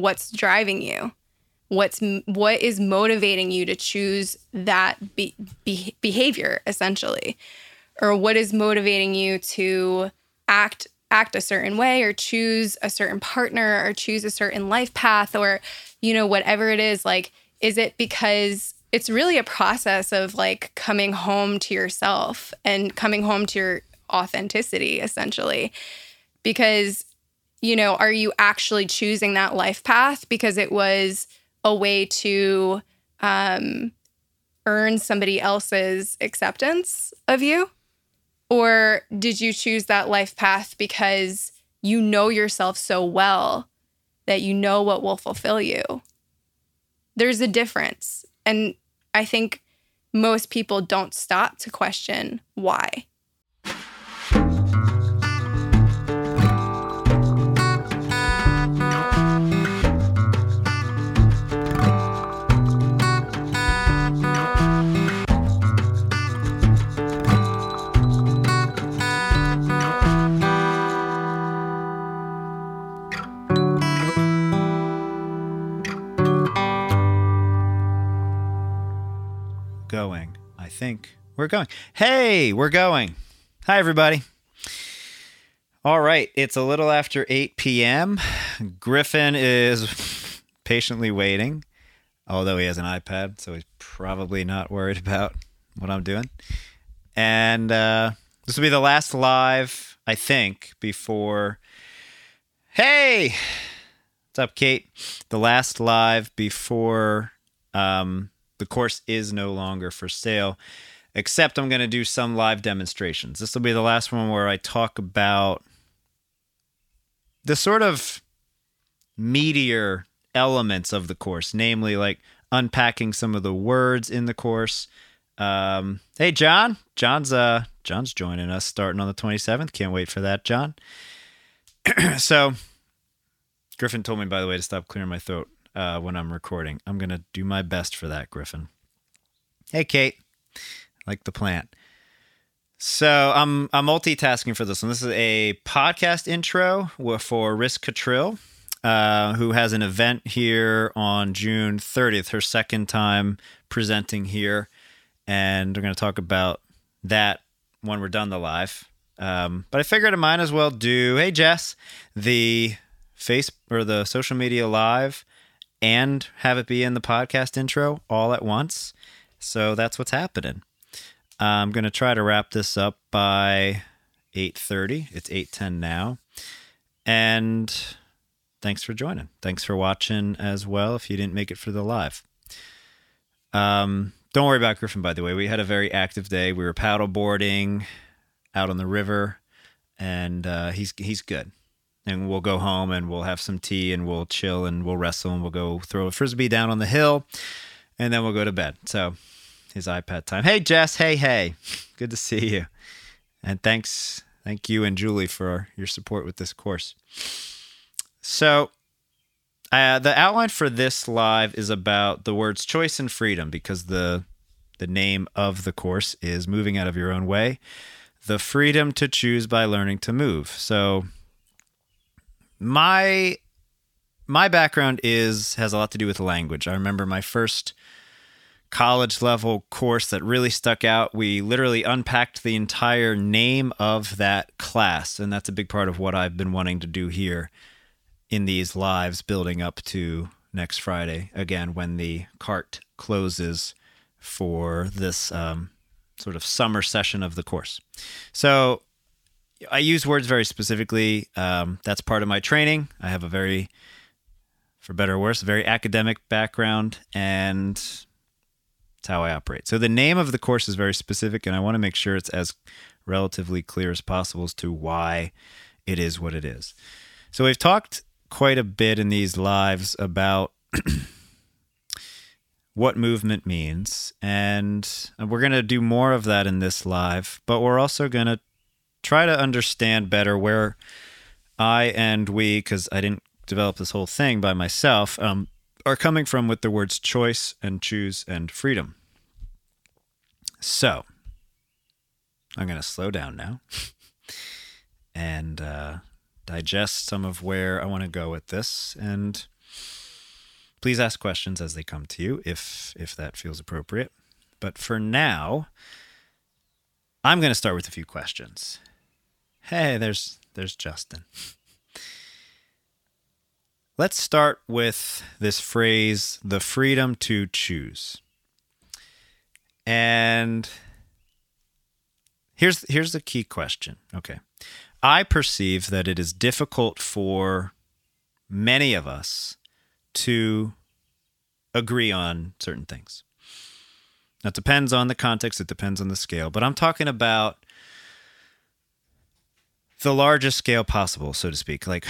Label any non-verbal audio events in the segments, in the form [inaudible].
what's driving you. What's what is motivating you to choose that be, be, behavior essentially? Or what is motivating you to act act a certain way or choose a certain partner or choose a certain life path or you know whatever it is? Like is it because it's really a process of like coming home to yourself and coming home to your authenticity essentially? Because you know are you actually choosing that life path because it was a way to um, earn somebody else's acceptance of you? Or did you choose that life path because you know yourself so well that you know what will fulfill you? There's a difference. And I think most people don't stop to question why. Think we're going. Hey, we're going. Hi, everybody. All right, it's a little after 8 p.m. Griffin is [laughs] patiently waiting, although he has an iPad, so he's probably not worried about what I'm doing. And uh, this will be the last live, I think, before. Hey, what's up, Kate? The last live before um, the course is no longer for sale, except I'm going to do some live demonstrations. This will be the last one where I talk about the sort of meatier elements of the course, namely like unpacking some of the words in the course. Um, hey, John. John's uh John's joining us starting on the 27th. Can't wait for that, John. [clears throat] so, Griffin told me, by the way, to stop clearing my throat uh, when I'm recording. I'm gonna do my best for that, Griffin. Hey, Kate. Like the plant. So I'm I'm multitasking for this one. This is a podcast intro for Risk Catrill, uh, who has an event here on June 30th, her second time presenting here, and we're going to talk about that when we're done the live. Um, but I figured I might as well do. Hey, Jess, the face or the social media live and have it be in the podcast intro all at once. So that's what's happening. I'm going to try to wrap this up by 8:30. It's 8:10 now. And thanks for joining. Thanks for watching as well if you didn't make it for the live. Um don't worry about Griffin by the way. We had a very active day. We were paddle boarding out on the river and uh, he's he's good and we'll go home and we'll have some tea and we'll chill and we'll wrestle and we'll go throw a frisbee down on the hill and then we'll go to bed. So his iPad time. Hey Jess, hey hey. Good to see you. And thanks thank you and Julie for your support with this course. So uh, the outline for this live is about the words choice and freedom because the the name of the course is moving out of your own way. The freedom to choose by learning to move. So my my background is has a lot to do with language. I remember my first college level course that really stuck out. We literally unpacked the entire name of that class, and that's a big part of what I've been wanting to do here in these lives building up to next Friday again when the cart closes for this um, sort of summer session of the course. So I use words very specifically. Um, that's part of my training. I have a very, for better or worse, very academic background, and it's how I operate. So the name of the course is very specific, and I want to make sure it's as relatively clear as possible as to why it is what it is. So we've talked quite a bit in these lives about [clears throat] what movement means, and we're going to do more of that in this live, but we're also going to try to understand better where I and we, because I didn't develop this whole thing by myself, um, are coming from with the words choice and choose and freedom. So, I'm going to slow down now [laughs] and uh, digest some of where I want to go with this. And Please ask questions as they come to you if if that feels appropriate. But for now, I'm going to start with a few questions. Hey, there's there's Justin. Let's start with this phrase, the freedom to choose. And here's here's the key question. Okay. I perceive that it is difficult for many of us to agree on certain things. That depends on the context, it depends on the scale, but I'm talking about the largest scale possible, so to speak. Like,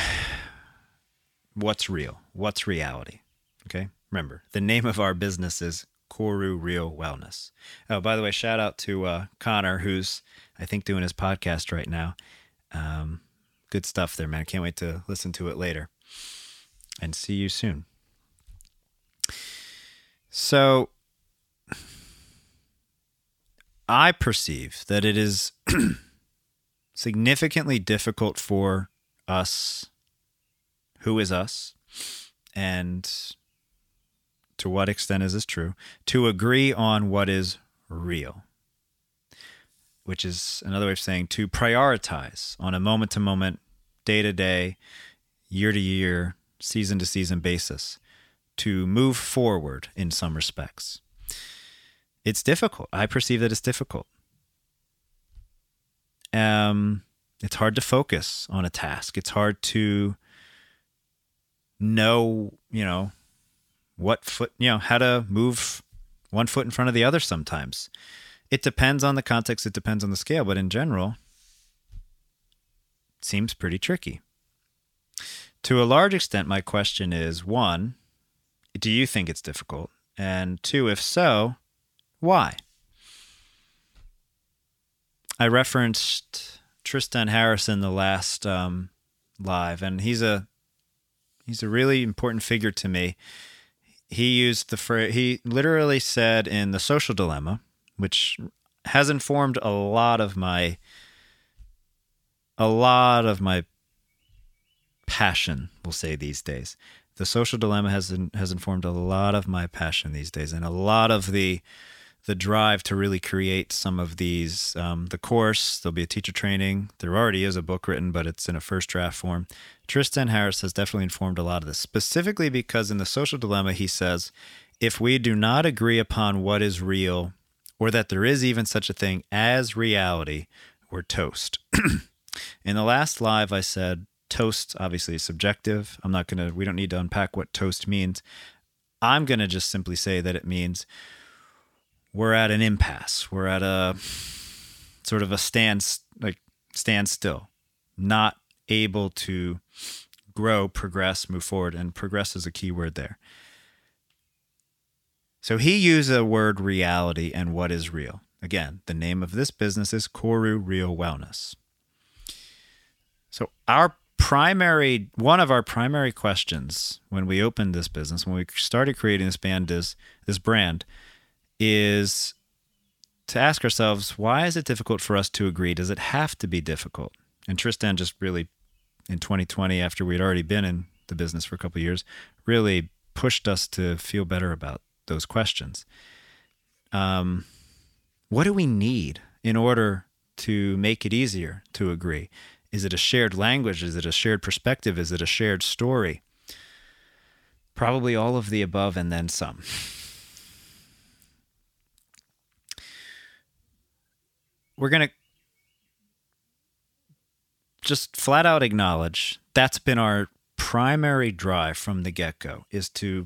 [sighs] what's real? What's reality? Okay. Remember, the name of our business is Koru Real Wellness. Oh, by the way, shout out to uh, Connor, who's, I think, doing his podcast right now. Um, good stuff there, man. Can't wait to listen to it later. And see you soon. So, I perceive that it is [clears throat] significantly difficult for us, who is us, and to what extent is this true, to agree on what is real, which is another way of saying to prioritize on a moment to moment, day to day, year to year, season to season basis, to move forward in some respects. It's difficult. I perceive that it's difficult. Um, it's hard to focus on a task. It's hard to know, you know, what foot, you know, how to move one foot in front of the other sometimes. It depends on the context, it depends on the scale, but in general, it seems pretty tricky. To a large extent, my question is one, do you think it's difficult? And two, if so, why? I referenced Tristan Harrison the last um, live, and he's a he's a really important figure to me. He used the phrase. He literally said in the Social Dilemma, which has informed a lot of my a lot of my passion. We'll say these days, the Social Dilemma has has informed a lot of my passion these days, and a lot of the the drive to really create some of these. Um, the course, there'll be a teacher training. There already is a book written, but it's in a first draft form. Tristan Harris has definitely informed a lot of this, specifically because in the social dilemma, he says, if we do not agree upon what is real, or that there is even such a thing as reality, we're toast. [clears throat] in the last live, I said, toast obviously is subjective. I'm not to, we don't need to unpack what toast means. I'm to just simply say that it means we're at an impasse. We're at a sort of a stand like standstill, not able to grow, progress, move forward, and progress is a key word there. So he used the word reality and what is real. Again, the name of this business is Koru Real Wellness. So our primary one of our primary questions when we opened this business, when we started creating this band is this brand is to ask ourselves why is it difficult for us to agree? Does it have to be difficult? And Tristan just really, in 2020, after we'd already been in the business for a couple years, really pushed us to feel better about those questions. Um, what do we need in order to make it easier to agree? Is it a shared language? Is it a shared perspective? Is it a shared story? Probably all of the above and then some. [laughs] we're going to just flat out acknowledge that's been our primary drive from the get-go is to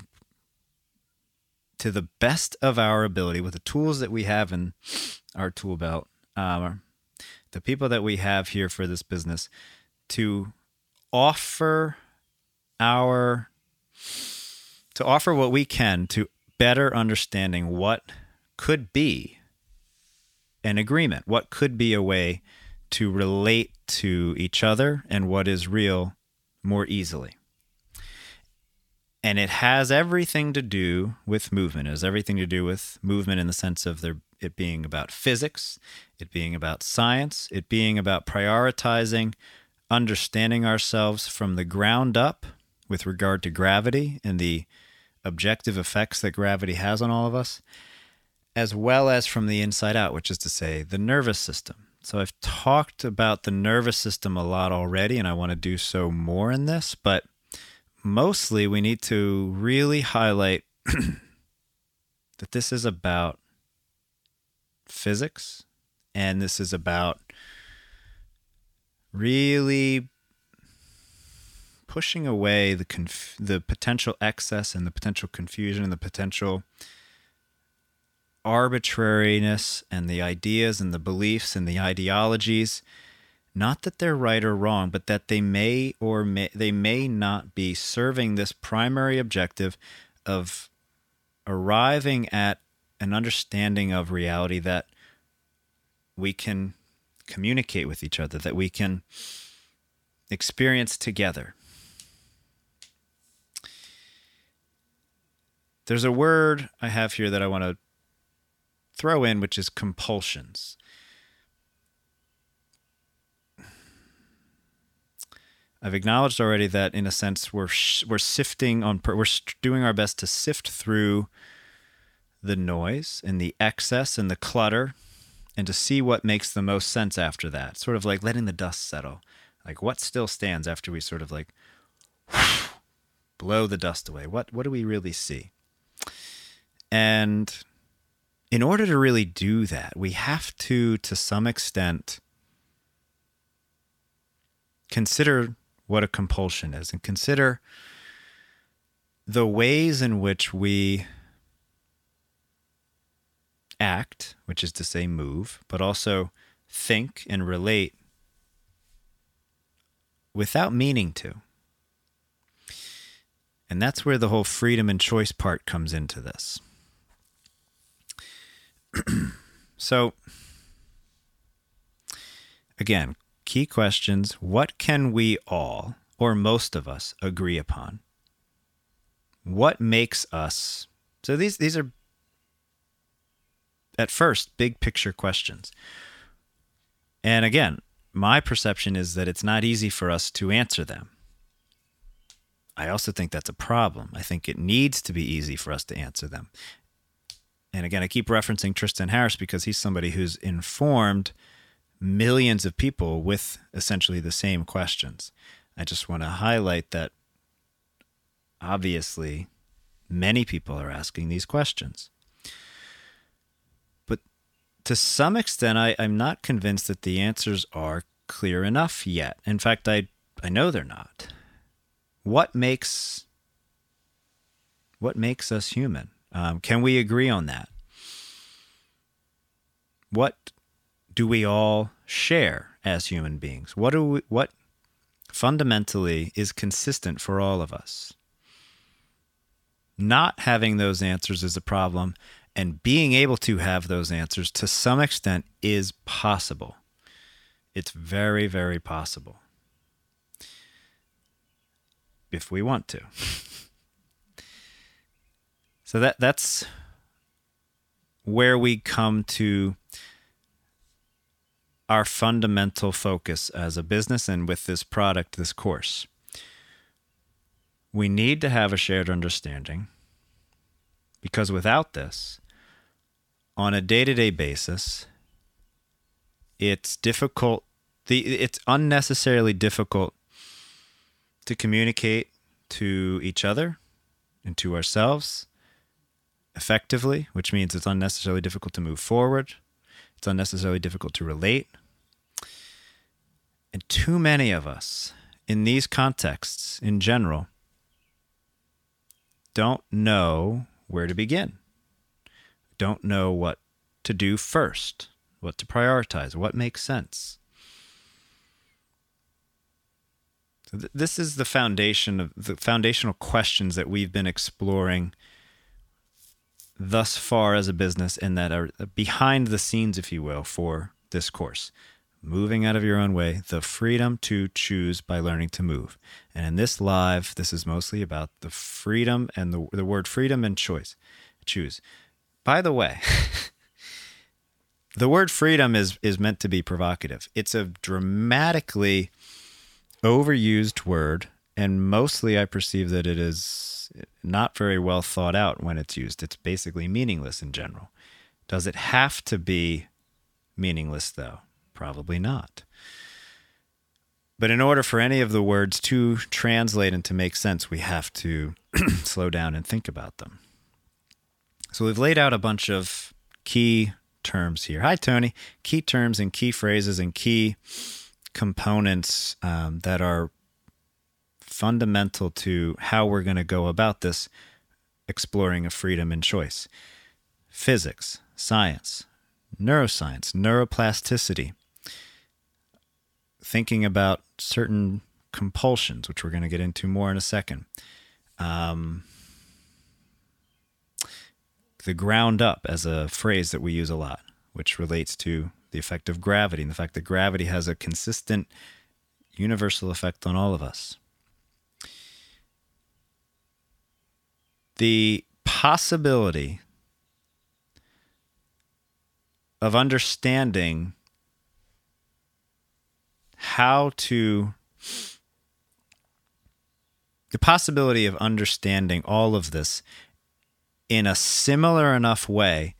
to the best of our ability with the tools that we have in our tool belt um, the people that we have here for this business to offer our to offer what we can to better understanding what could be an agreement? What could be a way to relate to each other and what is real more easily? And it has everything to do with movement. It has everything to do with movement in the sense of there, it being about physics, it being about science, it being about prioritizing understanding ourselves from the ground up with regard to gravity and the objective effects that gravity has on all of us, as well as from the inside out, which is to say, the nervous system. So I've talked about the nervous system a lot already, and I want to do so more in this, but mostly we need to really highlight [clears throat] that this is about physics and this is about really pushing away the conf- the potential excess and the potential confusion and the potential arbitrariness and the ideas and the beliefs and the ideologies. Not that they're right or wrong but that they may or may they may not be serving this primary objective of arriving at an understanding of reality that we can communicate with each other that we can experience together. There's a word i have here that i want to throw in, which is compulsions. I've acknowledged already that, in a sense, we're we're sifting on, we're doing our best to sift through the noise and the excess and the clutter, and to see what makes the most sense after that. Sort of like letting the dust settle. Like what still stands after we sort of like [sighs] blow the dust away. What what do we really see? And in order to really do that, we have to, to some extent, consider what a compulsion is and consider the ways in which we act, which is to say move, but also think and relate without meaning to. And that's where the whole freedom and choice part comes into this. So, again, key questions What can we all, or most of us, agree upon? What makes us. So, these, these are, at first, big picture questions. And again, my perception is that it's not easy for us to answer them. I also think that's a problem. I think it needs to be easy for us to answer them and again, I keep referencing Tristan Harris because he's somebody who's informed millions of people with essentially the same questions. I just want to highlight that obviously many people are asking these questions. But to some extent, I, I'm not convinced that the answers are clear enough yet. In fact, I, I know they're not. What makes what makes us human? Um, can we agree on that? What do we all share as human beings? What do we, what fundamentally is consistent for all of us? Not having those answers is a problem, and being able to have those answers to some extent is possible. It's very, very possible if we want to. [laughs] So that that's where we come to our fundamental focus as a business and with this product, this course. We need to have a shared understanding because without this, on a day to day basis, it's difficult, the, it's unnecessarily difficult to communicate to each other and to ourselves effectively, which means it's unnecessarily difficult to move forward. It's unnecessarily difficult to relate. And too many of us in these contexts in general don't know where to begin, don't know what to do first, what to prioritize, what makes sense. This is the foundation of the foundational questions that we've been exploring thus far as a business and that are behind the scenes, if you will, for this course. Moving out of your own way, the freedom to choose by learning to move. And in this live, this is mostly about the freedom and the, the word freedom and choice. Choose. By the way, [laughs] the word freedom is, is meant to be provocative. It's a dramatically overused word and mostly I perceive that it is not very well thought out when it's used. It's basically meaningless in general. Does it have to be meaningless, though? Probably not. But in order for any of the words to translate and to make sense, we have to [clears throat] slow down and think about them. So we've laid out a bunch of key terms here. Hi, Tony. Key terms and key phrases and key components um, that are fundamental to how we're going to go about this exploring of freedom and choice physics, science, neuroscience, neuroplasticity, thinking about certain compulsions, which we're going to get into more in a second. Um, the ground up as a phrase that we use a lot, which relates to the effect of gravity and the fact that gravity has a consistent universal effect on all of us. The possibility of understanding how to the possibility of understanding all of this in a similar enough way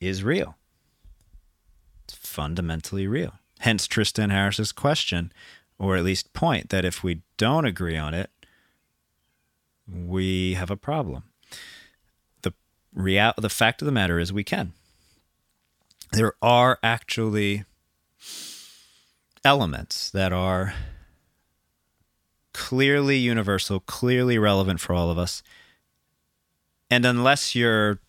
is real. It's fundamentally real. Hence Tristan Harris's question, or at least point, that if we don't agree on it, we have a problem. The real the fact of the matter is we can. There are actually elements that are clearly universal, clearly relevant for all of us. And unless you're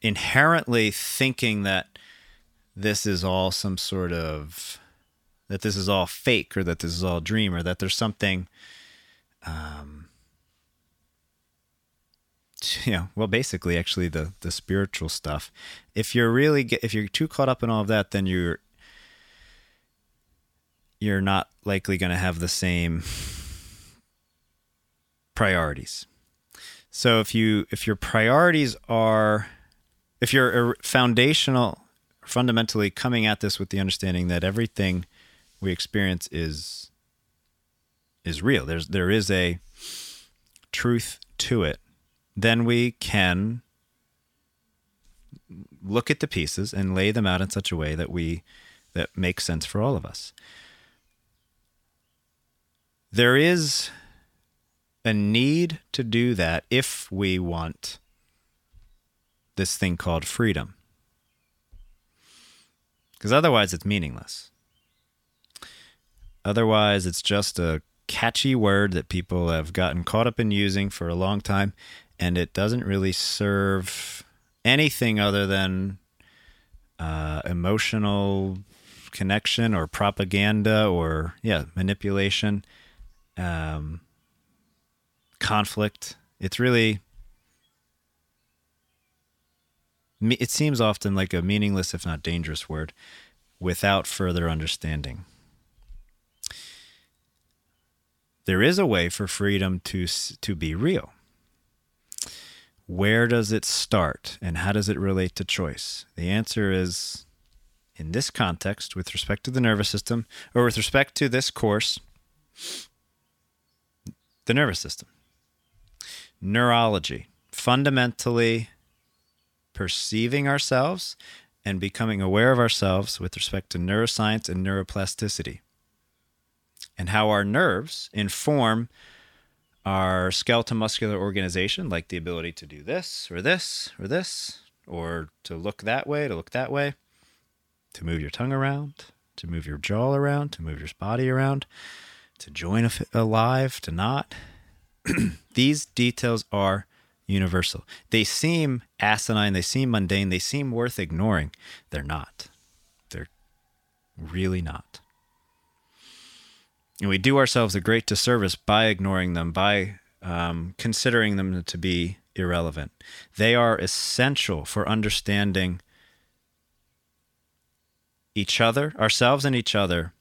inherently thinking that this is all some sort of that this is all fake or that this is all dream or that there's something um [laughs] you know well basically actually the the spiritual stuff if you're really get, if you're too caught up in all of that then you're you're not likely going to have the same priorities. So if you if your priorities are if you're foundational fundamentally coming at this with the understanding that everything we experience is is real. There's there is a truth to it. Then we can look at the pieces and lay them out in such a way that we that makes sense for all of us there is a need to do that if we want this thing called freedom. Because otherwise, it's meaningless. Otherwise, it's just a catchy word that people have gotten caught up in using for a long time, and it doesn't really serve anything other than uh, emotional connection or propaganda or, yeah, manipulation um, conflict. It's really, it seems often like a meaningless, if not dangerous word, without further understanding. There is a way for freedom to to be real. Where does it start and how does it relate to choice? The answer is in this context, with respect to the nervous system, or with respect to this course, the nervous system. Neurology, fundamentally perceiving ourselves and becoming aware of ourselves with respect to neuroscience and neuroplasticity, and how our nerves inform our skeletal muscular organization, like the ability to do this or this or this, or to look that way, to look that way, to move your tongue around, to move your jaw around, to move your body around, to join alive, to not. [clears throat] These details are universal. They seem asinine, they seem mundane, they seem worth ignoring. They're not. They're really not. And we do ourselves a great disservice by ignoring them, by um, considering them to be irrelevant. They are essential for understanding each other, ourselves and each other,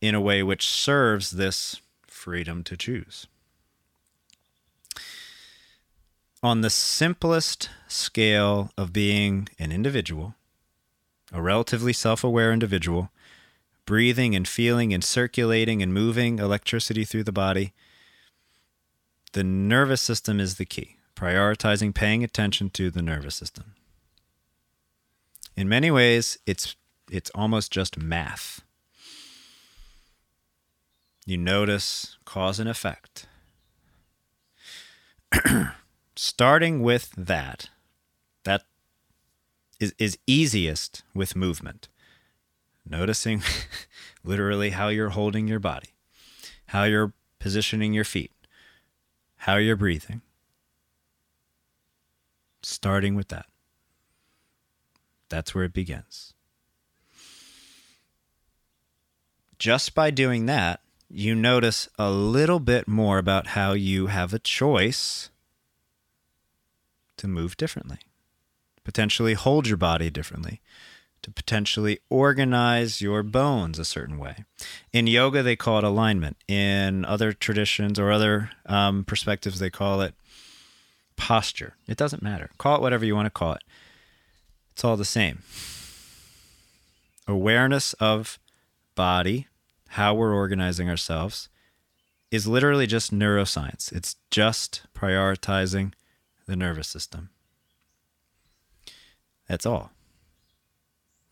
in a way which serves this freedom to choose. On the simplest scale of being an individual, a relatively self aware individual, breathing and feeling and circulating and moving electricity through the body. The nervous system is the key, prioritizing paying attention to the nervous system. In many ways, it's it's almost just math. You notice cause and effect. [clears throat] Starting with that, that is, is easiest with movement. Noticing [laughs] literally how you're holding your body, how you're positioning your feet, how you're breathing. Starting with that. That's where it begins. Just by doing that, you notice a little bit more about how you have a choice to move differently, potentially hold your body differently, to potentially organize your bones a certain way. In yoga, they call it alignment. In other traditions or other um, perspectives, they call it posture. It doesn't matter. Call it whatever you want to call it. It's all the same. Awareness of body, how we're organizing ourselves, is literally just neuroscience. It's just prioritizing the nervous system. That's all.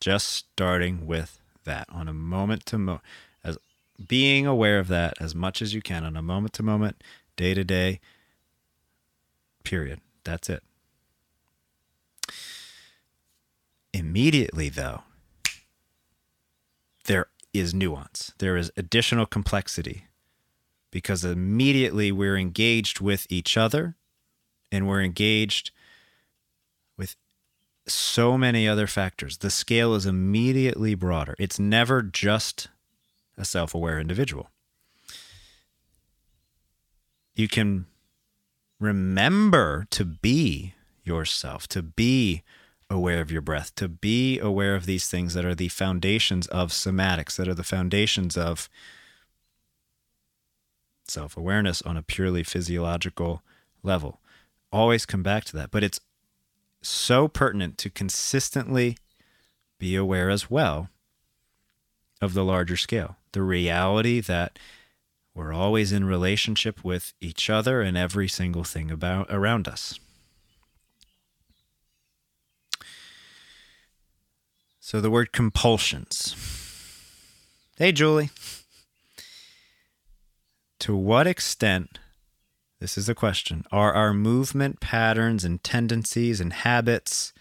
Just starting with that on a moment to moment, as being aware of that as much as you can on a moment to moment, day to day, period. That's it. Immediately, though, there is nuance, there is additional complexity because immediately we're engaged with each other and we're engaged so many other factors. The scale is immediately broader. It's never just a self aware individual. You can remember to be yourself, to be aware of your breath, to be aware of these things that are the foundations of somatics, that are the foundations of self awareness on a purely physiological level. Always come back to that. But it's so pertinent to consistently be aware as well of the larger scale, the reality that we're always in relationship with each other and every single thing about around us. So the word compulsions. Hey Julie. To what extent this is a question. Are our movement patterns and tendencies and habits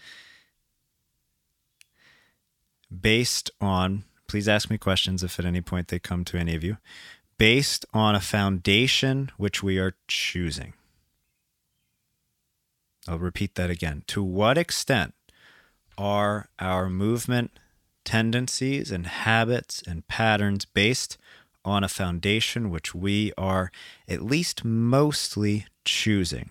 based on, please ask me questions if at any point they come to any of you, based on a foundation which we are choosing? I'll repeat that again. To what extent are our movement tendencies and habits and patterns based on a foundation which we are at least mostly choosing.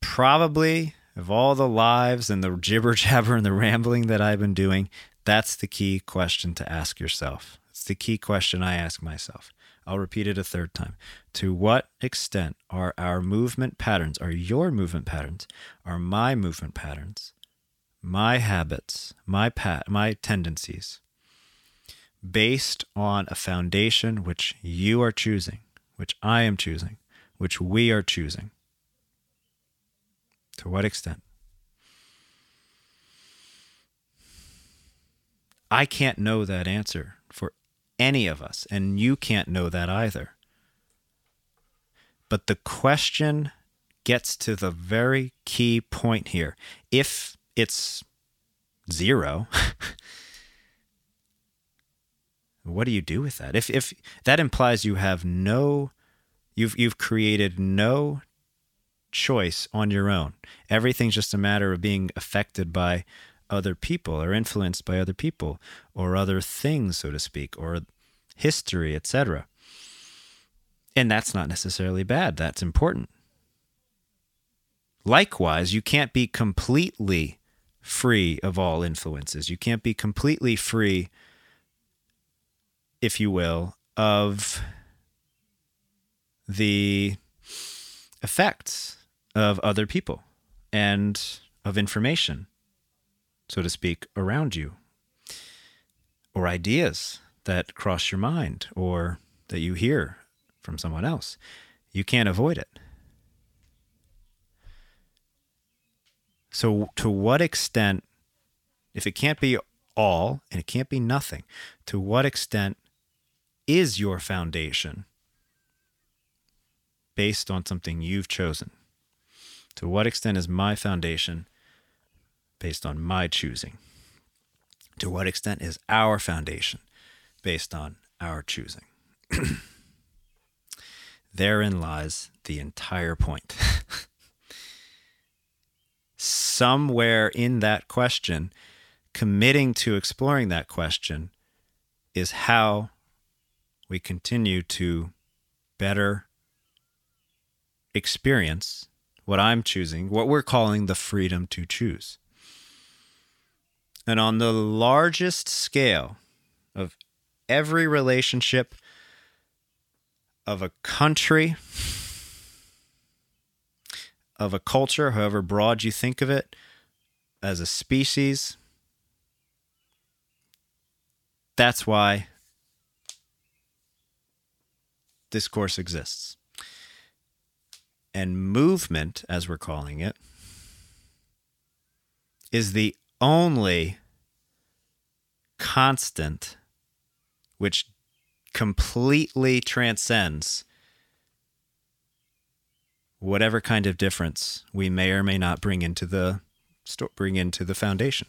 Probably, of all the lives and the jibber jabber and the rambling that I've been doing, that's the key question to ask yourself. It's the key question I ask myself. I'll repeat it a third time. To what extent are our movement patterns, are your movement patterns, are my movement patterns my habits, my pat, my tendencies based on a foundation which you are choosing, which I am choosing, which we are choosing. To what extent? I can't know that answer for any of us, and you can't know that either. But the question gets to the very key point here. If it's zero. [laughs] what do you do with that? If if that implies you have no you've you've created no choice on your own. Everything's just a matter of being affected by other people or influenced by other people or other things so to speak or history, etc. And that's not necessarily bad. That's important. Likewise, you can't be completely free of all influences. You can't be completely free, if you will, of the effects of other people and of information. so to speak, around you, or ideas that cross your mind or that you hear from someone else. You can't avoid it. So, to what extent, if it can't be all and it can't be nothing, to what extent is your foundation based on something you've chosen? To what extent is my foundation based on my choosing? To what extent is our foundation based on our choosing? [clears throat] Therein lies the entire point. [laughs] Somewhere in that question, committing to exploring that question is how we continue to better experience what I'm choosing, what we're calling the freedom to choose. And on the largest scale of every relationship of a country, of a culture, however broad you think of it, as a species, that's why this course exists. And movement, as we're calling it, is the only constant which completely transcends whatever kind of difference we may or may not bring into the bring into the foundation.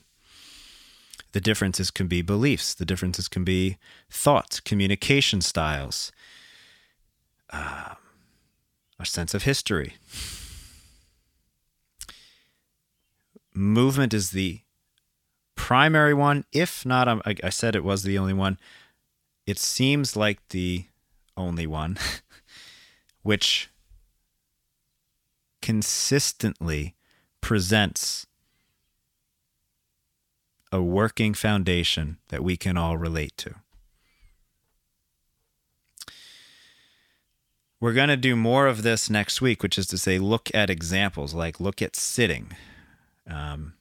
The differences can be beliefs. The differences can be thoughts, communication styles, uh, a sense of history. Movement is the primary one, if not, um, I, I said it was the only one. It seems like the only one, [laughs] which consistently presents a working foundation that we can all relate to. We're going to do more of this next week, which is to say, look at examples, like look at sitting. Um,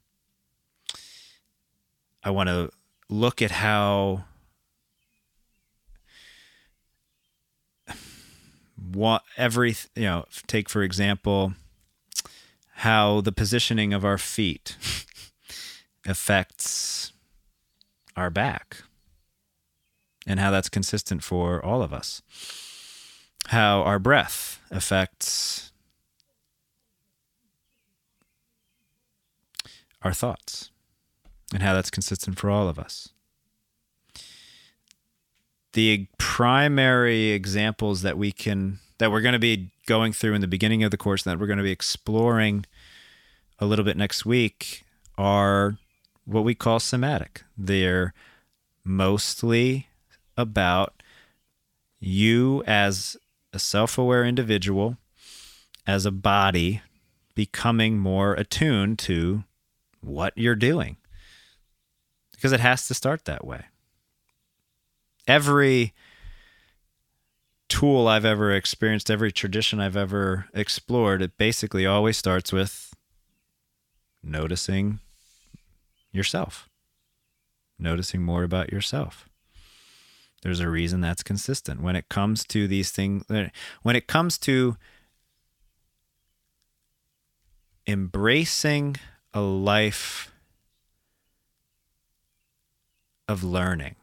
I want to look at how what every you know take for example how the positioning of our feet [laughs] affects our back and how that's consistent for all of us. How our breath affects our thoughts and how that's consistent for all of us. The primary examples that we can that we're going to be going through in the beginning of the course and that we're going to be exploring a little bit next week are what we call somatic. They're mostly about you as a self aware individual, as a body, becoming more attuned to what you're doing. Because it has to start that way. Every tool I've ever experienced, every tradition I've ever explored, it basically always starts with noticing yourself, noticing more about yourself. There's a reason that's consistent. When it comes to these things, when it comes to embracing a life of learning,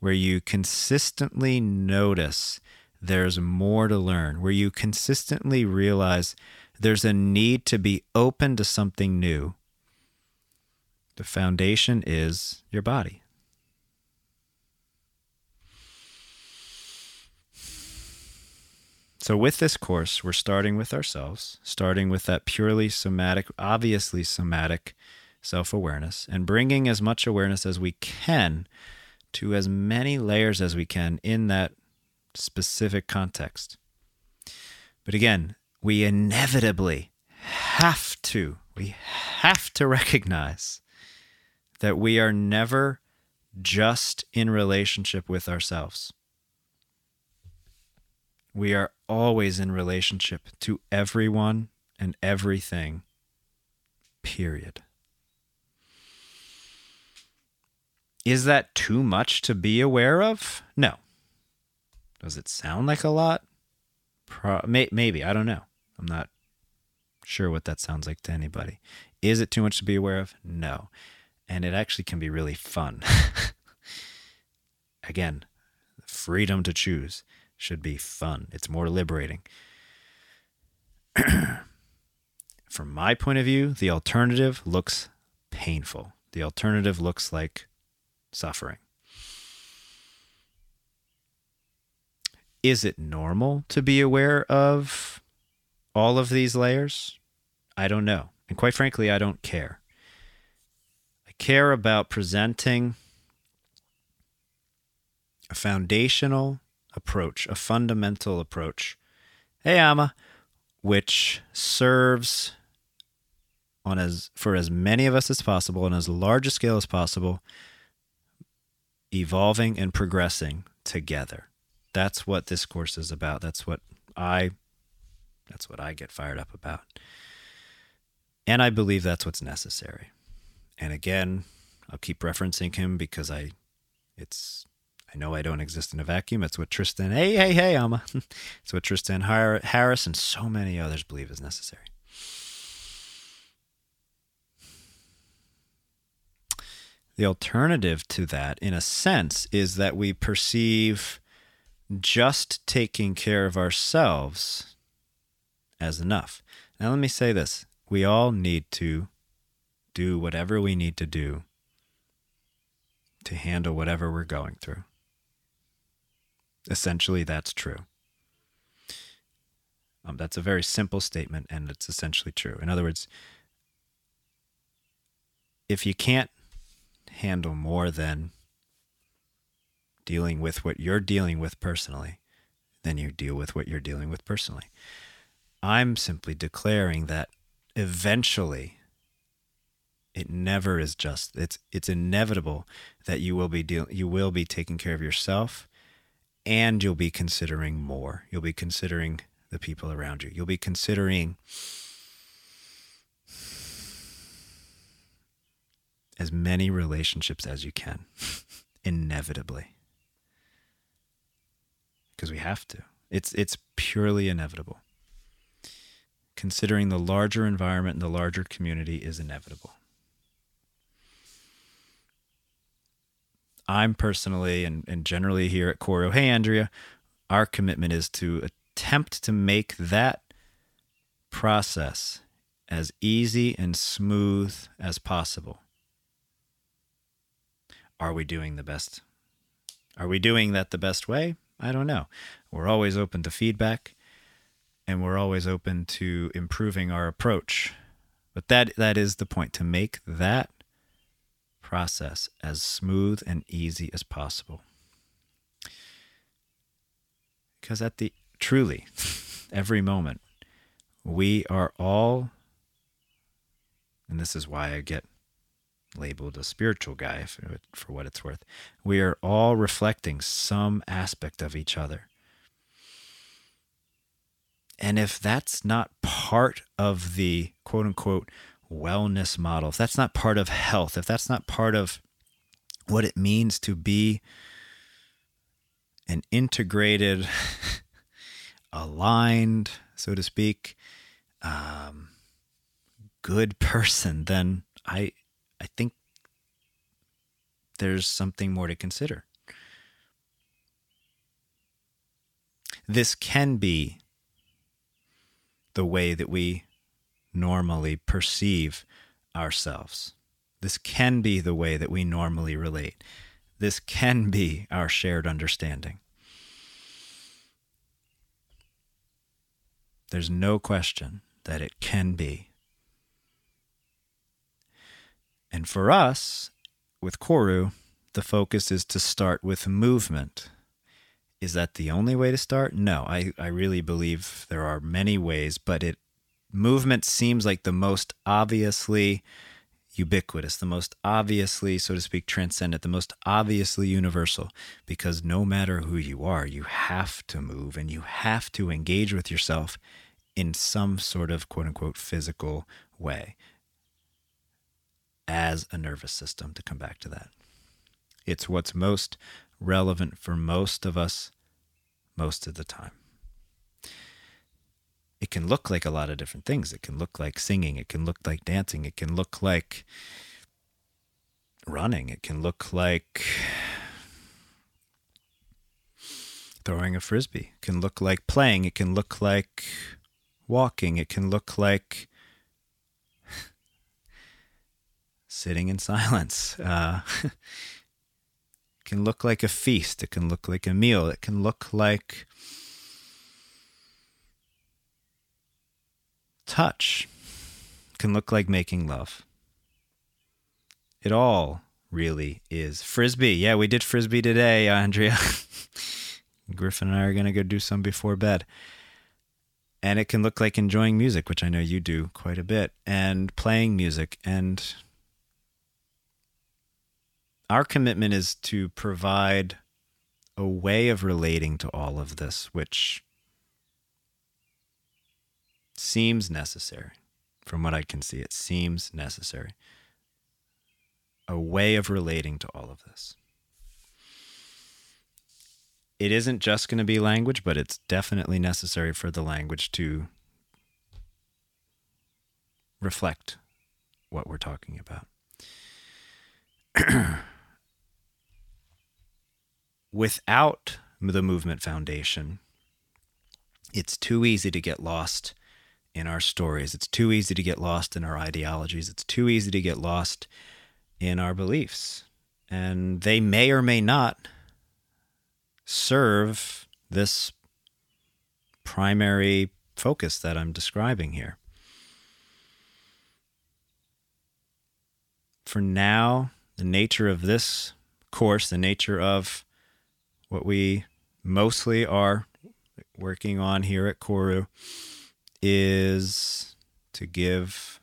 where you consistently notice there's more to learn, where you consistently realize there's a need to be open to something new, the foundation is your body. So, with this course, we're starting with ourselves, starting with that purely somatic, obviously somatic self awareness, and bringing as much awareness as we can to as many layers as we can in that specific context. But again, we inevitably have to, we have to recognize that we are never just in relationship with ourselves. We are always in relationship to everyone and everything, period. Is that too much to be aware of? No. Does it sound like a lot? Pro- may- maybe. I don't know. I'm not sure what that sounds like to anybody. Is it too much to be aware of? No. And it actually can be really fun. [laughs] Again, freedom to choose should be fun. It's more liberating. [clears throat] From my point of view, the alternative looks painful. The alternative looks like suffering. Is it normal to be aware of all of these layers? I don't know. And quite frankly, I don't care. I care about presenting a foundational approach, a fundamental approach. Hey, Amma, which serves on as for as many of us as possible on as large a scale as possible, evolving and progressing together. That's what this course is about. That's what I that's what I get fired up about. And I believe that's what's necessary. And again, I'll keep referencing him because I it's I know I don't exist in a vacuum. It's what Tristan, hey, hey, hey, Alma. [laughs] it's what Tristan Harris and so many others believe is necessary. The alternative to that, in a sense, is that we perceive just taking care of ourselves as enough. Now, let me say this we all need to do whatever we need to do to handle whatever we're going through. Essentially, that's true. Um, that's a very simple statement, and it's essentially true. In other words, if you can't handle more than dealing with what you're dealing with personally, then you deal with what you're dealing with personally. I'm simply declaring that eventually it never is just it's it's inevitable that you will be deal you will be taking care of yourself and you'll be considering more. You'll be considering the people around you. You'll be considering as many relationships as you can, [laughs] inevitably. Because we have to. It's it's purely inevitable. Considering the larger environment and the larger community is inevitable. I'm personally and, and generally here at Koru, hey Andrea, our commitment is to attempt to make that process as easy and smooth as possible. Are we doing the best? Are we doing that the best way? I don't know. We're always open to feedback and we're always open to improving our approach. But that that is the point to make that process as smooth and easy as possible. Because at the truly, [laughs] every moment, we are all, and this is why I get labeled a spiritual guy for, for what it's worth, we are all reflecting some aspect of each other. And if that's not part of the quote unquote wellness model, if that's not part of health, if that's not part of what it means to be an integrated, [laughs] aligned, so to speak, um, good person, then I I think there's something more to consider. This can be the way that we normally perceive ourselves. This can be the way that we normally relate. This can be our shared understanding. There's no question that it can be. And for us, with Koru, the focus is to start with movement. Is that the only way to start? No, I, I really believe there are many ways, but it movement seems like the most obviously ubiquitous, the most obviously, so to speak, transcendent, the most obviously universal, because no matter who you are, you have to move and you have to engage with yourself in some sort of quote unquote physical way as a nervous system, to come back to that. It's what's most relevant for most of us most of the time. It can look like a lot of different things. It can look like singing. It can look like dancing. It can look like running. It can look like throwing a frisbee. It can look like playing. It can look like walking. It can look like [laughs] sitting in [laughs] silence. Uh, [laughs] can look like a feast. It can look like a meal. It can look like touch. It can look like making love. It all really is. Frisbee. Yeah, we did frisbee today, uh, Andrea. [laughs] Griffin and I are going to go do some before bed. And it can look like enjoying music, which I know you do quite a bit, and playing music. And our commitment is to provide a way of relating to all of this, which seems necessary. From what I can see, it seems necessary. A way of relating to all of this it isn't just going to be language, but it's definitely necessary for the language to reflect what we're talking about. [clears throat] Without the movement foundation, it's too easy to get lost in our stories. It's too easy to get lost in our ideologies. It's too easy to get lost in our beliefs. And they may or may not serve this primary focus that I'm describing here. For now, the nature of this course, the nature of what we mostly are working on here at Koru, is to give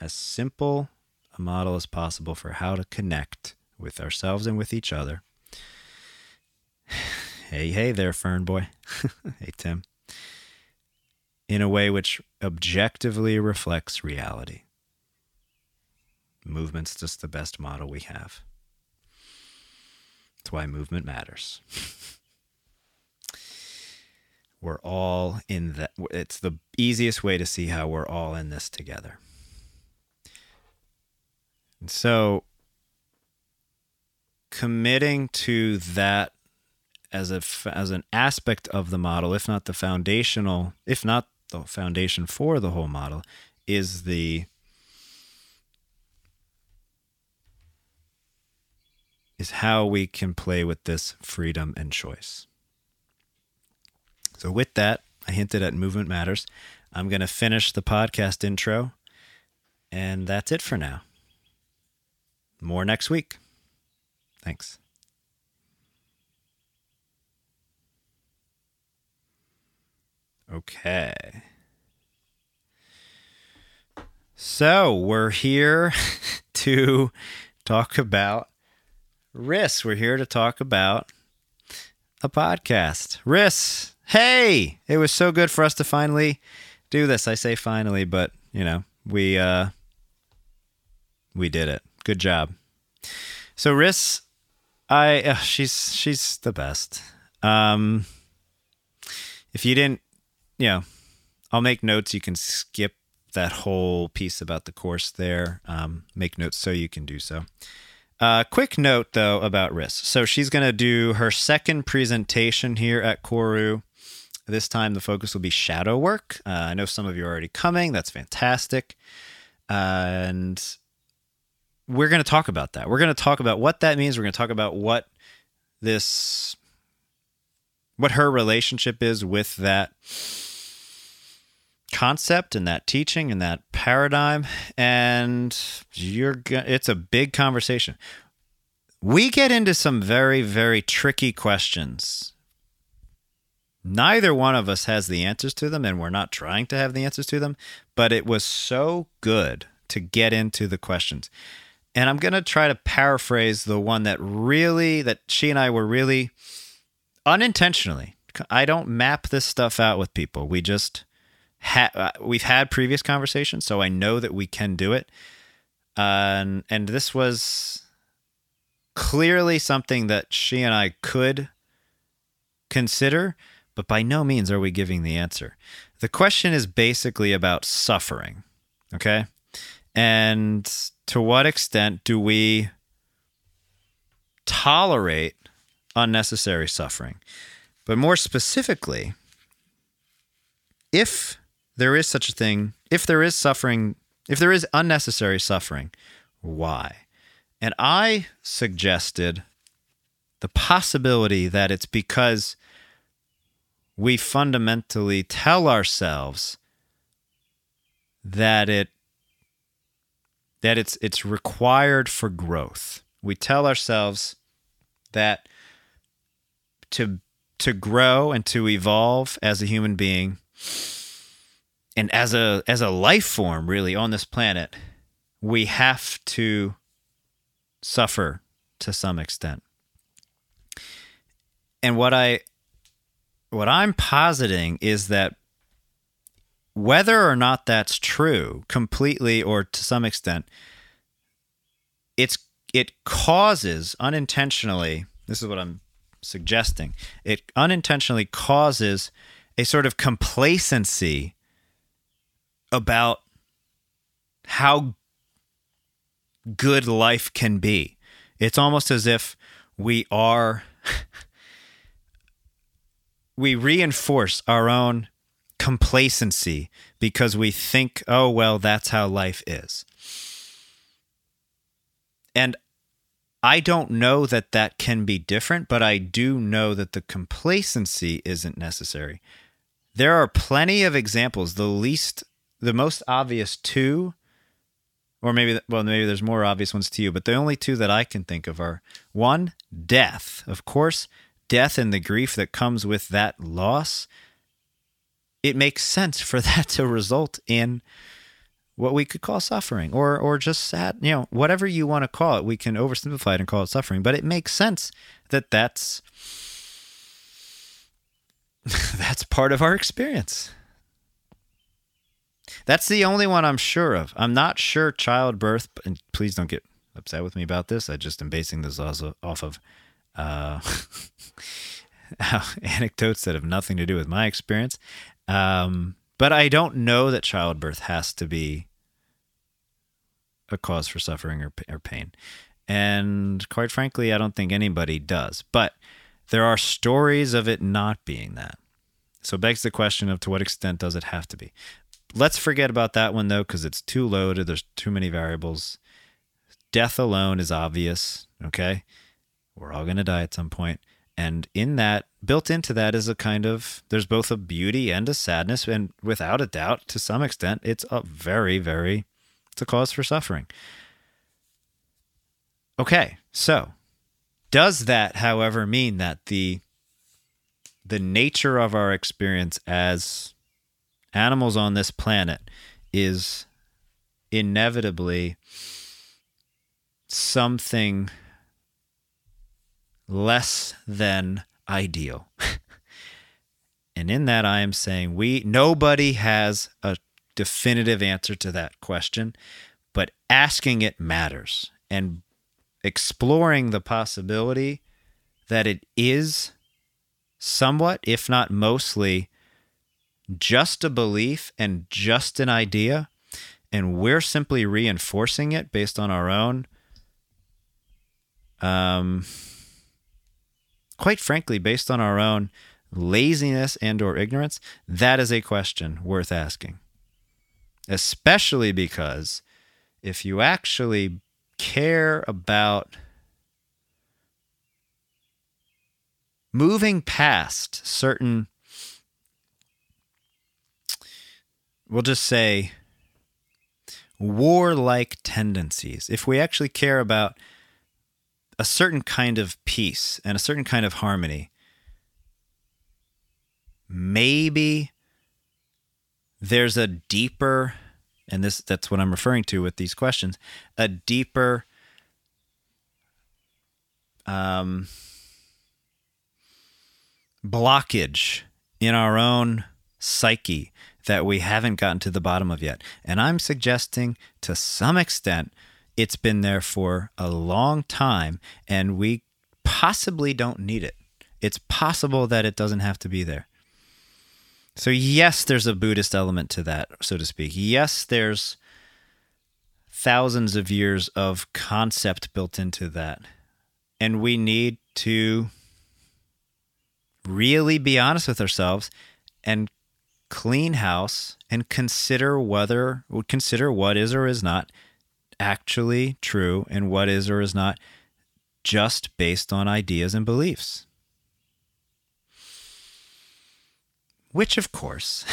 as simple a model as possible for how to connect with ourselves and with each other [sighs] Hey, hey there, Fern Boy. [laughs] hey, Tim. In a way which objectively reflects reality. Movement's just the best model we have. That's why movement matters. we're all in that. It's the easiest way to see how we're all in this together. And so, committing to that as a as an aspect of the model, if not the foundational, if not the foundation for the whole model, is the is how we can play with this freedom and choice. So with that, I hinted at movement matters. I'm going to finish the podcast intro and that's it for now. More next week. Thanks. Okay. So we're here [laughs] to talk about Riss. We're here to talk about a podcast. Riss, hey, it was so good for us to finally do this. I say finally, but you know, we uh we did it. Good job. So Riss, I uh, she's she's the best. Um if you didn't you know, I'll make notes. You can skip that whole piece about the course there. Um, make notes so you can do so. Uh, quick note though about Riss. So she's going to do her second presentation here at Koru. This time the focus will be shadow work. Uh, I know some of you are already coming. That's fantastic. Uh, and we're going to talk about that. We're going to talk about what that means. We're going to talk about what this, what her relationship is with that concept and that teaching and that paradigm and you're it's a big conversation. We get into some very very tricky questions. Neither one of us has the answers to them and we're not trying to have the answers to them but it was so good to get into the questions. And i'm going to try to paraphrase the one that really that she and i were really unintentionally i don't map this stuff out with people. We just ha- uh, we've had previous conversations, so I know that we can do it. Uh, and and this was clearly something that she and I could consider, but by no means are we giving the answer. The question is basically about suffering, okay? And to what extent do we tolerate unnecessary suffering? But more specifically, if there is such a thing, if there is suffering, if there is unnecessary suffering, why? And I suggested the possibility that it's because we fundamentally tell ourselves that it that it's it's required for growth. We tell ourselves that to to grow and to evolve as a human being and as a as a life form really on this planet, we have to suffer to some extent. And what I what I'm positing is that whether or not that's true completely or to some extent it's it causes unintentionally this is what I'm suggesting it unintentionally causes a sort of complacency about how good life can be. It's almost as if we are, [laughs] we reinforce our own complacency because we think, oh, well, that's how life is. And I don't know that that can be different, but I do know that the complacency isn't necessary. There are plenty of examples. The least, the most obvious two or maybe well maybe there's more obvious ones to you but the only two that i can think of are one death. Of course death and the grief that comes with that loss it makes sense for [laughs] that to result in what we could call suffering or or just sad you know whatever you want to call it. We can oversimplify it and call it suffering but it makes sense that that's [laughs] that's part of our experience that's the only one I'm sure of. I'm not sure childbirth, and please don't get upset with me about this. I just am basing this also off of [laughs] uh, anecdotes that have nothing to do with my experience. Um, but I don't know that childbirth has to be a cause for suffering or, or pain. And quite frankly, I don't think anybody does. But there are stories of it not being that. So it begs the question of to what extent does it have to be? Let's forget about that one though, because it's too loaded. There's too many variables. Death alone is obvious. Okay. We're all going to die at some point. And in that, built into that is a kind of, there's both a beauty and a sadness. And without a doubt, to some extent, it's a very, very, it's a cause for suffering. Okay. So does that, however, mean that the, the nature of our experience as animals on this planet is inevitably something less than ideal. [laughs] and in that I am saying we nobody has a definitive answer to that question, but asking it matters and exploring the possibility that it is somewhat if not mostly just a belief and just an idea, and we're simply reinforcing it based on our own, um, quite frankly, based on our own laziness and or ignorance, that is a question worth asking. Especially because if you actually care about moving past certain we'll just say warlike tendencies, if we actually care about a certain kind of peace and a certain kind of harmony, maybe there's a deeper and this that's what I'm referring to with these questions, a deeper um, blockage in our own psyche that we haven't gotten to the bottom of yet. And I'm suggesting to some extent It's been there for a long time, and we possibly don't need it. It's possible that it doesn't have to be there. So, yes, there's a Buddhist element to that, so to speak. Yes, there's thousands of years of concept built into that. And we need to really be honest with ourselves and clean house and consider whether consider what is or is not actually true and what is or is not just based on ideas and beliefs. Which, of course,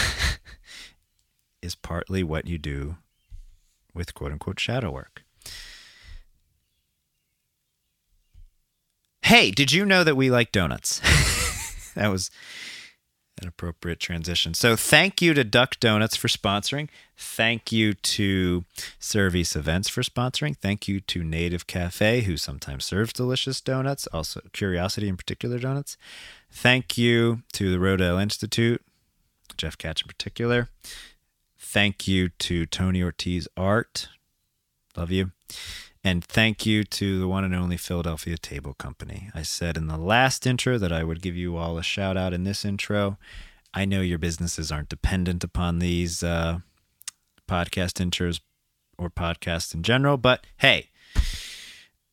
[laughs] is partly what you do with quote unquote shadow work. Hey, did you know that we like donuts? [laughs] that was an appropriate transition. So, thank you to Duck Donuts for sponsoring. Thank you to Service Events for sponsoring. Thank you to Native Cafe, who sometimes serves delicious donuts, also Curiosity in particular donuts. Thank you to the Rodale Institute, Jeff Catch in particular. Thank you to Tony Ortiz Art. Love you. And thank you to the one and only Philadelphia Table Company. I said in the last intro that I would give you all a shout out in this intro. I know your businesses aren't dependent upon these uh, podcast intros or podcasts in general, but hey,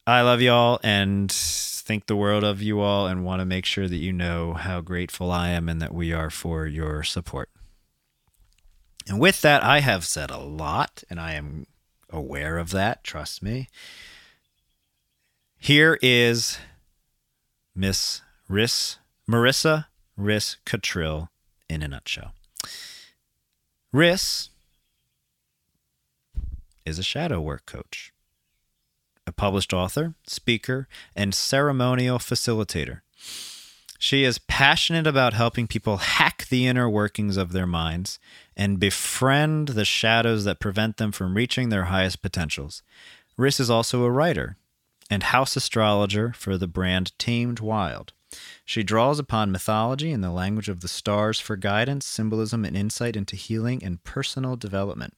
I love you all and think the world of you all and want to make sure that you know how grateful I am and that we are for your support. And with that, I have said a lot, and I am aware of that. Trust me. Here is Miss Riss, Marissa Riss Cottrill in a nutshell. Riss is a shadow work coach, a published author, speaker, and ceremonial facilitator. She is passionate about helping people hack the inner workings of their minds and befriend the shadows that prevent them from reaching their highest potentials. Riss is also a writer and house astrologer for the brand Tamed Wild. She draws upon mythology and the language of the stars for guidance, symbolism, and insight into healing and personal development.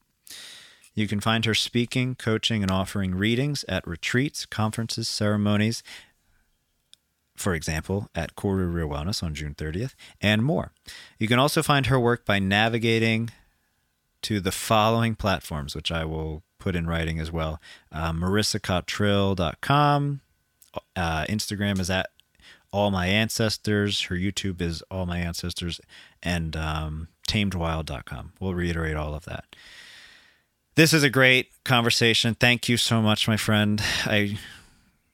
You can find her speaking, coaching, and offering readings at retreats, conferences, ceremonies, for example, at Koru Real Wellness on June 30th, and more. You can also find her work by navigating to the following platforms, which I will put in writing as well uh, marissacottrill.com. Uh, Instagram is at all my ancestors. Her YouTube is all my ancestors, and um, tamedwild.com. We'll reiterate all of that. This is a great conversation. Thank you so much, my friend. I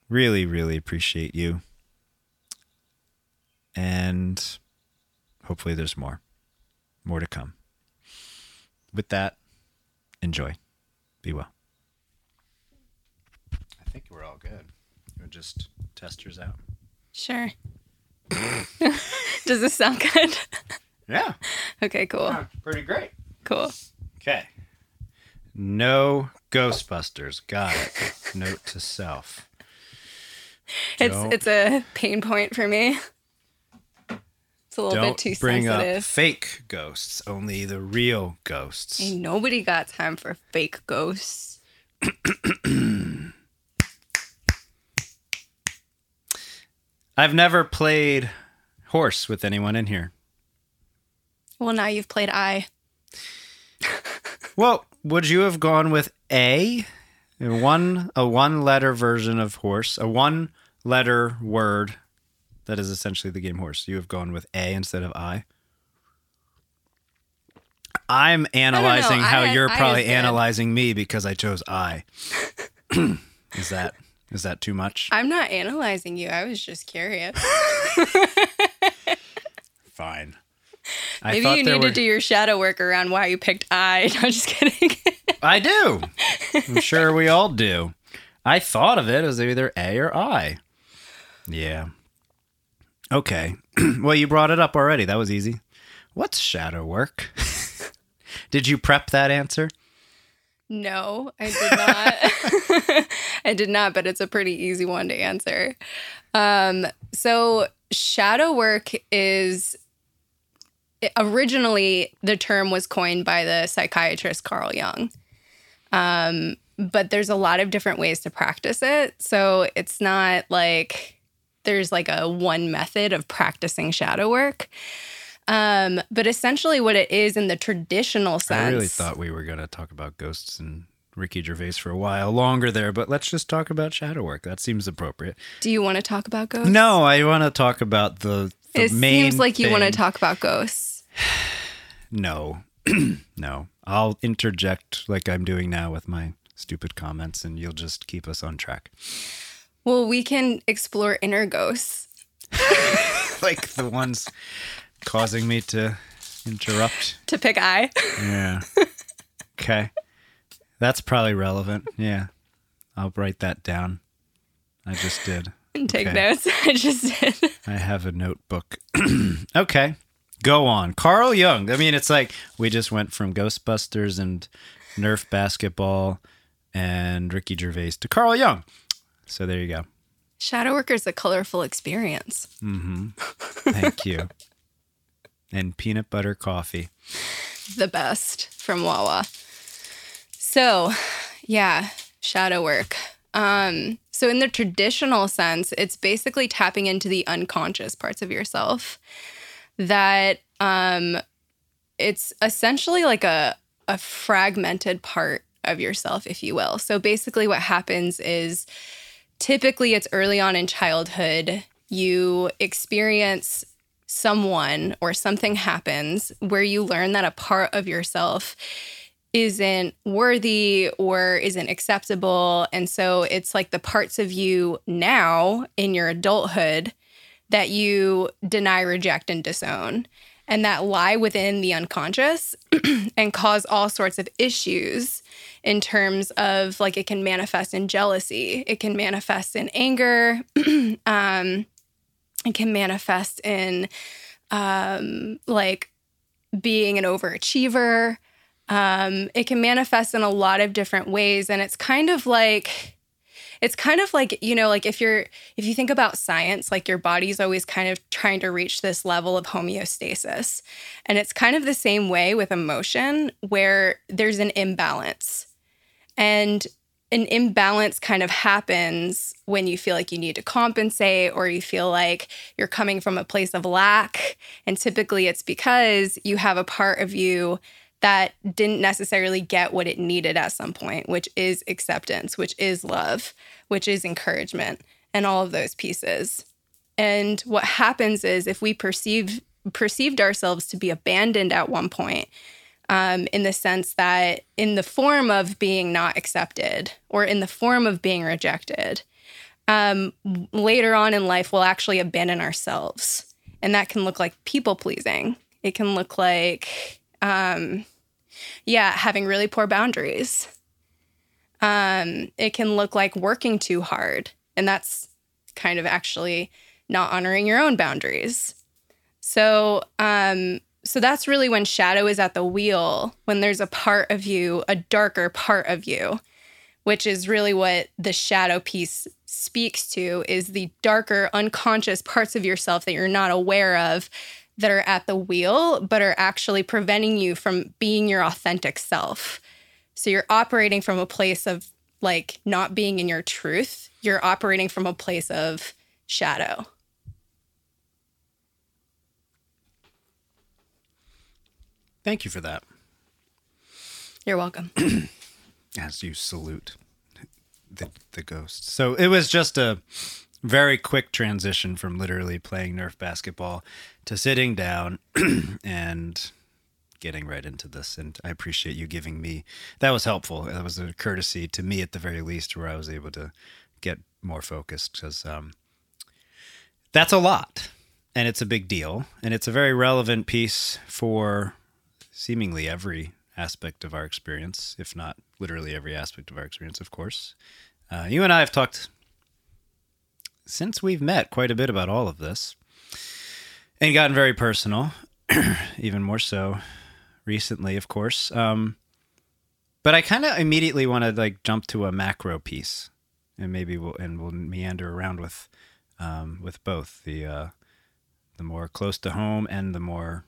really, really appreciate you and hopefully there's more more to come. With that enjoy. Be well. I think we're all good. We'll just test yours out. Sure. [laughs] Does this sound good? yeah. Okay, cool. pretty great. Cool. okay. No ghostbusters. Got it. Note to self. It's Don't- it's a pain point for me. It's a little don't bit too bring up fake ghosts only the real ghosts Ain't nobody got time for fake ghosts. [clears throat] i've never played horse with anyone in here Well, now you've played I. Well, would you have gone with A, a one a one letter version of horse, a one letter word that is essentially the game horse? You have gone with A instead of I. I'm analyzing I- how you're I probably analyzing me because I chose I. [clears throat] is that is that too much? I'm not analyzing you. I was just curious. [laughs] Fine. I Maybe you need were- to do your shadow work around why you picked I. [laughs] No, I'm just kidding. I do. I'm sure we all do. I thought of it as either A or I. Yeah. Okay. [clears throat] well, you brought it up already. That was easy. What's shadow work? [laughs] Did you prep that answer? No, I did not. [laughs] I did not, but it's a pretty easy one to answer. Um, so, shadow work is originally the term was coined by the psychiatrist Carl Jung. Um, but there's a lot of different ways to practice it. So it's not like there's like a one method of practicing shadow work. Um, but essentially, what it is in the traditional sense. I really thought we were going to talk about ghosts and Ricky Gervais for a while longer there, but let's just talk about shadow work. That seems appropriate. Do you want to talk about ghosts? No, I want to talk about the, the it seems like you want to talk about ghosts. [sighs] No, [clears throat] no. I'll interject like I'm doing now with my stupid comments, and you'll just keep us on track. Well, we can explore inner ghosts. [laughs] like the ones causing me to interrupt. To pick eye. Yeah. Okay. That's probably relevant. Yeah. I'll write that down. I just did. and take Okay. notes. [laughs] I just did. I have a notebook. [clears throat] okay. Go on. Carl Jung. I mean, it's like we just went from Ghostbusters and Nerf basketball and Ricky Gervais to Carl Jung. So there you go. Shadow work is a colorful experience. Thank you. [laughs] and peanut butter coffee. The best from Wawa. So, yeah, shadow work. Um, so in the traditional sense, it's basically tapping into the unconscious parts of yourself. That um, it's essentially like a a fragmented part of yourself, if you will. So basically, what happens is typically it's early on in childhood, you experience someone or something happens where you learn that a part of yourself isn't worthy or isn't acceptable. And so it's like the parts of you now in your adulthood that you deny, reject, and disown, and that lie within the unconscious [clears throat] and cause all sorts of issues in terms of like it can manifest in jealousy, it can manifest in anger, [clears throat] um, it can manifest in um, like being an overachiever. Um, it can manifest in a lot of different ways, and it's kind of like it's kind of like you know like if you're if you think about science like your body's always kind of trying to reach this level of homeostasis and it's kind of the same way with emotion where there's an imbalance and an imbalance kind of happens when you feel like you need to compensate or you feel like you're coming from a place of lack and typically it's because you have a part of you that didn't necessarily get what it needed at some point, which is acceptance, which is love, which is encouragement, and all of those pieces. And what happens is if we perceive perceived ourselves to be abandoned at one point, um, in the sense that in the form of being not accepted or in the form of being rejected, um, later on in life we'll actually abandon ourselves, and that can look like people pleasing. It can look like um, yeah, having really poor boundaries. Um, it can look like working too hard, and that's kind of actually not honoring your own boundaries. So, um, so that's really when shadow is at the wheel, when there's a part of you, a darker part of you, which is really what the shadow piece speaks to is the darker unconscious parts of yourself that you're not aware of that are at the wheel, but are actually preventing you from being your authentic self. So you're operating from a place of like not being in your truth. You're operating from a place of shadow. Thank you for that. You're welcome. [clears throat] As you salute the, the ghosts. So it was just a very quick transition from literally playing Nerf basketball to sitting down [clears throat] and getting right into this. And I appreciate you giving me that was helpful. That was a courtesy to me at the very least, where I was able to get more focused because um, that's a lot and it's a big deal. And it's a very relevant piece for seemingly every aspect of our experience, if not literally every aspect of our experience, of course. Uh, you and I have talked since we've met quite a bit about all of this and gotten very personal, [clears throat] even more so recently, of course. Um, but I kind of immediately want to like jump to a macro piece, and maybe we'll and we'll meander around with um, with both the uh, the more close to home and the more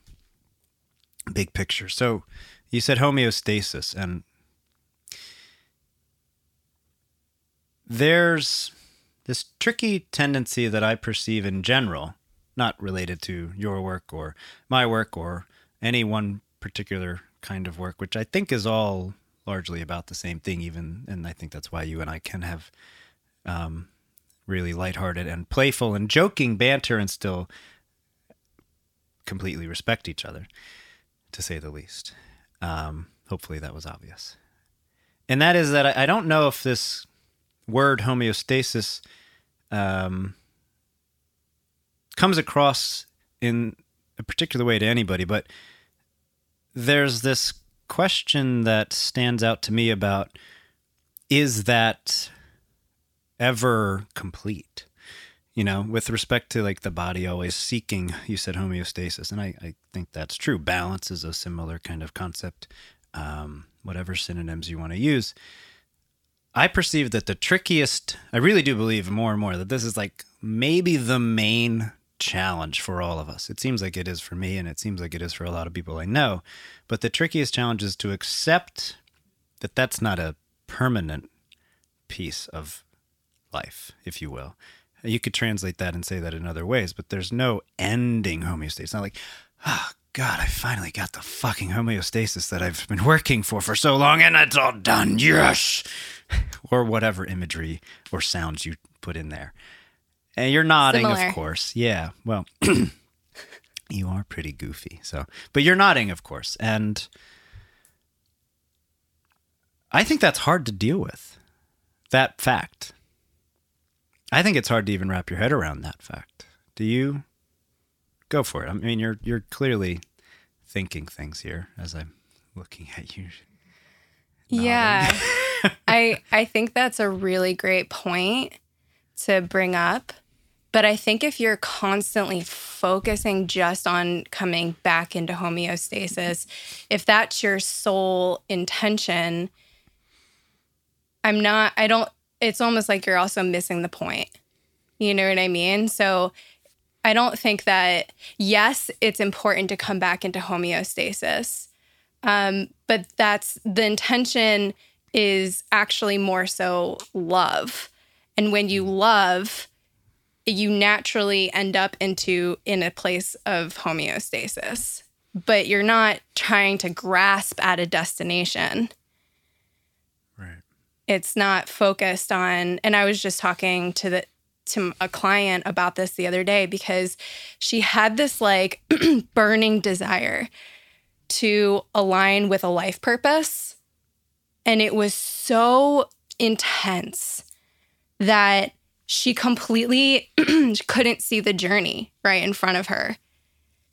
big picture. So you said homeostasis, and there's this tricky tendency that I perceive in general, not related to your work or my work or any one particular kind of work, which I think is all largely about the same thing, even. And I think that's why you and I can have um, really lighthearted and playful and joking banter and still completely respect each other, to say the least. Um, hopefully that was obvious. And that is that I, I don't know if this word homeostasis um, comes across in a particular way to anybody, but there's this question that stands out to me about is that ever complete? You know, with respect to like the body always seeking, you said homeostasis, and I, I think that's true. Balance is a similar kind of concept, um, whatever synonyms you want to use. I perceive that the trickiest, I really do believe more and more that this is like maybe the main challenge for all of us. It seems like it is for me, and it seems like it is for a lot of people I know. But the trickiest challenge is to accept that that's not a permanent piece of life, if you will. You could translate that and say that in other ways, but there's no ending homeostasis. It's not like, oh, God, I finally got the fucking homeostasis that I've been working for for so long and it's all done. Yes. [laughs] or whatever imagery or sounds you put in there. And you're nodding, Similar. of course. Yeah. Well, [clears throat] you are pretty goofy. So, but you're nodding, of course. And I think that's hard to deal with. That fact. I think it's hard to even wrap your head around that fact. Do you? Go for it. I mean, you're you're clearly thinking things here as I'm looking at you. Yeah. [laughs] I I think that's a really great point to bring up. But I think if you're constantly focusing just on coming back into homeostasis, if that's your sole intention, I'm not I don't it's almost like you're also missing the point. You know what I mean? So I don't think that, yes, it's important to come back into homeostasis. Um, but that's the intention is actually more so love. And when you love, you naturally end up into in a place of homeostasis. But you're not trying to grasp at a destination. It's not focused on and I was just talking to the to a client about this the other day because she had this like [clears throat] burning desire to align with a life purpose. And it was so intense that she completely [clears throat] couldn't see the journey right in front of her.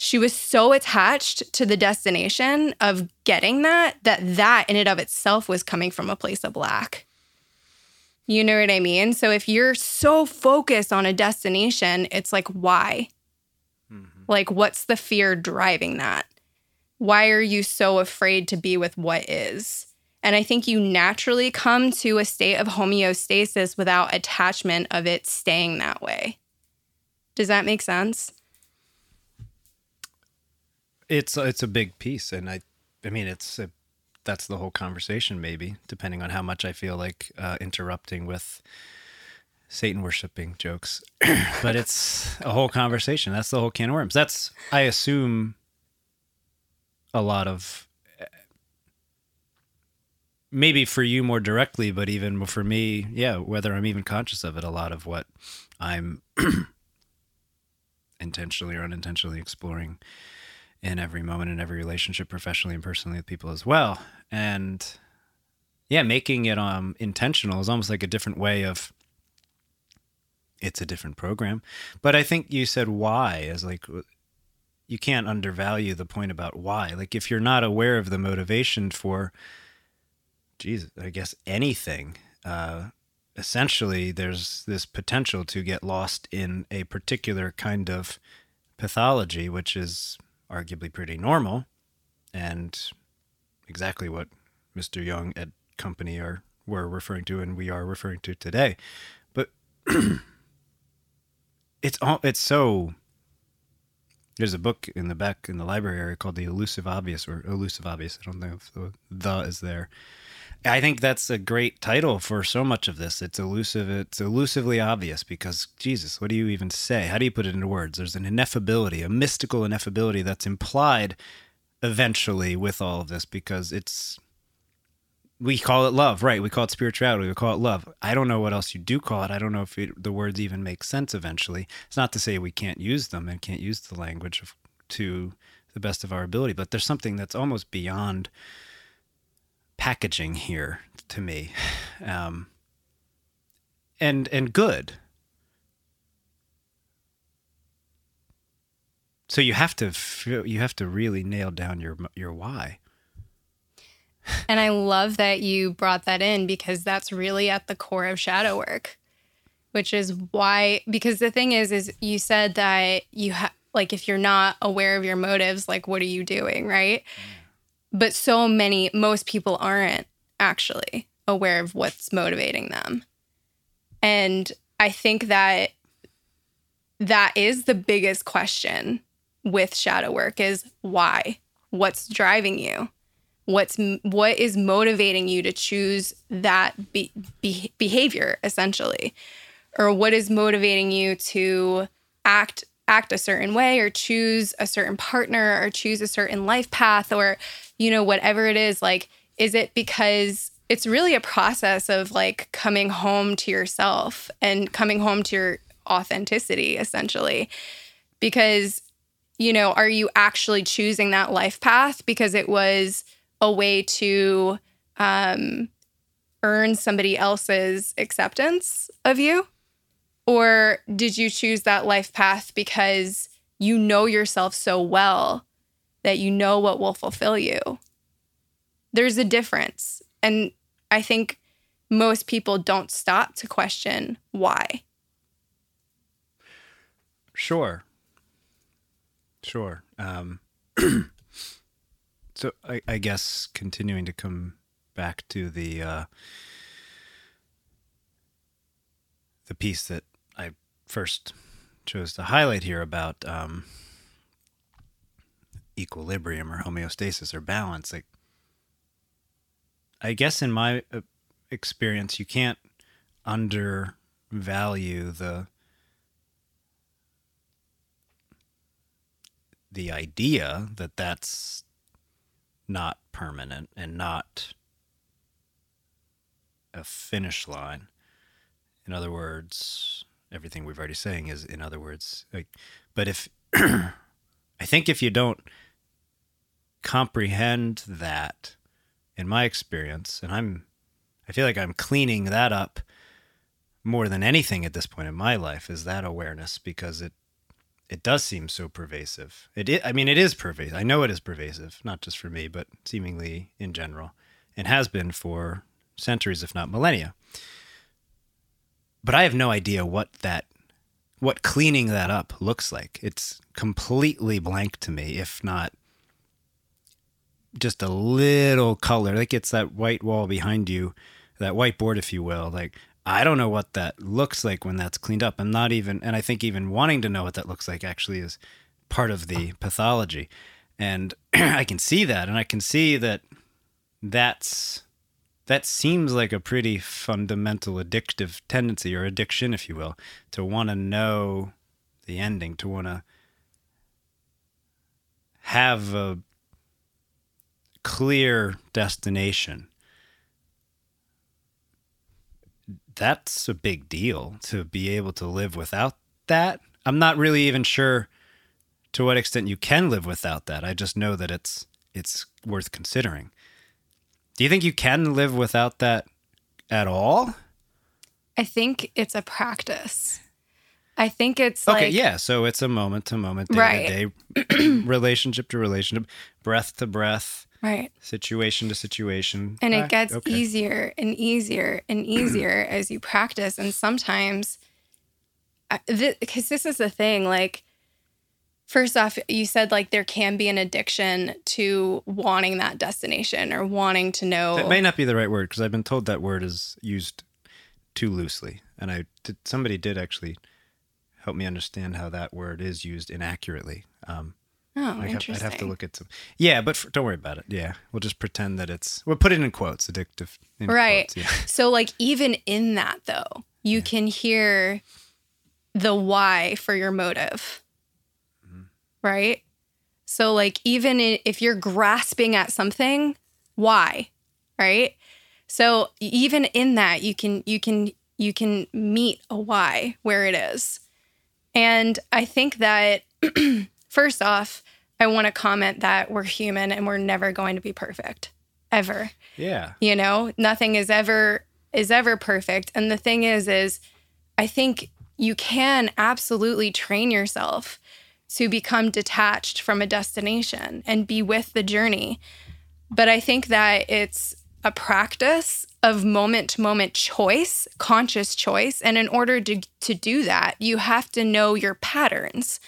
She was so attached to the destination of getting that, that that in and of itself was coming from a place of lack. You know what I mean? So if you're so focused on a destination, it's like, why? Mm-hmm. Like, what's the fear driving that? Why are you so afraid to be with what is? And I think you naturally come to a state of homeostasis without attachment of it staying that way. Does that make sense? It's it's a big piece, and I, I mean, it's a that's the whole conversation, maybe, depending on how much I feel like uh, interrupting with Satan worshiping jokes. [clears throat] but it's a whole conversation. That's the whole can of worms. That's, I assume, a lot of maybe for you more directly, but even for me, yeah, whether I'm even conscious of it, a lot of what I'm [clears throat] intentionally or unintentionally exploring in every moment in every relationship professionally and personally with people as well. And yeah making it um intentional is almost like a different way of it's a different program. But i think you said why is like you can't undervalue the point about why. Like if you're not aware of the motivation for Jesus, I guess anything uh essentially there's this potential to get lost in a particular kind of pathology which is arguably pretty normal and exactly what Mr. Jung at company are were referring to and we are referring to today. But [clears throat] it's all it's so there's a book in the back in the library area called The Elusive Obvious or Elusive Obvious. I don't know if the, the is there. I think that's a great title for so much of this. It's elusive. It's elusively obvious because Jesus, what do you even say? How do you put it into words? There's an ineffability, a mystical ineffability that's implied eventually with all of this because it's we call it love, right? We call it spirituality. We call it love. I don't know what else you do call it. I don't know if it, the words even make sense eventually. It's not to say we can't use them and can't use the language of, to the best of our ability, but there's something that's almost beyond packaging here to me, um, and and good. So you have to you have to really nail down your your why. And I love that you brought that in because that's really at the core of shadow work, which is why because the thing is is you said that you have like if you're not aware of your motives, like what are you doing, right? Mm but so many, most people aren't actually aware of what's motivating them. And I think that that is the biggest question with shadow work is why? What's driving you? What's what is motivating you to choose that be, be, behavior essentially? Or what is motivating you to act act a certain way or choose a certain partner or choose a certain life path or you know, whatever it is, like, is it because it's really a process of like coming home to yourself and coming home to your authenticity, essentially? Because, you know, are you actually choosing that life path because it was a way to um, earn somebody else's acceptance of you? Or did you choose that life path because you know yourself so well that you know what will fulfill you. There's a difference. And I think most people don't stop to question why. Sure. Sure. Um, [clears throat] so I, I, guess continuing to come back to the uh, the piece that I first chose to highlight here about um, equilibrium or homeostasis or balance like i guess in my uh, experience you can't undervalue the the idea that that's not permanent and not a finish line. In other words everything we've already saying is in other words like but if [clears throat] i think if you don't comprehend that in my experience and i'm i feel like i'm cleaning that up more than anything at this point in my life is that awareness because it it does seem so pervasive. It is, i mean it is pervasive. I know it is pervasive not just for me but seemingly in general and has been for centuries if not millennia. But i have no idea what that what cleaning that up looks like. It's completely blank to me if not just a little color. That gets that white wall behind you, that whiteboard, if you will. Like, I don't know what that looks like when that's cleaned up. I'm not even, and I think even wanting to know what that looks like actually is part of the pathology. And [clears throat] I can see that, and I can see that that's that seems like a pretty fundamental addictive tendency or addiction, if you will, to want to know the ending, to want to have a clear destination. That's a big deal to be able to live without that. I'm not really even sure to what extent you can live without that. I just know that it's it's worth considering. Do you think you can live without that at all? I think it's a practice. I think it's okay. Like, yeah, so it's a moment to moment, day to day, [clears throat] relationship to relationship, breath to breath, right. Situation to situation. And it gets okay. easier and easier and [clears throat] easier as you practice. And sometimes because this is the thing like first off you said like there can be an addiction to wanting that destination or wanting to know that may not be the right word because i've been told that word is used too loosely. And i did somebody did actually help me understand how that word is used inaccurately. Um, Oh, I'd have, I'd have to look at some. Yeah, but for, don't worry about it. Yeah, we'll just pretend that it's. We'll put it in quotes. Addictive. in Right. quotes, yeah. [laughs] So, like, even in that, though, you can hear the why for your motive. Mm-hmm. Right. So, like, even if you're grasping at something, why? Right. So, even in that, you can, you can, you can meet a why where it is. And I think that, [clears throat] first off, I want to comment that we're human and we're never going to be perfect, ever. Yeah. you know nothing is ever is ever perfect. And the thing is is i think you can absolutely train yourself to become detached from a destination and be with the journey. But i think that it's a practice of moment to moment choice conscious choice. And in order to to do that you have to know your patterns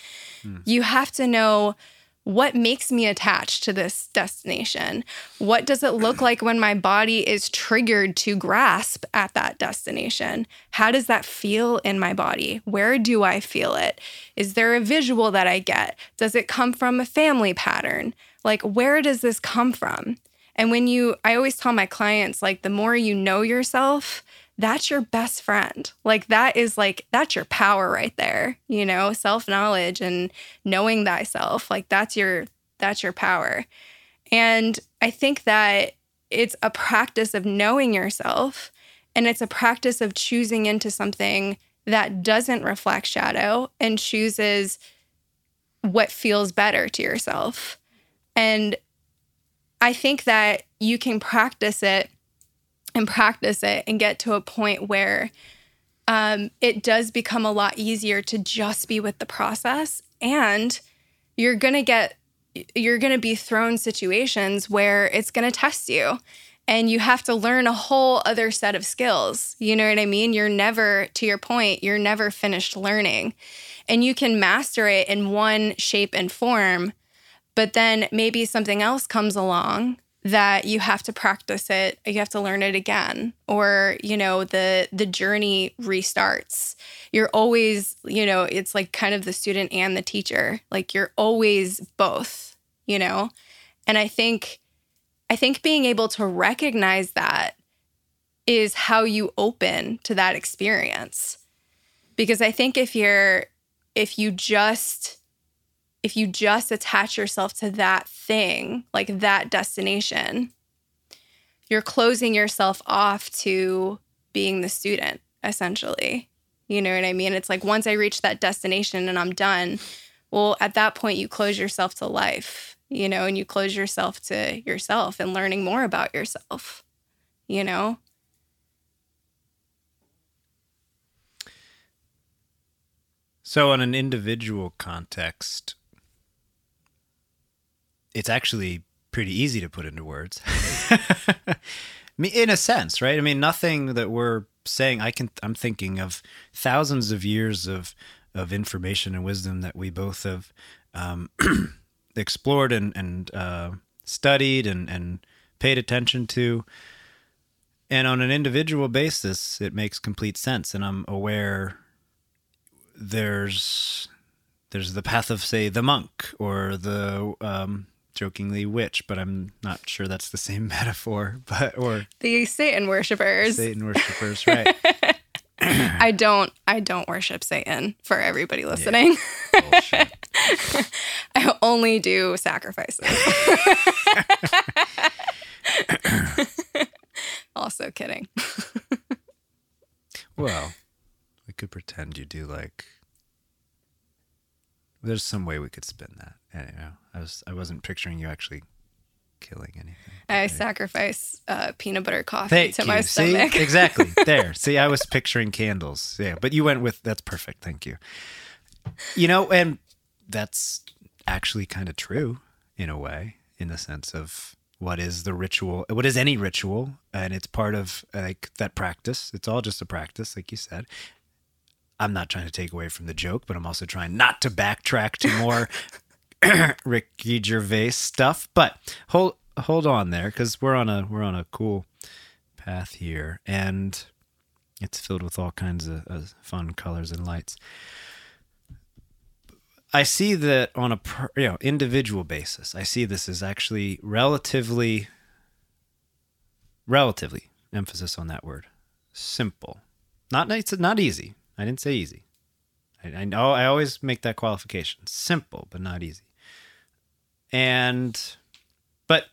Mm. you have to know what makes me attached to this destination? What does it look like when my body is triggered to grasp at that destination? How does that feel in my body? Where do I feel it? Is there a visual that I get? Does it come from a family pattern? Like, where does this come from? And when you, I always tell my clients, like, the more you know yourself, that's your best friend. Like, that is like, that's your power right there, you know, self knowledge and knowing thyself. Like, that's your, that's your power. And I think that it's a practice of knowing yourself and it's a practice of choosing into something that doesn't reflect shadow and chooses what feels better to yourself. And I think that you can practice it and practice it and get to a point where um, it does become a lot easier to just be with the process. And you're going to get, you're going to be thrown situations where it's going to test you and you have to learn a whole other set of skills. You know what I mean? You're never, to your point, you're never finished learning. And you can master it in one shape and form, but then maybe something else comes along that you have to practice it you have to learn it again or you know the the journey restarts. You're always you know it's like kind of the student and the teacher like you're always both you know? And i think i think being able to recognize that is how you open to that experience. Because i think if you're if you just if you just attach yourself to that thing, like that destination, you're closing yourself off to being the student, essentially. You know what I mean? It's like once I reach that destination and I'm done, well, at that point, you close yourself to life, you know, and you close yourself to yourself and learning more about yourself, you know? So, in an individual context, it's actually pretty easy to put into words. [laughs] In a sense, right? I mean, nothing that we're saying. I can. I'm thinking of thousands of years of of information and wisdom that we both have um, [clears throat] explored and and uh, studied and and paid attention to. And on an individual basis, it makes complete sense, and I'm aware there's there's the path of say the monk or the um, jokingly witch, but I'm not sure that's the same [laughs] metaphor. But or The Satan worshippers. Satan worshippers, right? [laughs] [clears throat] I don't I don't worship Satan for everybody listening. Bullshit. [laughs] I only do sacrifices. also kidding. Well, we could pretend you do like. There's some way we could spin that. Anyway, I was I wasn't picturing you actually killing anything. I sacrifice uh, peanut butter coffee Thank to you. my See stomach. exactly [laughs] there. See, I was picturing candles. Yeah, but you went with that's perfect. Thank you. You know, and that's actually kind of true in a way, in the sense of what is the ritual? What is any ritual? And it's part of like that practice. It's all just a practice, like you said. I'm not trying to take away from the joke, but I'm also trying not to backtrack to more [laughs] [clears throat] Ricky Gervais stuff. But hold hold on there, because we're on a we're on a cool path here, and it's filled with all kinds of, of fun colors and lights. I see that on a per, you know individual basis. I see this as actually relatively, relatively emphasis on that word, simple. Not it's not easy. I didn't say easy. I, I know I always make that qualification. Simple, but not easy. And, but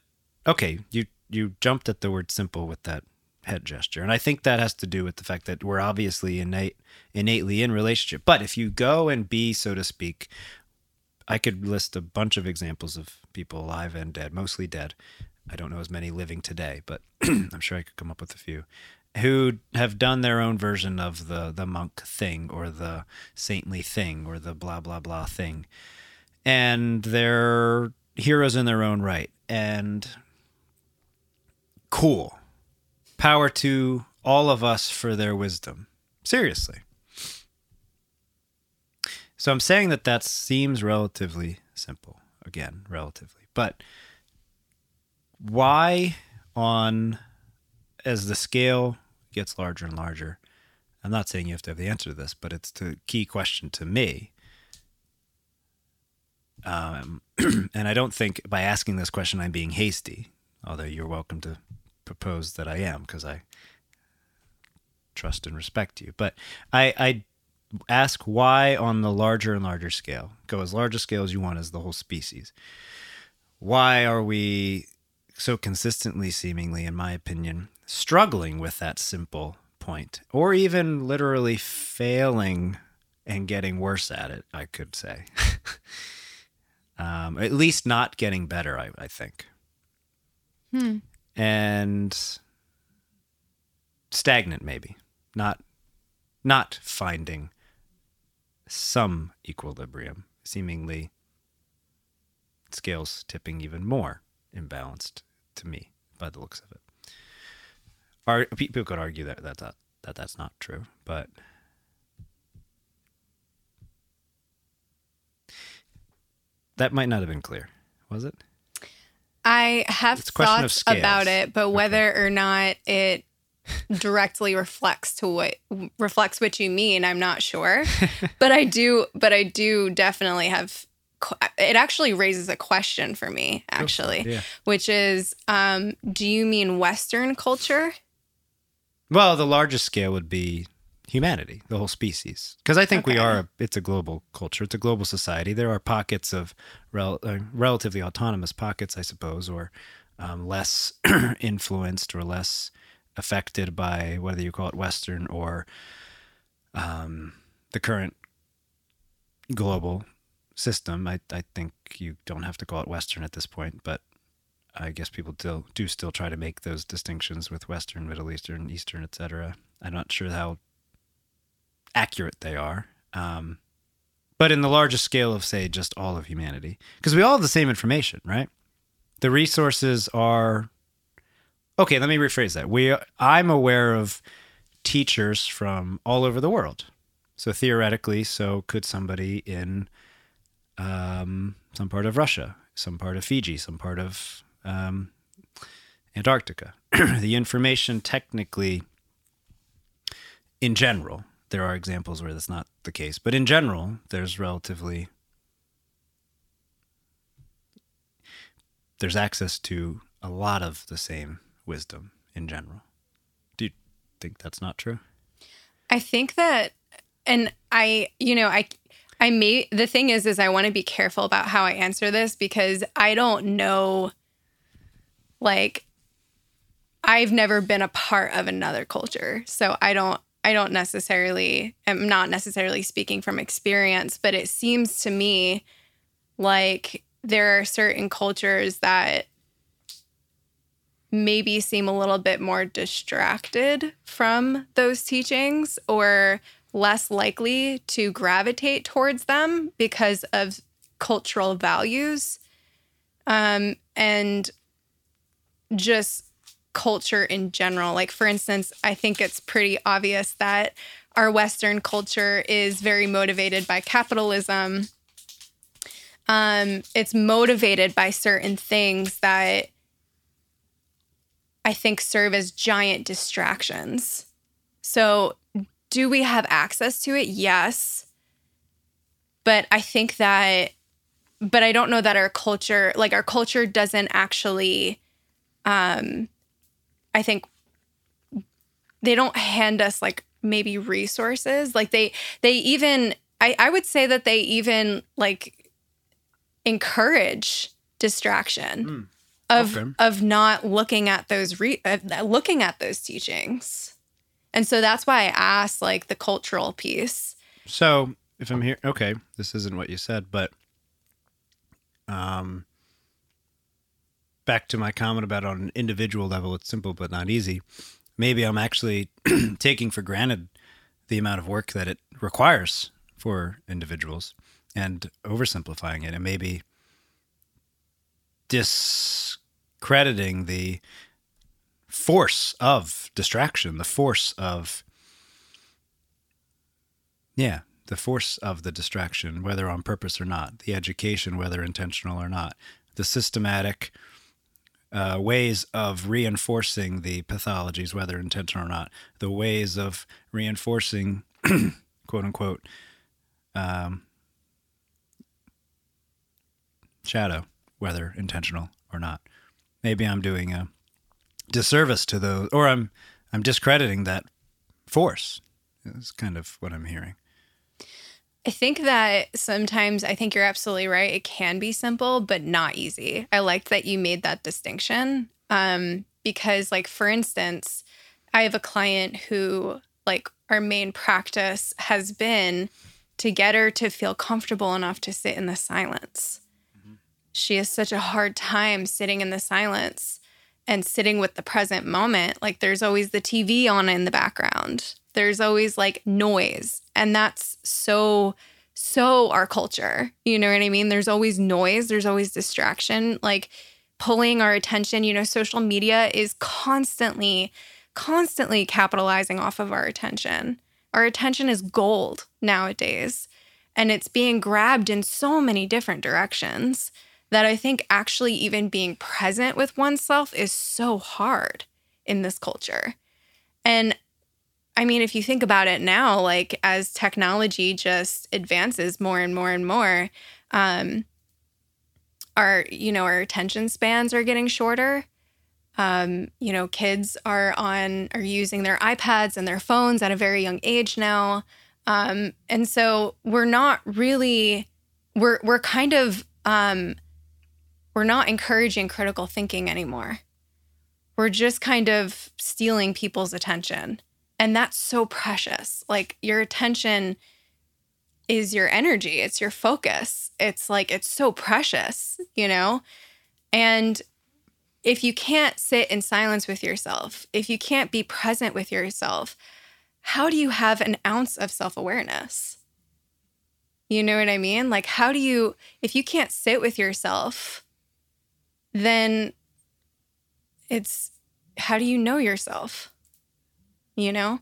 okay, you you jumped at the word simple with that head gesture, and I think that has to do with the fact that we're obviously innate innately in relationship. But if you go and be, so to speak, I could list a bunch of examples of people alive and dead, mostly dead. I don't know as many living today, but [clears throat] I'm sure I could come up with a few who have done their own version of the the monk thing or the saintly thing or the blah blah blah thing. And they're heroes in their own right. And cool. Power to all of us for their wisdom. Seriously. So I'm saying that that seems relatively simple. Again, relatively. But why on as the scale gets larger and larger, I'm not saying you have to have the answer to this, but it's the key question to me. Um, [clears throat] and I don't think by asking this question I'm being hasty, although you're welcome to propose that I am because I trust and respect you. But I, I ask why on the larger and larger scale, go as large a scale as you want as the whole species. Why are we so consistently, seemingly, in my opinion, struggling with that simple point, or even literally failing and getting worse at it, I could say. [laughs] um, at least not getting better, I, I think. Hmm. And stagnant, maybe. Not not finding some equilibrium, seemingly scales tipping even more imbalanced to me by the looks of it. Are, people could argue that, that that that that's not true, but that might not have been clear, was it? I have It's a question of thoughts about it, but Okay. whether or not it directly reflects to what reflects what you mean, I'm not sure. [laughs] but I do, but I do definitely have. It actually raises a question for me, actually, Yeah. which is, um, do you mean Western culture? Well, the largest scale would be humanity, the whole species, because I think we are. A, it's a global culture. It's a global society. There are pockets of rel, uh, relatively autonomous pockets, I suppose, or um, less [clears throat] influenced or less affected by whether you call it Western or um, the current global system. I, I think you don't have to call it Western at this point, but I guess people still do still try to make those distinctions with Western, Middle Eastern, Eastern, etc. I'm not sure how accurate they are. Um, but in the largest scale of, say, just all of humanity, because we all have the same information, right? The resources are okay. Let me rephrase that. We, I'm aware of teachers from all over the world. So theoretically, so could somebody in um, some part of Russia, some part of Fiji, some part of um, Antarctica. [clears throat] the information technically, in general, there are examples where that's not the case, but in general, there's relatively there's access to a lot of the same wisdom in general. Do you think that's not true? I think that, and I, you know, I, I may, the thing is, is I want to be careful about how I answer this because I don't know, like, I've never been a part of another culture. So I don't, I don't necessarily, I'm not necessarily speaking from experience, but it seems to me like there are certain cultures that maybe seem a little bit more distracted from those teachings or less likely to gravitate towards them because of cultural values. Um, and just culture in general. Like, for instance, I think it's pretty obvious that our Western culture is very motivated by capitalism. Um, it's motivated by certain things that I think serve as giant distractions. So, do we have access to it? Yes. but I think that but I don't know that our culture like our culture doesn't actually um I think they don't hand us like maybe resources like they they even I I would say that they even like encourage distraction Mm, of okay. of not looking at those re- uh, looking at those teachings. And so that's why I asked like the cultural piece. So if I'm here, okay, this isn't what you said, but um, back to my comment about on an individual level, it's simple but not easy. Maybe I'm actually [clears throat] taking for granted the amount of work that it requires for individuals and oversimplifying it, and maybe discrediting the force of distraction, the force of yeah, the force of the distraction, whether on purpose or not, the education, whether intentional or not, the systematic uh, ways of reinforcing the pathologies, whether intentional or not, the ways of reinforcing, [clears throat] quote unquote, um, shadow, whether intentional or not. Maybe I'm doing a disservice to those, or I'm I'm discrediting that force. Is kind of what I'm hearing. I think that sometimes I think you're absolutely right. It can be simple, but not easy. I liked that you made that distinction. Um, because like for instance, I have a client who like our main practice has been to get her to feel comfortable enough to sit in the silence. She has such a hard time sitting in the silence and sitting with the present moment. Like there's always the TV on in the background. There's always like noise. And that's so, so our culture. You know what I mean? There's always noise, there's always distraction. Like pulling our attention, you know, social media is constantly, constantly capitalizing off of our attention. Our attention is gold nowadays. And it's being grabbed in so many different directions that I think actually even being present with oneself is so hard in this culture. And I mean, if you think about it now, like as technology just advances more and more and more, um, our you know our attention spans are getting shorter. Um, you know, kids are on are using their iPads and their phones at a very young age now, um, and so we're not really we're we're kind of um, we're not encouraging critical thinking anymore. We're just kind of stealing people's attention. And that's so precious. Like your attention is your energy, it's your focus. It's like, it's so precious, you know? And if you can't sit in silence with yourself, if you can't be present with yourself, how do you have an ounce of self awareness? You know what I mean? Like, how do you, if you can't sit with yourself, then it's how do you know yourself? You know?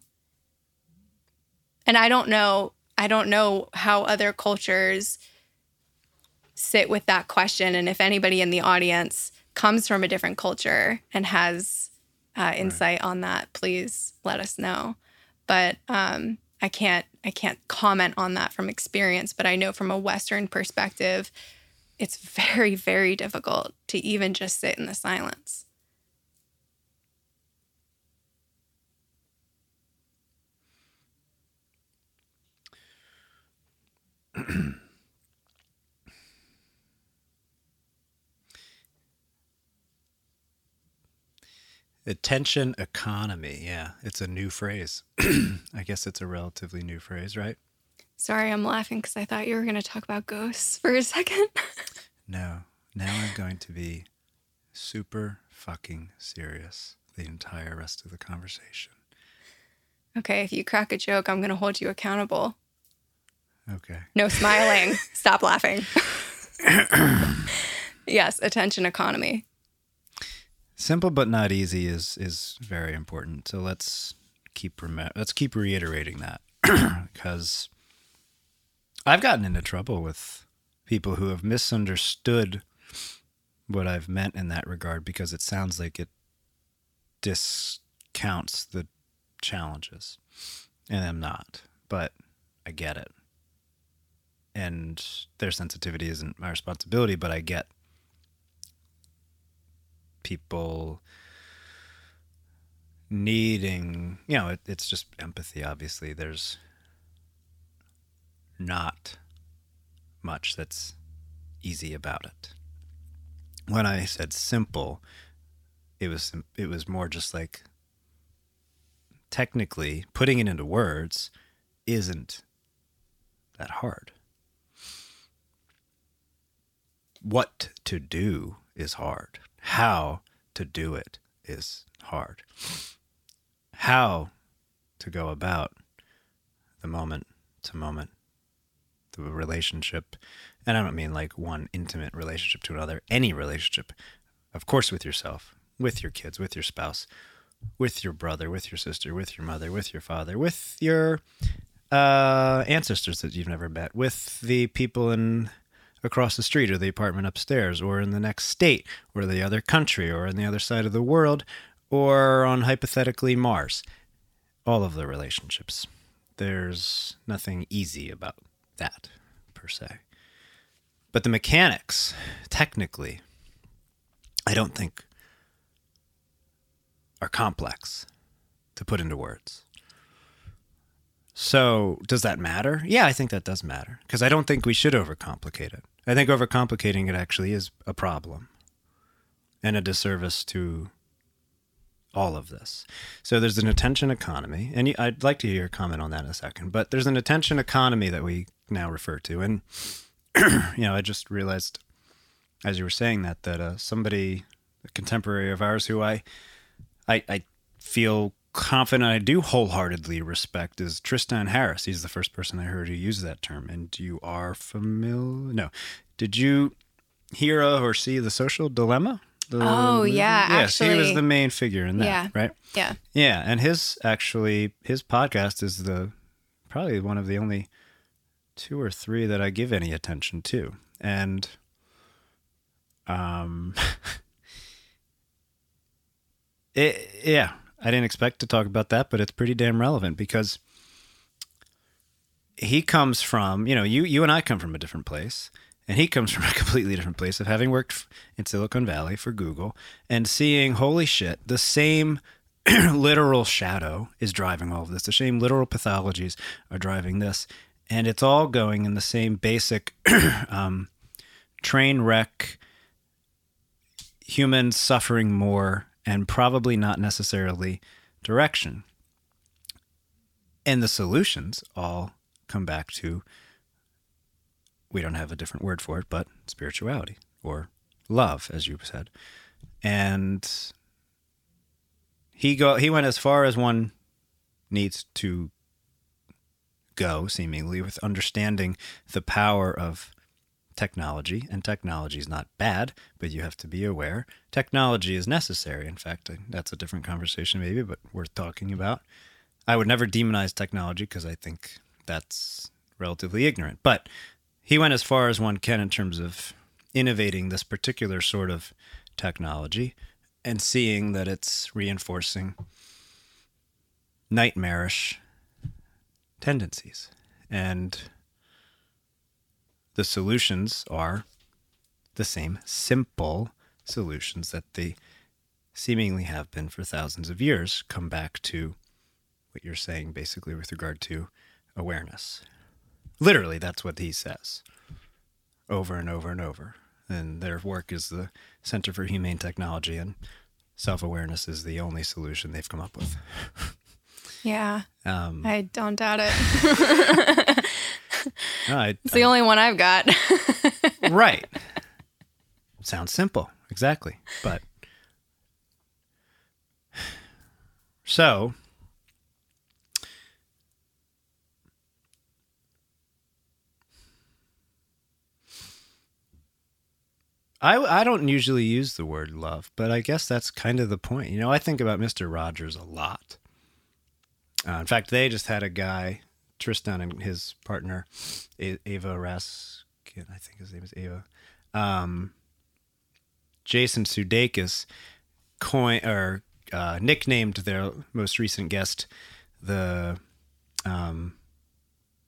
And I don't know, I don't know how other cultures sit with that question. And if anybody in the audience comes from a different culture and has uh, insight on that, please let us know. But um, I can't, I can't comment on that from experience. But I know from a Western perspective, it's very, very difficult to even just sit in the silence. [clears throat] Attention economy. Yeah, it's a new phrase. [clears throat] I guess it's a relatively new phrase, right? Sorry, I'm laughing because I thought you were going to talk about ghosts for a second. [laughs] No. Now I'm going to be super fucking serious the entire rest of the conversation. okay, if you crack a joke, I'm going to hold you accountable. Okay. No smiling. [laughs] Stop laughing. [laughs] yes, attention economy. Simple but not easy is is very important. So let's keep rem- let's keep reiterating that [clears throat] because I've gotten into trouble with people who have misunderstood what I've meant in that regard because it sounds like it discounts the challenges, and I'm not. But I get it, and their sensitivity isn't my responsibility, but I get people needing, you know, it, it's just empathy, obviously. There's not much that's easy about it. When I said simple, it was it was more just like technically putting it into words isn't that hard. What to do is hard. How to do it is hard. How to go about the moment to moment, the relationship. And I don't mean like one intimate relationship to another, any relationship, of course, with yourself, with your kids, with your spouse, with your brother, with your sister, with your mother, with your father, with your uh, ancestors that you've never met, with the people in across the street or the apartment upstairs or in the next state or the other country or on the other side of the world or on hypothetically Mars. All of the relationships. There's nothing easy about that per se. But the mechanics, technically, I don't think are complex to put into words. So, does that matter? Yeah, I think that does matter because I don't think we should overcomplicate it. I think overcomplicating it actually is a problem and a disservice to all of this. So, there's an attention economy, and I'd like to hear your comment on that in a second, but there's an attention economy that we now refer to. And, [clears throat] you know, I just realized as you were saying that, that uh, somebody, a contemporary of ours who I, I, I feel confident I do wholeheartedly respect is Tristan Harris. He's the first person I heard who used that term. And you are familiar? No. Did you hear of or see the social dilemma? The, oh yeah, yes, actually, he was the main figure in that, yeah, right? Yeah, yeah, and his actually his podcast is the probably one of the only two or three that I give any attention to, and um, [laughs] it yeah, I didn't expect to talk about that, but it's pretty damn relevant because he comes from, you know, you you and I come from a different place, and he comes [laughs] from a completely different place of having worked in Silicon Valley for Google and seeing, holy shit, the same [clears throat] literal shadow is driving all of this. The same literal pathologies are driving this, and it's all going in the same basic [clears throat] um, train wreck. Humans suffering more and probably not necessarily direction. And the solutions all come back to we don't have a different word for it, but spirituality or love, as you said. And he go he went as far as one needs to go, seemingly, with understanding the power of technology, and technology is not bad, but you have to be aware. Technology is necessary. In fact, that's a different conversation, maybe, but worth talking about. I would never demonize technology because I think that's relatively ignorant. But he went as far as one can in terms of innovating this particular sort of technology and seeing that it's reinforcing nightmarish tendencies. And the solutions are the same simple solutions that they seemingly have been for thousands of years come back to what you're saying basically with regard to awareness. Literally, that's what he says over and over and over. And their work is the Center for Humane Technology, and self awareness is the only solution they've come up with. [laughs] Yeah. Um, I don't doubt it. [laughs] no, I, it's the only one I've got. [laughs] right. Sounds simple. Exactly. But [sighs] so I, I don't usually use the word love, but I guess that's kind of the point. You know, I think about Mr. Rogers a lot. Uh, in fact, they just had a guy Tristan and his partner, Aza Raskin, I think his name is Aza, um, Jason Sudeikis, coin or uh, nicknamed their most recent guest the um,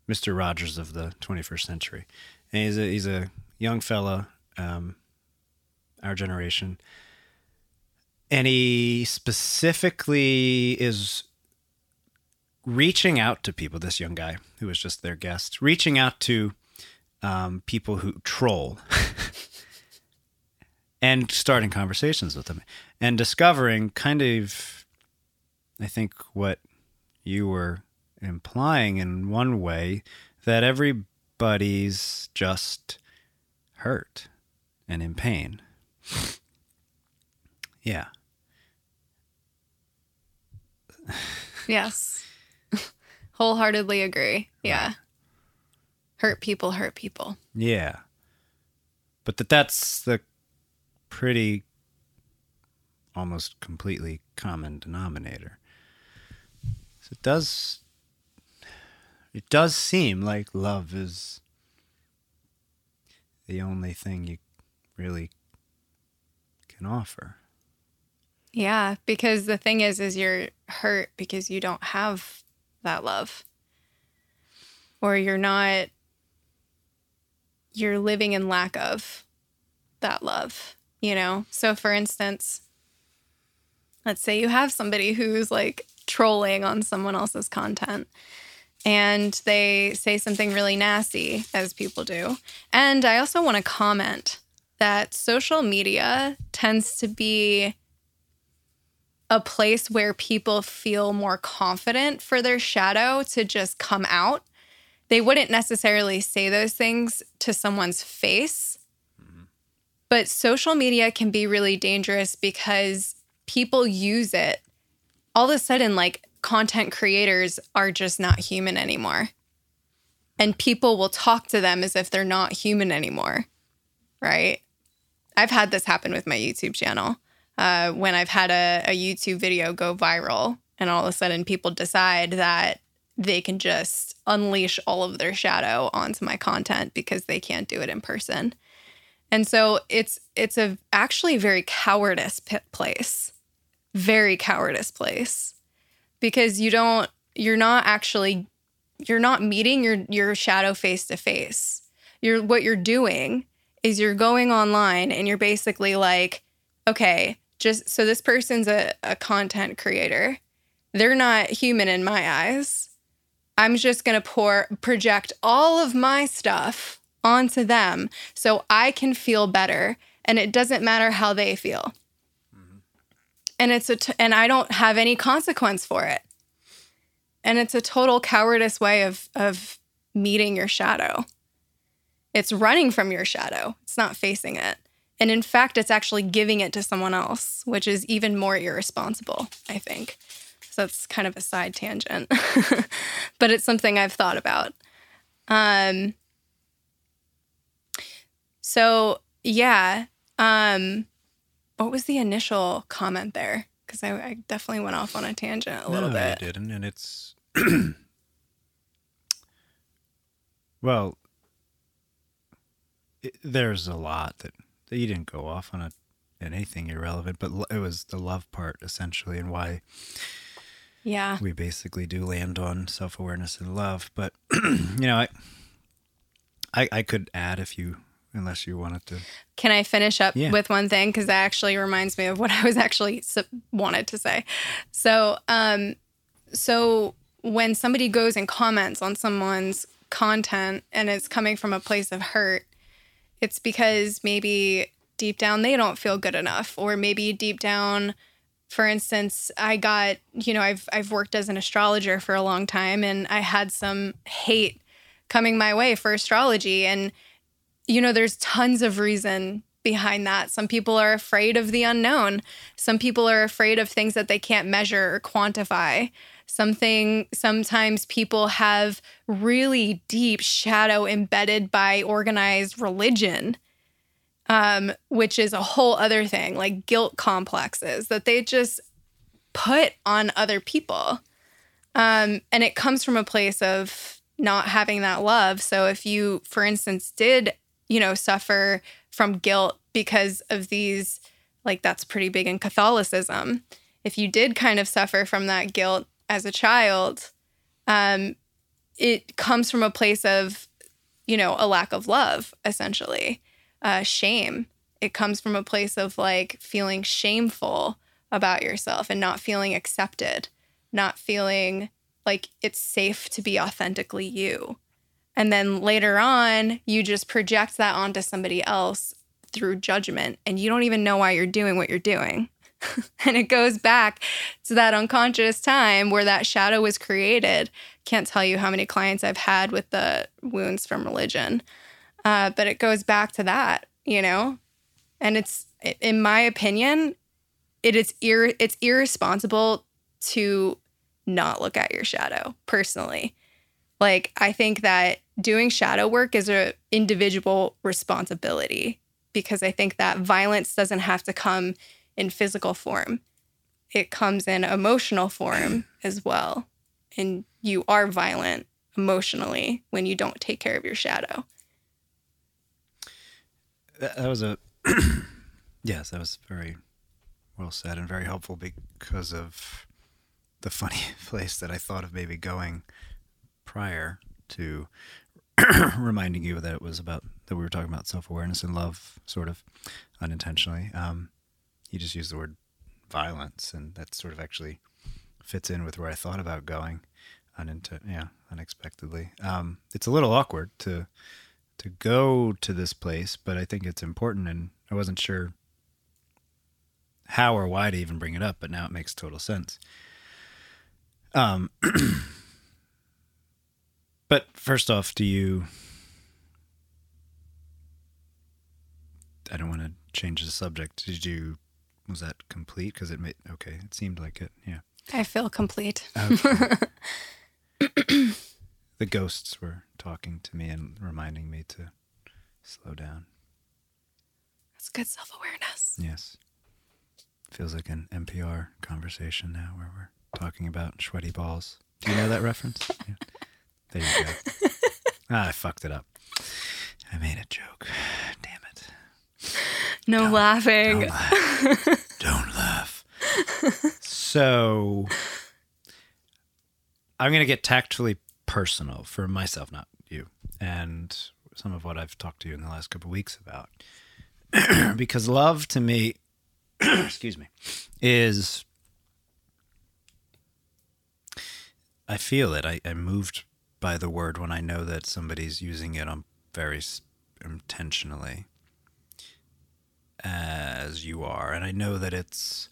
Mr. Rogers of the 21st century. And he's a he's a young fella, um, our generation, and he specifically is reaching out to people. This young guy who was just their guest, reaching out to um, people who troll. [laughs] and starting conversations with them and discovering kind of i think what you were implying in one way that everybody's just hurt and in pain yeah Yes. Wholeheartedly agree. Yeah. Hurt people hurt people. yeah but that that's the pretty almost completely common denominator so it does it does seem like love is the only thing you really can offer Yeah, because the thing is is you're hurt because you don't have that love. Or you're not you're living in lack of that love, you know? So for instance, let's say you have somebody who's like trolling on someone else's content and they say something really nasty as people do. And I also want to comment that social media tends to be a place where people feel more confident for their shadow to just come out. They wouldn't necessarily say those things to someone's face. But social media can be really dangerous because people use it. All of a sudden, like content creators are just not human anymore. And people will talk to them as if they're not human anymore. Right. I've had this happen with my YouTube channel uh, when I've had a, a YouTube video go viral, and all of a sudden people decide that they can just unleash all of their shadow onto my content because they can't do it in person. And so it's it's a actually very cowardice place, very cowardice place, because you don't you're not actually you're not meeting your your shadow face to face. You're what you're doing is you're going online and you're basically like, okay, just so this person's a, a content creator. They're not human in my eyes. I'm just gonna pour project all of my stuff onto them so I can feel better. And it doesn't matter how they feel. Mm-hmm. And it's a t- and I don't have any consequence for it. And it's a total cowardice way of of meeting your shadow. It's running from your shadow. It's not facing it. And in fact, it's actually giving it to someone else, which is even more irresponsible, I think. So that's kind of a side tangent. [laughs] but it's something I've thought about. Um so yeah. Um what was the initial comment there? Because I, I definitely went off on a tangent a little no, bit. you didn't, and it's [clears throat] well. It, there's a lot that you didn't go off on a, anything irrelevant, but it was the love part essentially, and why Yeah. we basically do land on self awareness and love. But [clears throat] you know, I, I I could add if you unless you wanted to. Can I finish up Yeah. with one thing because that actually reminds me of what [laughs] I was actually wanted to say. So, um, so when somebody goes and comments on someone's content and it's coming from a place of hurt, it's because maybe deep down they don't feel good enough, or maybe deep down, for instance, I got you know I've I've worked as an astrologer for a long time, and I had some hate coming my way for astrology and you know, there's tons of reason behind that. Some people are afraid of the unknown. Some people are afraid of things that they can't measure or quantify. Something sometimes people have really deep shadow embedded by organized religion. Um, which is a whole other thing, like guilt complexes that they just put on other people. Um, and it comes from a place of not having that love. So if you, for instance, did you know, suffer from guilt because of these, like that's pretty big in Catholicism. If you did kind of suffer from that guilt as a child, um, it comes from a place of, you know, a lack of love, essentially, uh, shame. It comes from a place of like feeling shameful about yourself and not feeling accepted, not feeling like it's safe to be authentically you. And then later on, you just project that onto somebody else through judgment, and you don't even know why you're doing what you're doing. [laughs] and it goes back to that unconscious time where that shadow was created. Can't tell you how many clients I've had with the wounds from religion, uh, but it goes back to that, you know. And it's, in my opinion, it is ir- it's irresponsible to not look at your shadow personally. Like I think that doing shadow work is a individual responsibility because I think that violence doesn't have to come in physical form. It comes in emotional form as well. And you are violent emotionally when you don't take care of your shadow. That, that was a [clears throat] yes, that was very well said and very helpful because of the funny [laughs] place that I thought of maybe going prior to [clears throat] reminding you that it was about that we were talking about self awareness and love, sort of unintentionally. Um, you just used the word violence, and that sort of actually fits in with where I thought about going, uninten- yeah, unexpectedly. Um, it's a little awkward to to go to this place, but I think it's important, and I wasn't sure how or why to even bring it up, but now it makes total sense. Um, [clears throat] but first off, do you? I don't want to change the subject. Did you? Was that complete? Because it made okay. It seemed like it. Yeah. I feel complete. Okay. [laughs] [coughs] the ghosts were talking to me and reminding me to slow down. That's good self awareness. Yes. Feels like an NPR conversation now where we're talking about sweaty balls. Do you know that reference? [laughs] Yeah. There you go. ah, I fucked it up. I made a joke. [sighs] Damn it. No laughing. Laugh. [laughs] So I'm going to get tactfully personal for myself, not you, and some of what I've talked to you in the last couple weeks about. [clears throat] because love to me, [clears throat] excuse me, is I feel it. I, I'm moved by the word when I know that somebody's using it on very intentionally as you are and i know that it's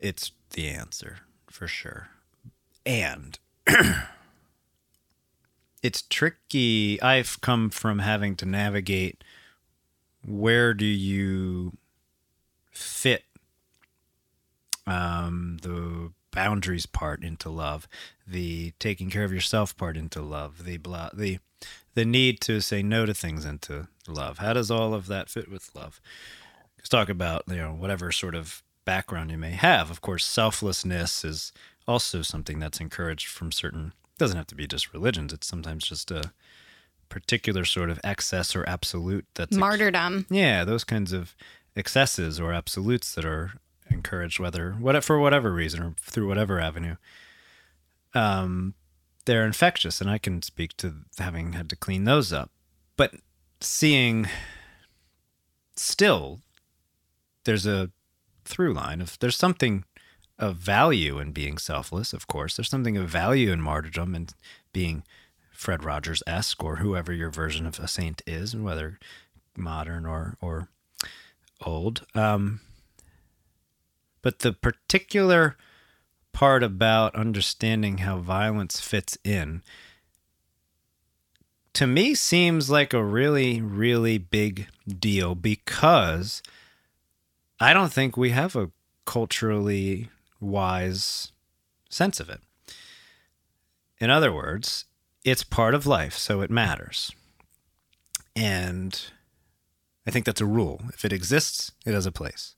it's the answer for sure and [clears throat] it's tricky i've come from having to navigate where do you fit um, the boundaries part into love, the taking care of yourself part into love, the blah, the the need to say no to things into love. How does all of that fit with love? Let's talk about you know whatever sort of background you may have. Of course, selflessness is also something that's encouraged from certain. Doesn't have to be just religions. It's sometimes just a particular sort of excess or absolute that's Martyrdom. yeah, those kinds of excesses or absolutes that are encouraged, whether what for whatever reason or through whatever avenue, um, they're infectious, and I can speak to having had to clean those up. But seeing still, there's a through line of there's something of value in being selfless. Of course, there's something of value in martyrdom and being Fred Rogers esque or whoever your version of a saint is, and whether modern or or old. Um, but the particular part about understanding how violence fits in to me seems like a really really big deal because I don't think we have a culturally wise sense of it. In other words, it's part of life, so it matters. And I think that's a rule. If it exists, it has a place.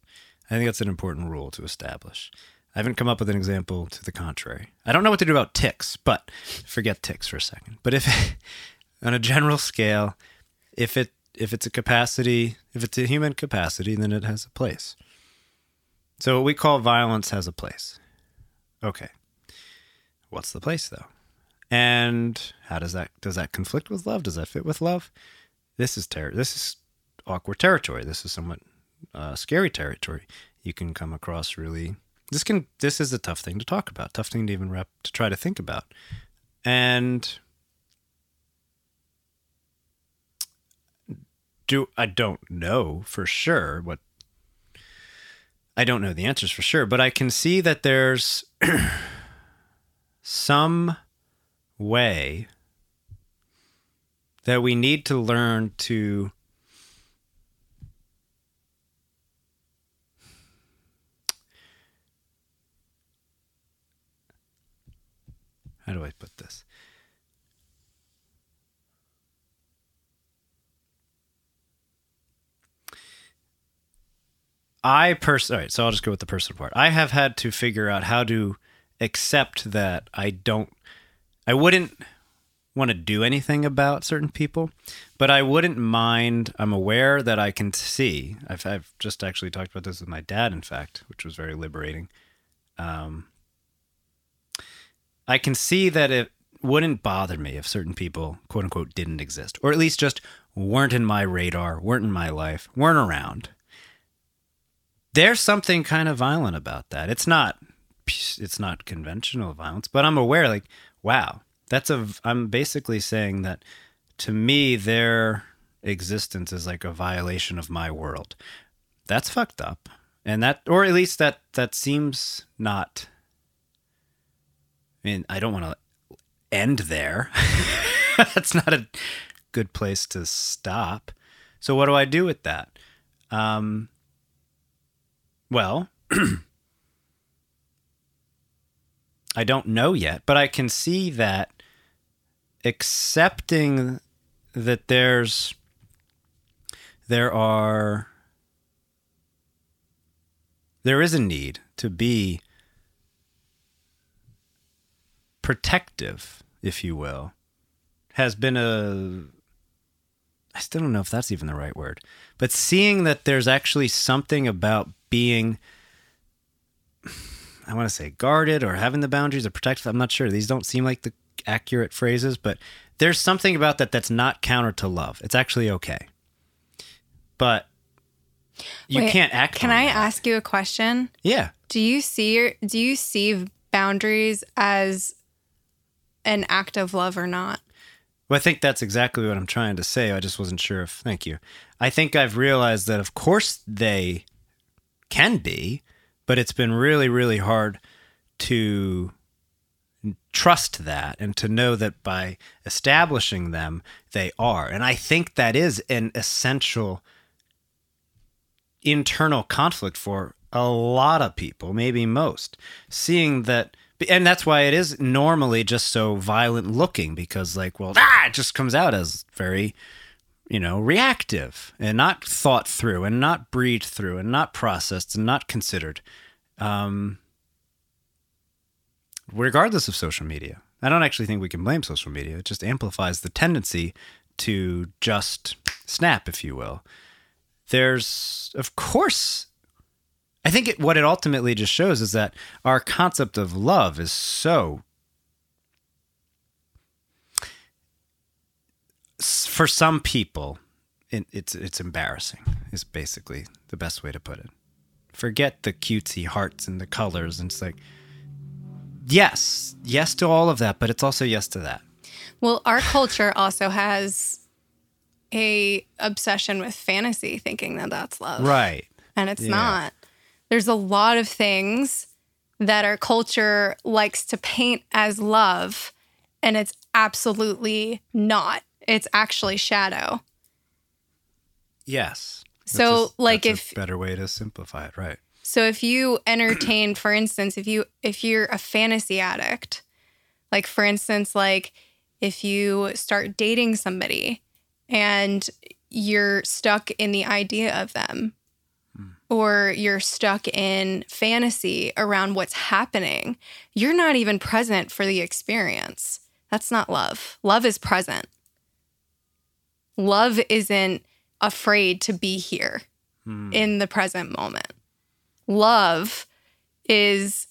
I think that's an important rule to establish. I haven't come up with an example to the contrary. I don't know what to do about ticks, but forget ticks for a second. But if [laughs] on a general scale, if it if it's a capacity, if it's a human capacity, then it has a place. So what we call violence has a place. Okay. What's the place though? And how does that does that conflict with love? Does that fit with love? This is ter- this is awkward territory. This is somewhat uh, scary territory. You can come across really this can this is a tough thing to talk about, tough thing to even wrap to try to think about. And do I don't know for sure what I don't know the answers for sure, but I can see that there's [clears throat] some way that we need to learn to how do I put this? I personally, all right, so I'll just go with the personal part. I have had to figure out how to accept that I don't, I wouldn't want to do anything about certain people, but I wouldn't mind. I'm aware that I can see. I've, I've just actually talked about this with my dad, in fact, which was very liberating. Um, I can see that it wouldn't bother me if certain people, quote unquote, didn't exist, or at least just weren't in my radar, weren't in my life, weren't around. There's something kind of violent about that. It's not it's not conventional violence, but I'm aware like wow, that's a I'm basically saying that to me their existence is like a violation of my world. That's fucked up. And that or at least that that seems not I mean, I don't want to end there. [laughs] That's not a good place to stop. So what do I do with that? Um, well, I don't know yet, but I can see that accepting that there's there are there is a need to be protective, if you will, has been a I still don't know if that's even the right word. But seeing that there's actually something about being I want to say guarded or having the boundaries or protective. I'm not sure. These don't seem like the accurate phrases, but there's something about that that's not counter to love. It's actually okay. But you Wait, can't act Can I that. ask you a question? Yeah. Do you see your, do you see boundaries as an act of love or not? Well, I think that's exactly what I'm trying to say. I just wasn't sure if. Thank you. I think I've realized that, of course, they can be, but it's been really, really hard to trust that and to know that by establishing them, they are. And I think that is an essential internal conflict for a lot of people, maybe most, seeing that and that's why it is normally just so violent looking because like well ah it just comes out as very you know reactive and not thought through and not breathed through and not processed and not considered um regardless of social media i don't actually think we can blame social media it just amplifies the tendency to just snap if you will there's of course I think it, what it ultimately just shows is that our concept of love is so. For some people, it, it's it's embarrassing. Is basically the best way to put it. Forget the cutesy hearts and the colors, and it's like, yes, yes to all of that, but it's also yes to that. Well, our culture also has a obsession with fantasy, thinking that that's love, Right. and it's Yeah. not. There's a lot of things that our culture likes to paint as love, and it's absolutely not. It's actually shadow. Yes. So, a- like, if- better way to simplify it, right? So if you entertain, for instance, if you if you're a fantasy addict, like for instance, like if you start dating somebody and you're stuck in the idea of them hmm. or you're stuck in fantasy around what's happening, you're not even present for the experience. That's not love. Love is present. Love isn't afraid to be here hmm. in the present moment. Love is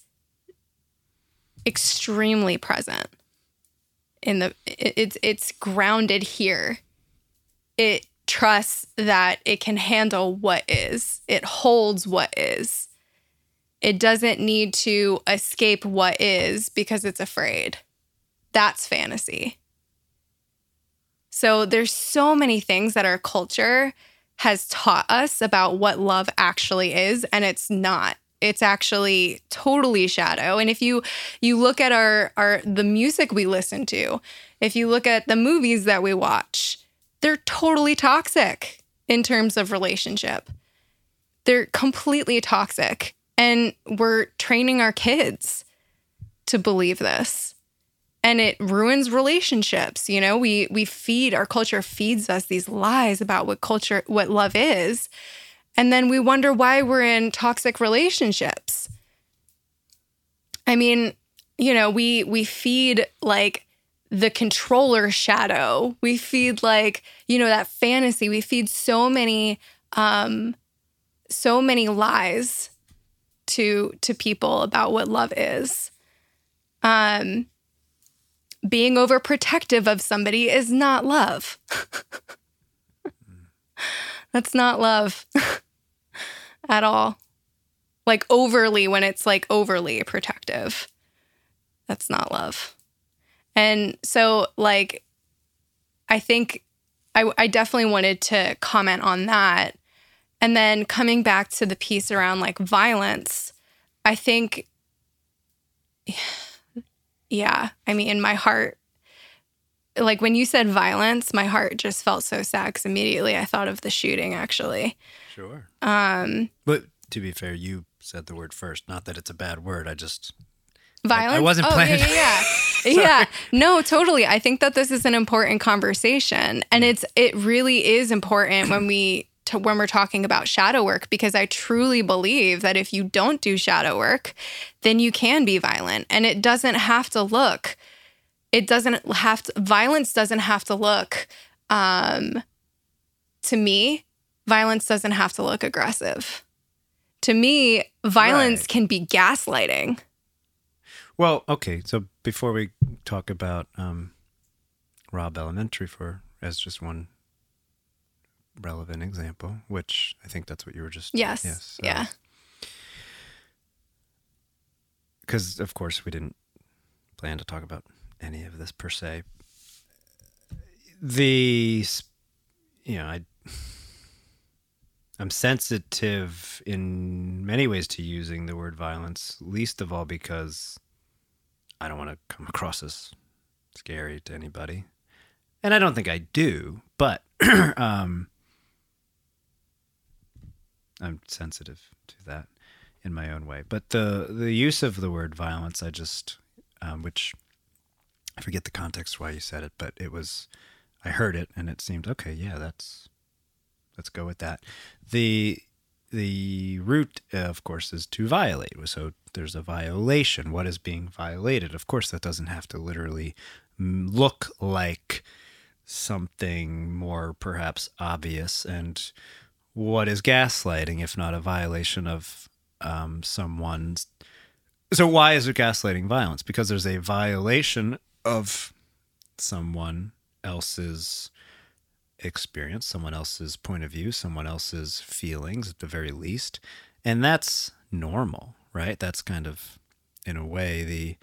extremely present. in the it's it's grounded here. It trusts that it can handle what is. It holds what is. It doesn't need to escape what is because it's afraid. That's fantasy. So there's so many things that our culture has taught us about what love actually is and it's not. It's actually totally shadow. And if you you look at our our the music we listen to if you look at the movies that we watch they're totally toxic in terms of relationship. They're completely toxic and we're training our kids to believe this and it ruins relationships you know? We we feed our culture feeds us these lies about what culture what love is and then we wonder why we're in toxic relationships. I mean you know we we feed like the controller shadow. We feed like you know that fantasy. We feed so many um so many lies to to people about what love is. Um being overprotective of somebody is not love. [laughs] That's not love [laughs] at all. Like overly, when it's like overly protective, that's not love. And so, like, I think I, I definitely wanted to comment on that. And then coming back to the piece around like violence, I think yeah, I mean, my heart, like when you said violence, my heart just felt so sad because immediately I thought of the shooting, actually. Sure. Um, but to be fair, you said the word first. Not that it's a bad word. I just violence. I, I wasn't oh, planning. Yeah, yeah, [laughs] yeah. yeah. No, totally. I think that this is an important conversation, and it's it really is important when we to when we're talking about shadow work because I truly believe that if you don't do shadow work, then you can be violent and it doesn't have to look it doesn't have to violence doesn't have to look um to me violence doesn't have to look aggressive. To me, violence right. can be gaslighting. Well, okay, so before we talk about um Robb Elementary for as just one relevant example, which I think that's what you were just. Yes. Yes. Yeah. Because, of course, we didn't plan to talk about any of this per se. The, you know, I. I'm sensitive in many ways to using the word violence, least of all because I don't want to come across as scary to anybody. And I don't think I do, but [clears throat] um, I'm sensitive to that in my own way. But the the use of the word violence, I just, um, which I forget the context why you said it, but it was, I heard it and it seemed okay. Yeah, that's, let's go with that. The the root, of course, is to violate. So there's a violation. What is being violated? Of course, that doesn't have to literally look like something more perhaps obvious and what is gaslighting if not a violation of um, someone's so why is it gaslighting violence? Because there's a violation of someone else's experience someone else's point of view someone else's feelings at the very least and that's normal right? That's kind of in a way the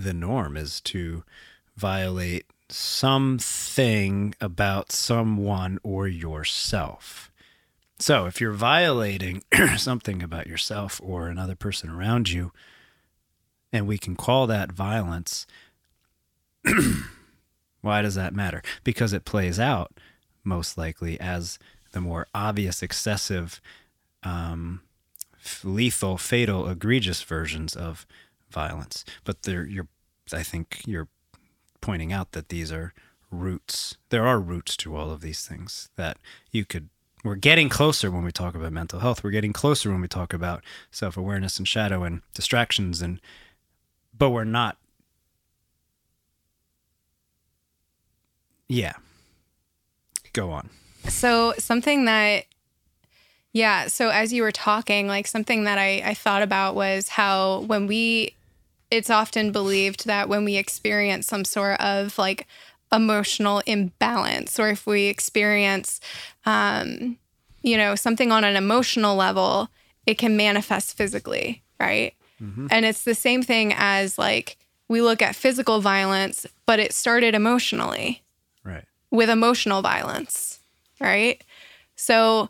the norm is to violate something about someone or yourself. So, if you're violating [clears throat] something about yourself or another person around you, and we can call that violence, [clears throat] why does that matter? Because it plays out most likely as the more obvious, excessive, um, lethal, fatal, egregious versions of violence. But there, you're, I think you're pointing out that these are roots. There are roots to all of these things that you could. We're getting closer when we talk about mental health. We're getting closer when we talk about self awareness and shadow and distractions, and but we're not. Yeah. Go on. So something that yeah. So as you were talking, like something that I, I thought about was how when we it's often believed that when we experience some sort of like emotional imbalance, or if we experience, um, you know, something on an emotional level, it can manifest physically, right? Mm-hmm. And it's the same thing as like we look at physical violence, but it started emotionally. Right. With emotional violence, right? So,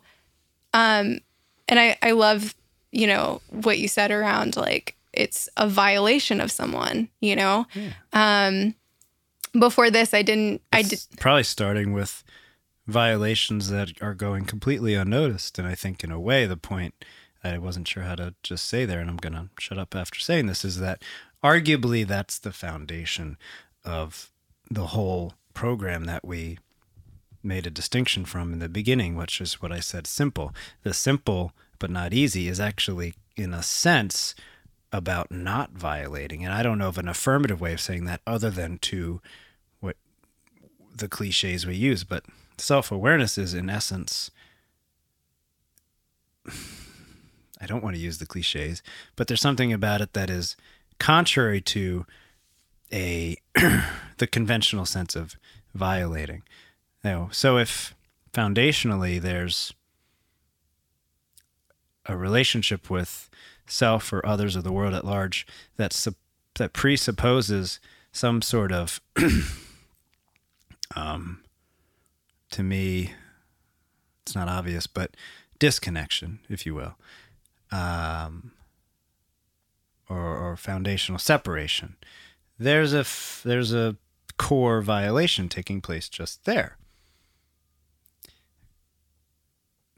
um, and I, I love, you know, what you said around like it's a violation of someone, you know? Yeah. Um, before this, I didn't, it's I did probably starting with violations that are going completely unnoticed. And I think in a way, the point I wasn't sure how to just say there, and I'm going to shut up after saying this, is that arguably that's the foundation of the whole program that we made a distinction from in the beginning, which is what I said simple. The simple but not easy is actually, in a sense, about not violating. And I don't know of an affirmative way of saying that other than to what the cliches we use, but self awareness is, in essence, [sighs] I don't want to use the cliches, but there's something about it that is contrary to a [clears throat] the conventional sense of violating. You know, so if foundationally there's a relationship with self or others or the world at large that su- that presupposes some sort of [clears throat] um to me it's not obvious but disconnection if you will um or, or foundational separation. There's a f- there's a core violation taking place just there does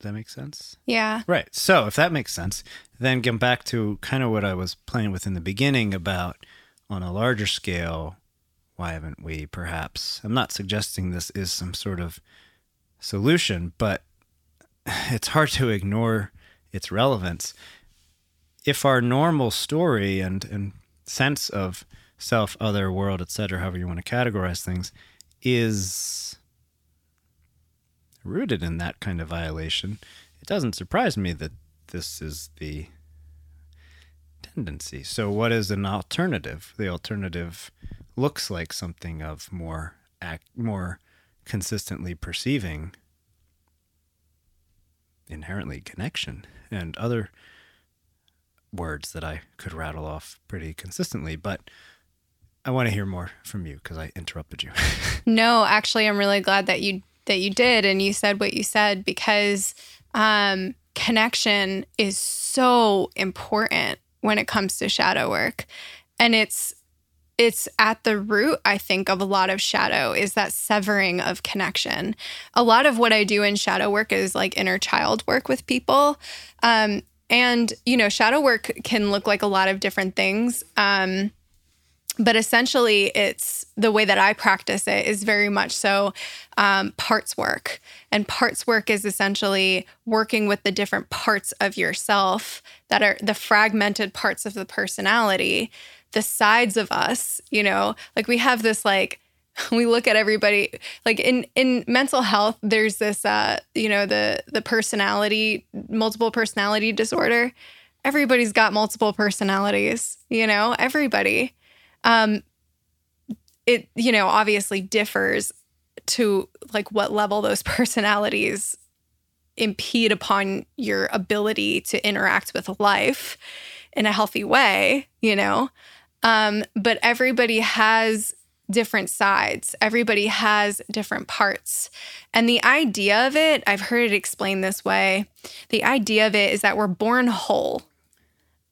that make sense? Yeah. Right. So if that makes sense, then get back to kind of what I was playing with in the beginning about on a larger scale, why haven't we perhaps? I'm not suggesting this is some sort of solution, but [sighs] it's hard to ignore its relevance. If our normal story and, and sense of self, other, world, etc., however you want to categorize things, is rooted in that kind of violation, it doesn't surprise me that this is the tendency. So, what is an alternative? The alternative looks like something of more act, more consistently perceiving inherently connection and other words that I could rattle off pretty consistently, but I want to hear more from you because I interrupted you. [laughs] no, actually, I'm really glad that you that you did and you said what you said because um, connection is so important when it comes to shadow work. And it's it's at the root i think of a lot of shadow is that severing of connection. A lot of what i do in shadow work is like inner child work with people. Um, and you know shadow work can look like a lot of different things. Um, but essentially it's the way that i practice it is very much so um, parts work. And parts work is essentially working with the different parts of yourself that are the fragmented parts of the personality the sides of us you know? Like we have this like [laughs] we look at everybody like in in mental health there's this uh you know the the personality multiple personality disorder. Everybody's got multiple personalities you know? Everybody um, it, you know, obviously differs to like what level those [laughs] personalities impede upon your ability to interact with life in a healthy way, you know. Um, but everybody has different sides. Everybody has different parts. And the idea of it, I've heard it explained this way. The idea of it is that we're born whole.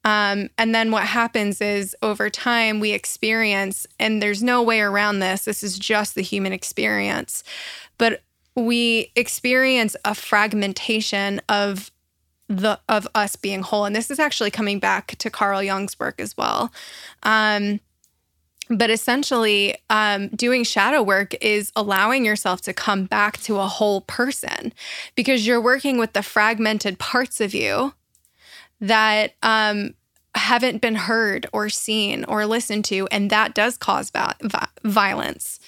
Um, and then what happens is over time we experience, and there's no way around this, this is just the human experience, but we experience a fragmentation of the of us being whole. And this is actually coming back to carl jung's work as well. Um, but essentially um, doing shadow work is allowing yourself to come back to a whole person because you're working with the fragmented parts of you that um, haven't been heard or seen or listened to, and that does cause va- violence.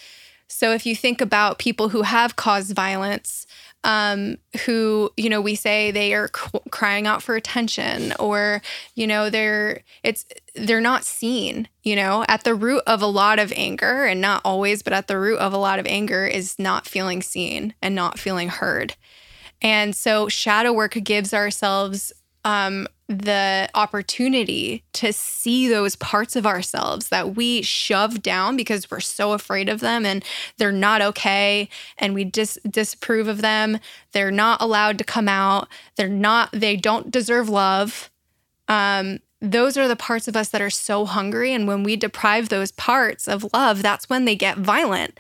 So if you think about people who have caused violence, um, who you know we say they are crying out for attention or you know they're it's they're not seen you know at the root of a lot of anger and not always but at the root of a lot of anger is not feeling seen and not feeling heard and so shadow work gives ourselves um, the opportunity to see those parts of ourselves that we shove down because we're so afraid of them and they're not okay and we dis- disapprove of them. They're not allowed to come out. They're not they don't deserve love. Um, those are the parts of us that are so hungry. And when we deprive those parts of love that's when they get violent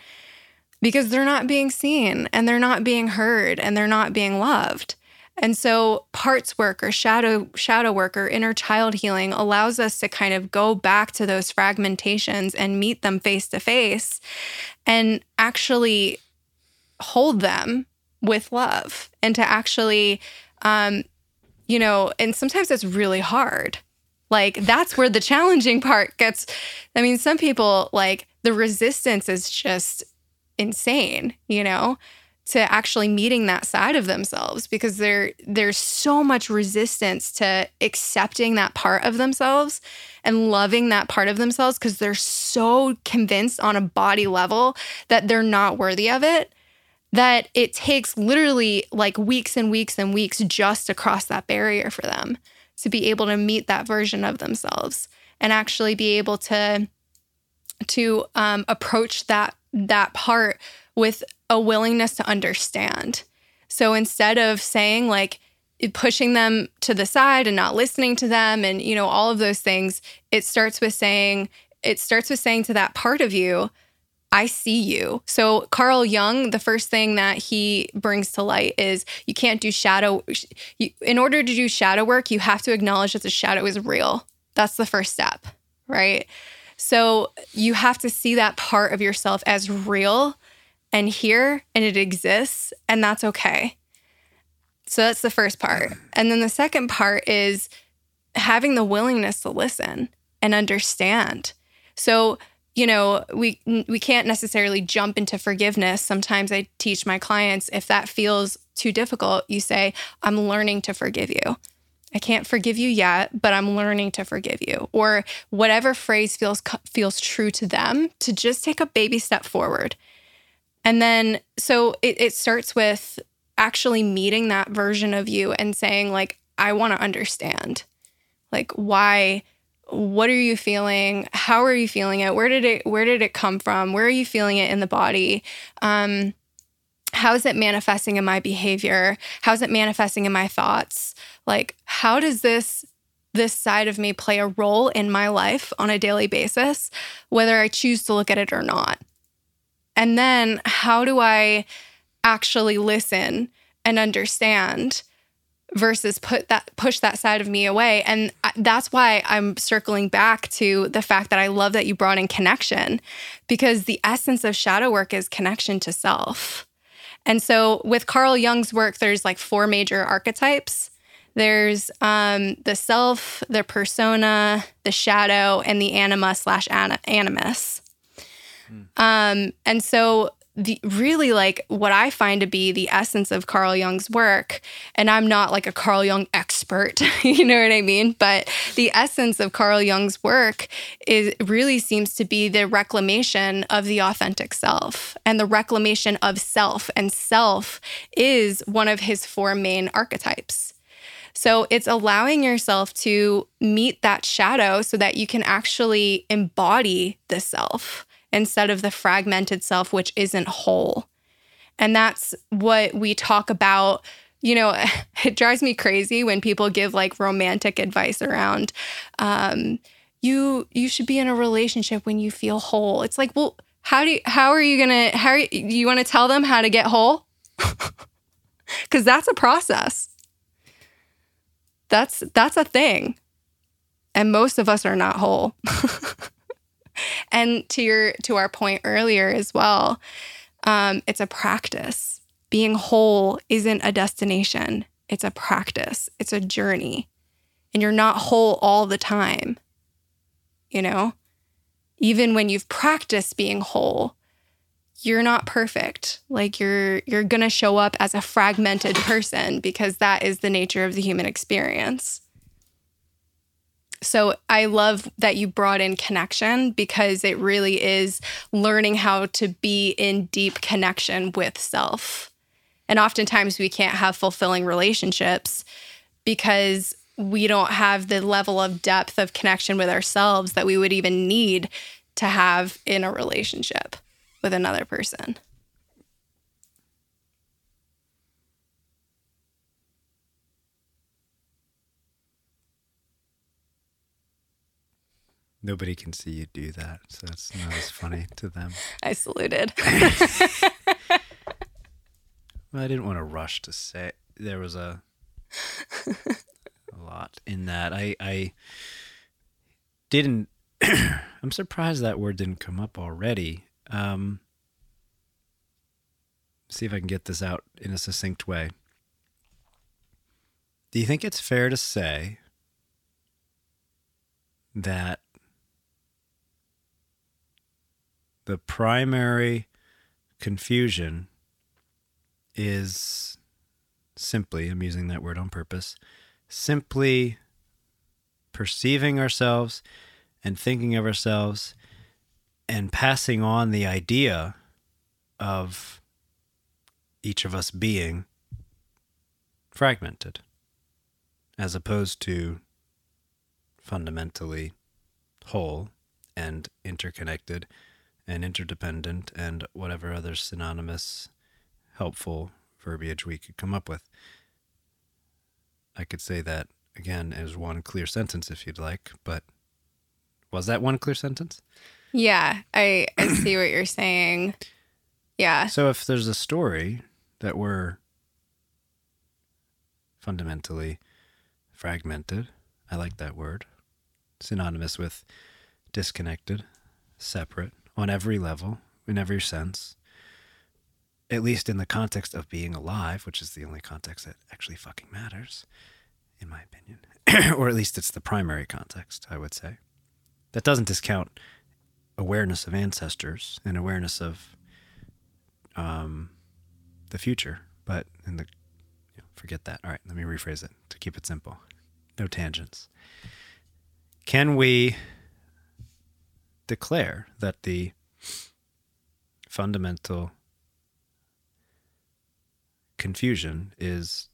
because they're not being seen and they're not being heard and they're not being loved and so parts work or shadow shadow work or inner child healing allows us to kind of go back to those fragmentations and meet them face to face and actually hold them with love and to actually um you know and sometimes it's really hard. Like that's where the challenging part gets i mean some people like the resistance is just insane you know to actually meeting that side of themselves because there there's so much resistance to accepting that part of themselves and loving that part of themselves because they're so convinced on a body level that they're not worthy of it that it takes literally like weeks and weeks and weeks just to cross that barrier for them to be able to meet that version of themselves and actually be able to to um, approach that that part with a willingness to understand. So instead of saying like pushing them to the side and not listening to them and you know all of those things, it starts with saying it starts with saying to that part of you, I see you. So Carl Jung, the first thing that he brings to light is you can't do shadow. You, in order to do shadow work, you have to acknowledge that the shadow is real. That's the first step, right? So you have to see that part of yourself as real and here and it exists and that's okay. So that's the first part. And then the second part is having the willingness to listen and understand. So, you know, we we can't necessarily jump into forgiveness. Sometimes I teach my clients if that feels too difficult, you say, "I'm learning to forgive you." I can't forgive you yet, but I'm learning to forgive you. Or whatever phrase feels feels true to them, to just take a baby step forward and then, so it, it starts with actually meeting that version of you and saying, like, I want to understand. Like, why? What are you feeling? How are you feeling it? Where did it where did it come from? Where are you feeling it in the body? Um, how is it manifesting in my behavior? How is it manifesting in my thoughts? Like, how does this this side of me play a role in my life on a daily basis, whether I choose to look at it or not? And then how do I actually listen and understand versus put that push that side of me away and that's why I'm circling back to the fact that I love that you brought in connection because the essence of shadow work is connection to self. And so with Carl Jung's work there's like four major archetypes. There's um, the self, the persona, the shadow, and the anima slash animus. Um, and so the really like what I find to be the essence of Carl Jung's work, and I'm not like a Carl Jung expert, [laughs] you know what I mean? But the essence of Carl Jung's work is really seems to be the reclamation of the authentic self and the reclamation of self. And self is one of his four main archetypes. So it's allowing yourself to meet that shadow so that you can actually embody the self instead of the fragmented self, which isn't whole. And that's what we talk about. You know, [laughs] it drives me crazy when people give like romantic advice around, um, you you should be in a relationship when you feel whole. It's like, well, how do you, how are you gonna how are you, you want to tell them how to get whole? [laughs] Because that's a process. That's that's a thing, and most of us are not whole. [laughs] and to your to our point earlier as well, um, it's a practice. Being whole isn't a destination; it's a practice. It's a journey, and you're not whole all the time. You know, even when you've practiced being whole, you're not perfect. Like you're you're going to show up as a fragmented person because that is the nature of the human experience. So I love that you brought in connection because it really is learning how to be in deep connection with self. And oftentimes we can't have fulfilling relationships because we don't have the level of depth of connection with ourselves that we would even need to have in a relationship with another person. Nobody can see you do that, so it's not as funny to them. [laughs] I saluted. [laughs] well, I didn't want to rush to say there was a a lot in that. I I didn't. [clears throat] I'm surprised that word didn't come up already. Um, see if I can get this out in a succinct way. Do you think it's fair to say that the primary confusion is simply, I'm using that word on purpose, simply perceiving ourselves and thinking of ourselves and passing on the idea of each of us being fragmented as opposed to fundamentally whole and interconnected and interdependent and whatever other synonymous helpful verbiage we could come up with. I could say that again as one clear sentence if you'd like, but was that one clear sentence? Yeah, I, I see what you're saying. Yeah. So if there's a story that we're fundamentally fragmented, I like that word, synonymous with disconnected, separate, on every level, in every sense, at least in the context of being alive, which is the only context that actually fucking matters, in my opinion. [clears throat] or at least it's the primary context, I would say. That doesn't discount awareness of ancestors and awareness of um, the future, but in the you know, forget that. All right, let me rephrase it to keep it simple. No tangents. Can we declare that the fundamental confusion is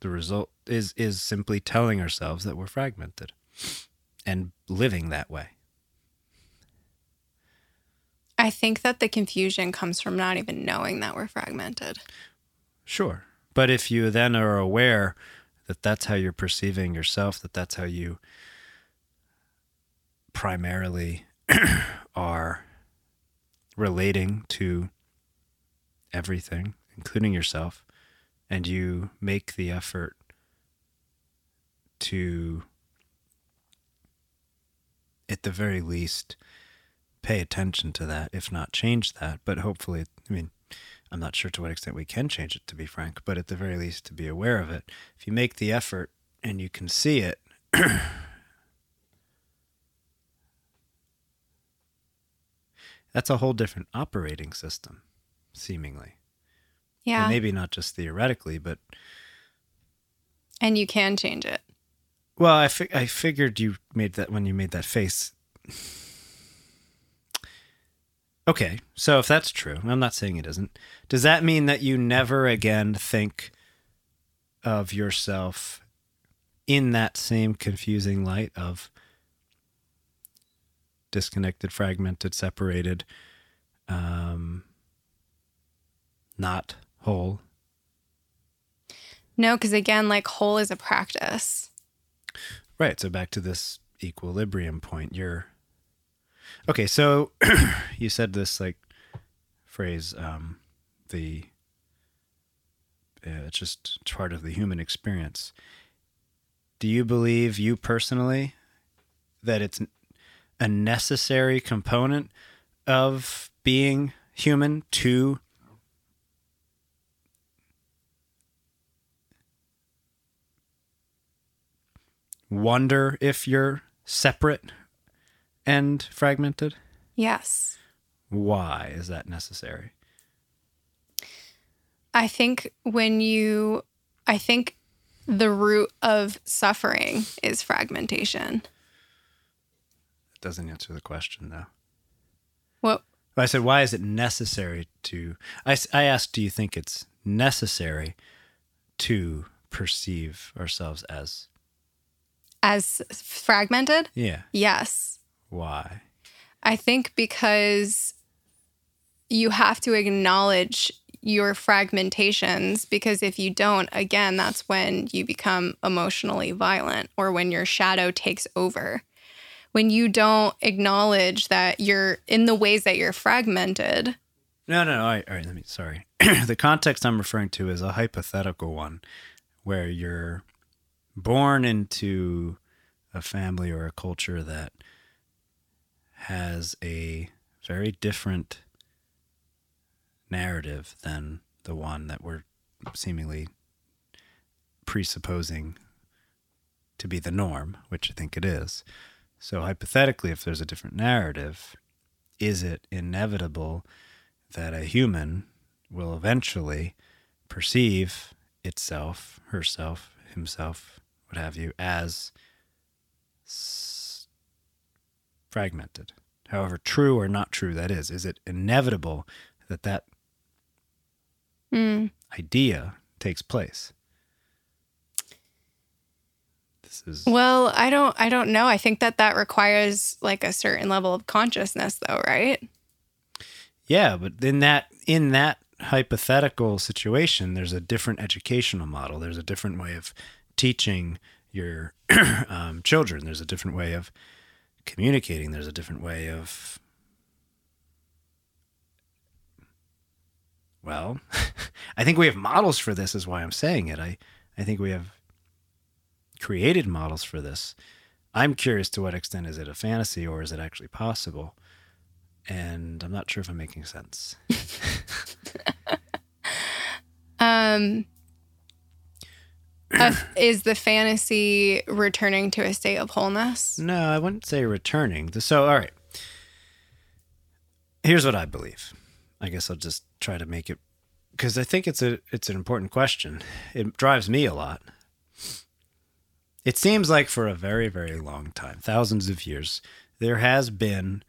the result is is simply telling ourselves that we're fragmented and living that way. I think that the confusion comes from not even knowing that we're fragmented. Sure. But if you then are aware that that's how you're perceiving yourself, that that's how you primarily [clears throat] are relating to everything, including yourself, and you make the effort to, at the very least, pay attention to that, if not change that. But hopefully, I mean, I'm not sure to what extent we can change it, to be frank, but at the very least, to be aware of it. If you make the effort and you can see it, [clears throat] that's a whole different operating system, seemingly. Yeah. And maybe not just theoretically, but. And you can change it. Well, I, fi- I figured you made that when you made that face. Okay, so if that's true, I'm not saying it isn't. Does that mean that you never again think of yourself in that same confusing light of disconnected, fragmented, separated, um, not whole? No, because again, like whole is a practice. Right. So back to this equilibrium point. You're okay. So [clears throat] you said this like phrase, um, the uh, it's just part of the human experience. Do you believe you personally that it's a necessary component of being human to wonder if you're separate and fragmented? Yes. why is that necessary? I think when you, I think the root of suffering is fragmentation. Doesn't answer the question, though. What? I said, why is it necessary to? I, I asked, do you think it's necessary to perceive ourselves as? As fragmented? Yeah. Yes. Why? I think because you have to acknowledge your fragmentations because if you don't, again, that's when you become emotionally violent or when your shadow takes over. When you don't acknowledge that you're in the ways that you're fragmented, No, no, no. All right, all right let me. Sorry. [clears throat] the context I'm referring to is a hypothetical one, where you're born into a family or a culture that has a very different narrative than the one that we're seemingly presupposing to be the norm, which I think it is. So, hypothetically, if there's a different narrative, is it inevitable that a human will eventually perceive itself, herself, himself, what have you, as s- fragmented? However true or not true that is, is it inevitable that that mm, idea takes place? Is well, I don't I don't know. I think that that requires like a certain level of consciousness though, right? Yeah, but in that in that hypothetical situation, there's a different educational model. There's a different way of teaching your [clears throat] um, children. There's a different way of communicating. There's a different way of well, [laughs] I think we have models for this. Is why I'm saying it. I I think we have created models for this. I'm curious to what extent is it a fantasy or is it actually possible? and I'm not sure if I'm making sense. Um uh, is the fantasy returning to a state of wholeness? No, I wouldn't say returning. So, all right. Here's what I believe. I guess I'll just try to make it because I think it's a it's an important question. It drives me a lot. It seems like for a very very long time, thousands of years, there has been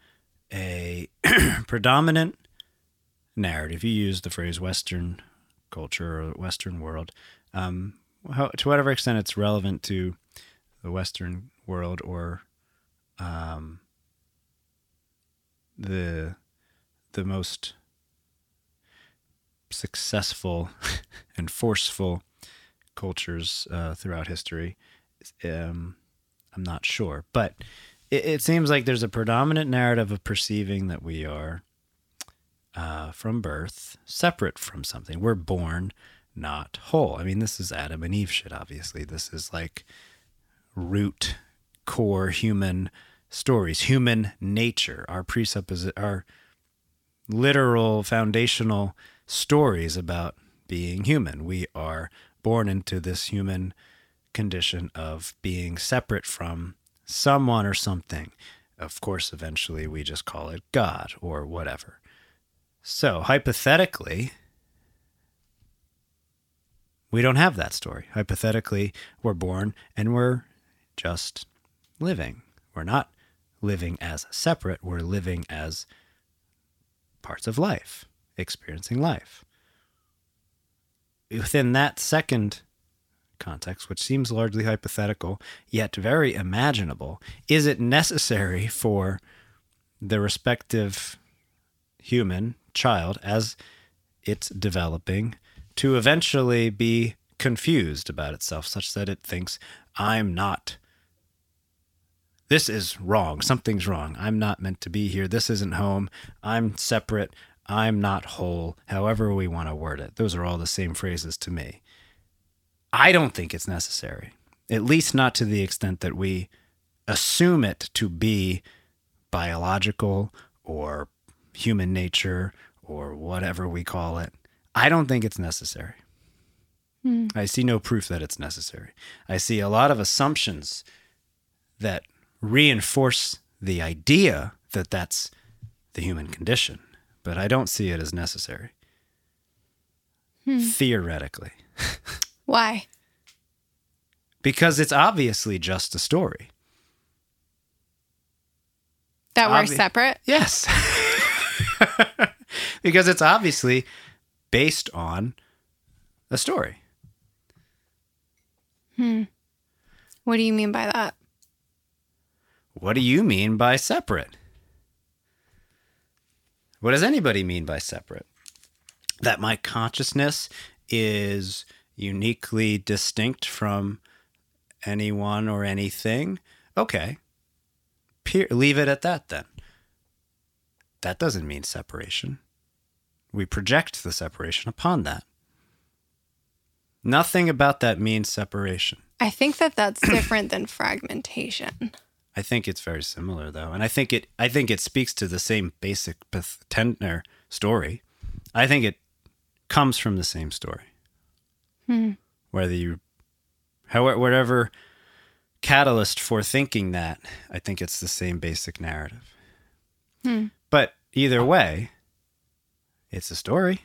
a [clears throat] predominant narrative. You use the phrase Western culture or Western world. Um, how, to whatever extent it's relevant to the Western world or um, the the most successful [laughs] and forceful cultures uh, throughout history. Um, I'm not sure, but it, it seems like there's a predominant narrative of perceiving that we are uh, from birth separate from something. We're born not whole. I mean, this is Adam and Eve shit, obviously. This is like root, core human stories, human nature, our presuppos our literal foundational stories about being human. We are born into this human condition of being separate from someone or something. Of course, eventually we just call it God or whatever. So, hypothetically, we don't have that story. Hypothetically, we're born and we're just living. We're not living as separate, we're living as parts of life, experiencing life. Within that second context, which seems largely hypothetical, yet very imaginable, is it necessary for the respective human child as it's developing to eventually be confused about itself such that it thinks, I'm not. This is wrong. Something's wrong. I'm not meant to be here. This isn't home. I'm separate. I'm not whole. However, we want to word it. Those are all the same phrases to me. I don't think it's necessary, at least not to the extent that we assume it to be biological or human nature or whatever we call it. I don't think it's necessary. Hmm. I see no proof that it's necessary. I see a lot of assumptions that reinforce the idea that that's the human condition. but I don't see it as necessary. Theoretically. [laughs] Why? Because it's obviously just a story. That we're Obvi- separate? Yes. [laughs] because it's obviously based on a story. Hmm. What do you mean by that? What do you mean by separate? What does anybody mean by separate? That my consciousness is uniquely distinct from anyone or anything? Okay. Pe- leave it at that then. That doesn't mean separation. We project the separation upon that. Nothing about that means separation. I think that that's [clears throat] different than fragmentation. I think it's very similar though, and I think it I think it speaks to the same basic path- ten- story. I think it comes from the same story. Hmm. Whether you, however, whatever catalyst for thinking that, I think it's the same basic narrative. Hmm. But either way, it's a story.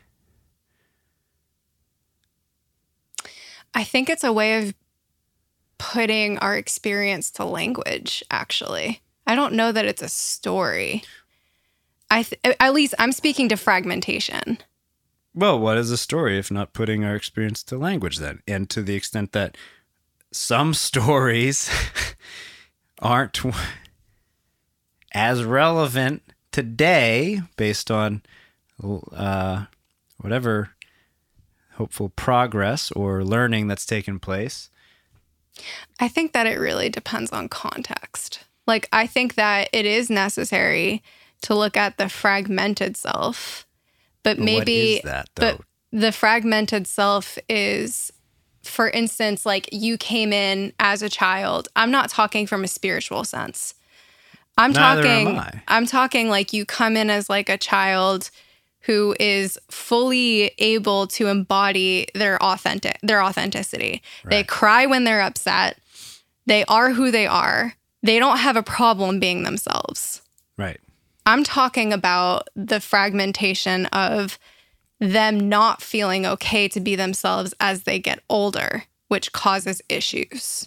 I think it's a way of putting our experience to language, actually. I don't know that it's a story. I th- at least I'm speaking to fragmentation. Well, what is a story if not putting our experience to language then? And to the extent that some [laughs] stories aren't as relevant today based on uh, whatever hopeful progress or learning that's taken place. I think that it really depends on context. Like, I think that it is necessary to look at the fragmented self, but But maybe that though? but the fragmented self is, for instance, like you came in as a child. I'm not talking from a spiritual sense. I'm Neither talking. I. I'm talking like you come in as like a child who is fully able to embody their authentic their authenticity. They cry when they're upset. They are who they are. They don't have a problem being themselves. right. I'm talking about the fragmentation of them not feeling okay to be themselves as they get older, which causes issues.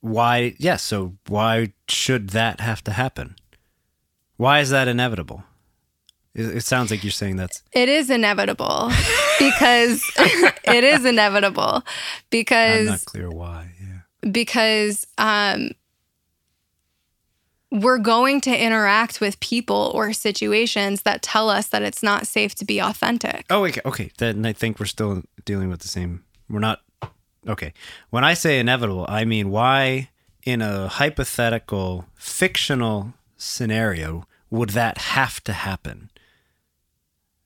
Why? Yes. so why should that have to happen? Why is that inevitable? It, it sounds like you're saying that's It is inevitable because [laughs] it is inevitable because. I'm not clear why. Yeah. because um we're going to interact with people or situations that tell us that it's not safe to be authentic. Oh, okay. Okay. Then I think we're still dealing with the same. We're not. Okay. When I say inevitable, I mean why in a hypothetical fictional scenario would that have to happen?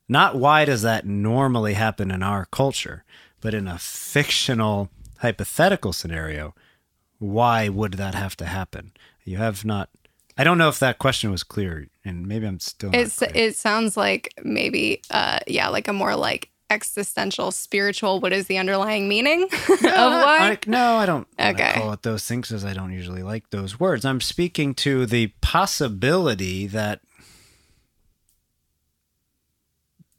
Not why does that normally happen in our culture, but in a fictional hypothetical scenario, why would that have to happen? You have not. I don't know if that question was clear, and maybe I'm still. It's it sounds like maybe uh yeah, like a more like existential spiritual what is the underlying meaning [laughs] of why? I, no, I don't Okay. call it those things because I don't usually like those words. I'm speaking to the possibility that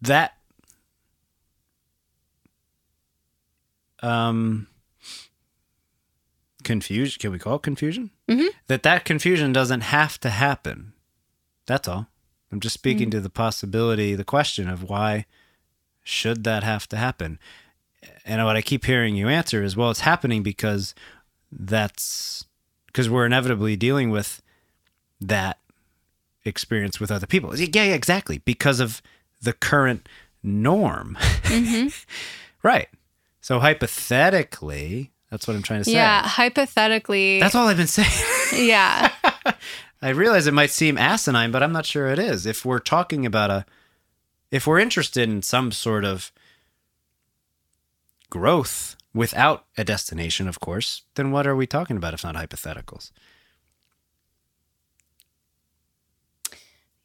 that um confusion can we call it confusion Mhm. that that confusion doesn't have to happen that's all i'm just speaking to the possibility the question of why should that have to happen and what I keep hearing you answer is, well, it's happening because that's because we're inevitably dealing with that experience with other people. Yeah, yeah, exactly. Because of the current norm. [laughs] right. So hypothetically, that's what I'm trying to say. yeah, hypothetically. That's all I've been saying. [laughs] yeah. [laughs] I realize it might seem asinine, but I'm not sure it is. If we're talking about a, if we're interested in some sort of growth without a destination, of course, then what are we talking about if not hypotheticals?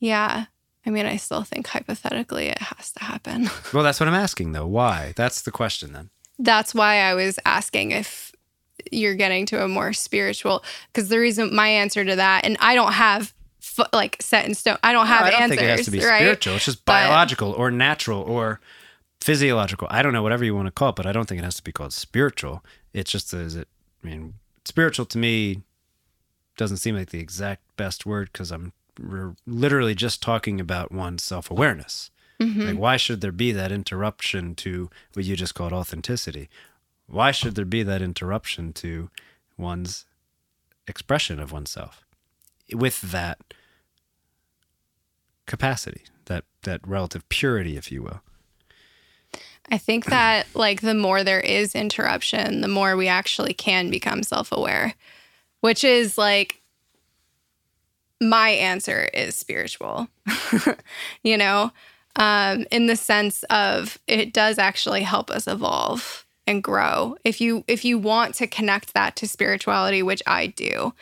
Yeah. I mean, I still think hypothetically it has to happen. [laughs] Well, that's what I'm asking, though. Why? That's the question then. That's why I was asking if you're getting to a more spiritual because the reason my answer to that and I don't have f- like set in stone. I don't have I don't answers. think it has to be right? spiritual. It's just But- biological or natural or physiological. I don't know whatever you want to call it, but I don't think it has to be called spiritual. It's just is it. I mean, spiritual to me doesn't seem like the exact best word because I'm we're literally just talking about one's self awareness. Mm-hmm. Like, why should there be that interruption to what you just called authenticity? Why should there be that interruption to one's expression of oneself with that capacity, that that relative purity, if you will? I think [clears throat] that like the more there is interruption, the more we actually can become self-aware, which is like my answer is spiritual. [laughs] you know, um, in the sense of it does actually help us evolve and grow. If you if you want to connect that to spirituality, which I do,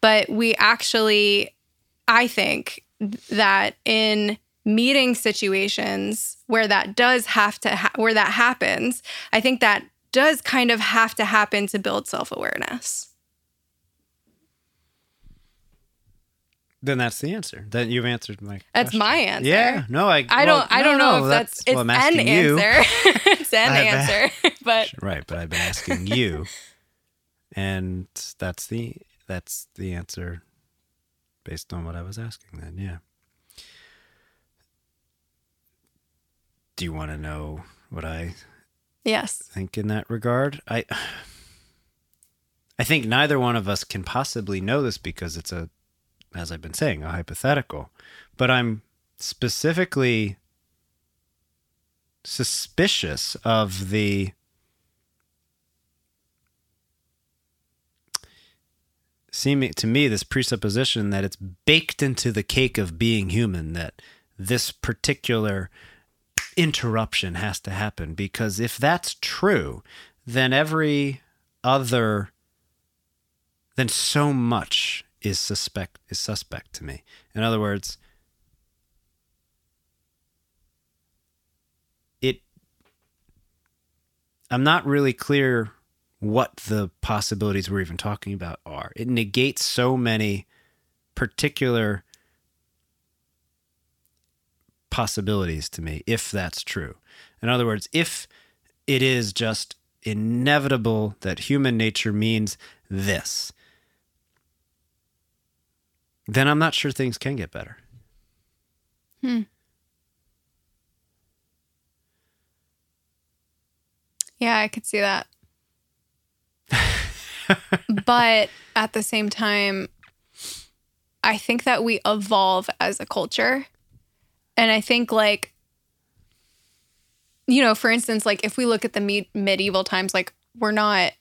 but we actually, I think that in meeting situations where that does have to ha- where that happens, I think that does kind of have to happen to build self Then that's the answer. Then you've answered my. That's question. my answer. Yeah. No, I. I well, don't. I no, don't know no, if that's, well, it's an you. answer. [laughs] it's an I've- answer, [laughs] but Right, but I've been asking [laughs] you, and that's the that's the answer based on what I was asking. Then, yeah. Do you want to know what I yes, think in that regard? I [sighs] I think neither one of us can possibly know this because it's a as I've been saying, a hypothetical. But I'm specifically suspicious of the seeming to me this presupposition that it's baked into the cake of being human that this particular interruption has to happen because if that's true then every other then so much is suspect is suspect to me in other words it i'm not really clear what the possibilities we're even talking about are it negates so many particular possibilities to me if that's true. In other words, if it is just inevitable that human nature means this, then I'm not sure things can get better. Hmm. yeah, I could see that. [laughs] but at the same time, I think that we evolve as a culture. And I think, like, you know, for instance, like if we look at the me- medieval times, like we're not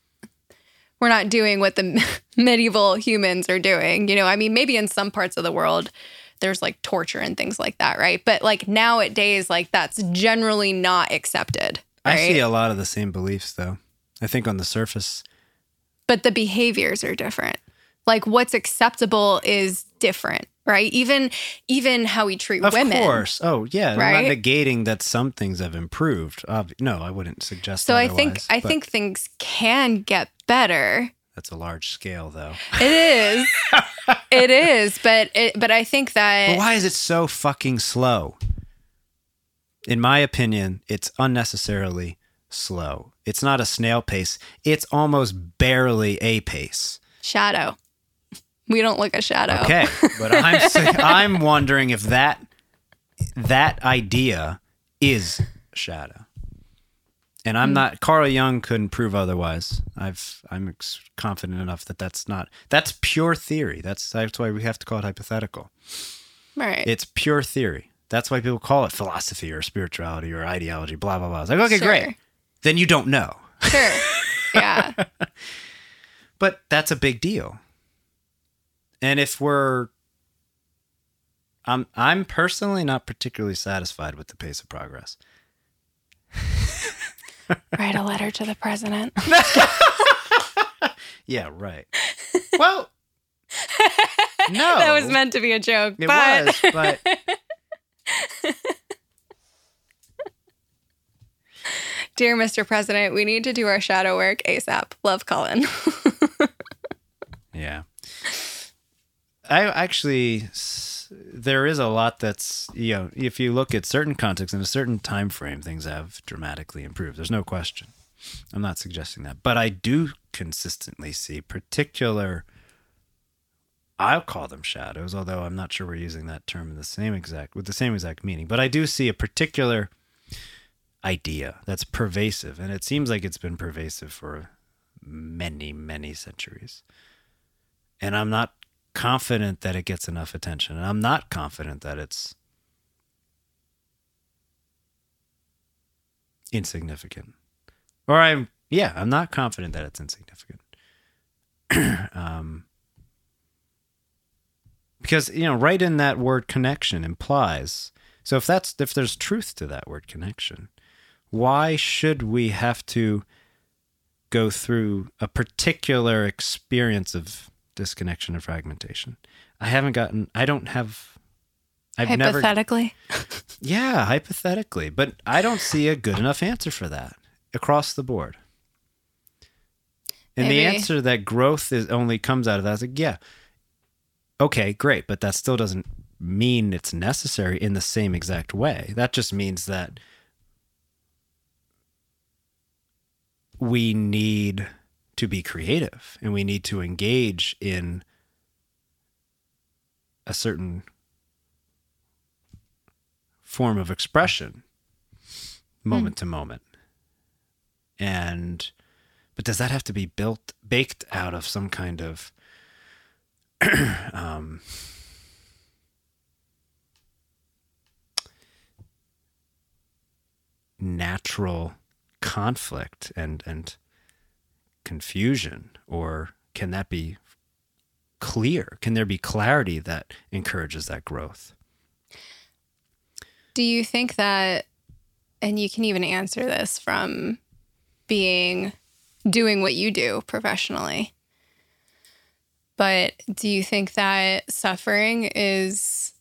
we're not doing what the [laughs] medieval humans are doing. You know, I mean, maybe in some parts of the world there's like torture and things like that, right? But like nowadays, like that's generally not accepted. Right? I see a lot of the same beliefs, though. I think on the surface, but the behaviors are different. Like what's acceptable is different, right? Even even how we treat of women. Of course. Oh, yeah. I'm Right? not negating that some things have improved. Ob- no, I wouldn't suggest. That. So I think I think things can get better. that's a large scale, though. It is. [laughs] it is, but it, but I think that But why is it so fucking slow? In my opinion, it's unnecessarily slow. It's not a snail pace. It's almost barely a pace. shadow. We don't look a shadow. Okay, but I'm [laughs] I'm wondering if that that idea is shadow. And I'm hmm. not Carl Jung couldn't prove otherwise. I've I'm ex- confident enough that that's not that's pure theory. That's that's why we have to call it hypothetical. Right. It's pure theory. That's why people call it philosophy or spirituality or ideology, blah, blah, blah. It's like, okay, Sure. great. Then you don't know. Sure. yeah. [laughs] But that's a big deal. And if we're I'm I'm personally not particularly satisfied with the pace of progress. [laughs] Write a letter to the president. [laughs] [laughs] Yeah, right. Well, no. that was meant to be a joke. It but was, but dear Mr. President, we need to do our shadow work ASAP. Love Colin. yeah. I actually there is a lot that's you know if you look at certain contexts in a certain time frame, things have dramatically improved. There's no question. I'm not suggesting that, but I do consistently see particular. I'll call them shadows, although I'm not sure we're using that term in the same exact with the same exact meaning. But I do see a particular idea that's pervasive, and it seems like it's been pervasive for many, many centuries. And I'm not confident that it gets enough attention. And I'm not confident that it's insignificant. Or I'm, yeah, I'm not confident that it's insignificant. [clears throat] um, because, you know, right in that word connection implies. So if that's, if there's truth to that word connection, why should we have to go through a particular experience of disconnection and fragmentation. I haven't gotten, I don't have, I've hypothetically? never. [laughs] Yeah, hypothetically. But I don't see a good enough answer for that across the board. And Maybe. the answer that growth is only comes out of that is like, yeah, okay, great, but that still doesn't mean it's necessary in the same exact way. That just means that we need to be creative and we need to engage in a certain form of expression moment mm. to moment and but does that have to be built baked out of some kind of [clears throat] um, natural conflict and and confusion or can that be clear can there be clarity that encourages that growth do you think that and you can even answer this from being doing what you do professionally but do you think that suffering is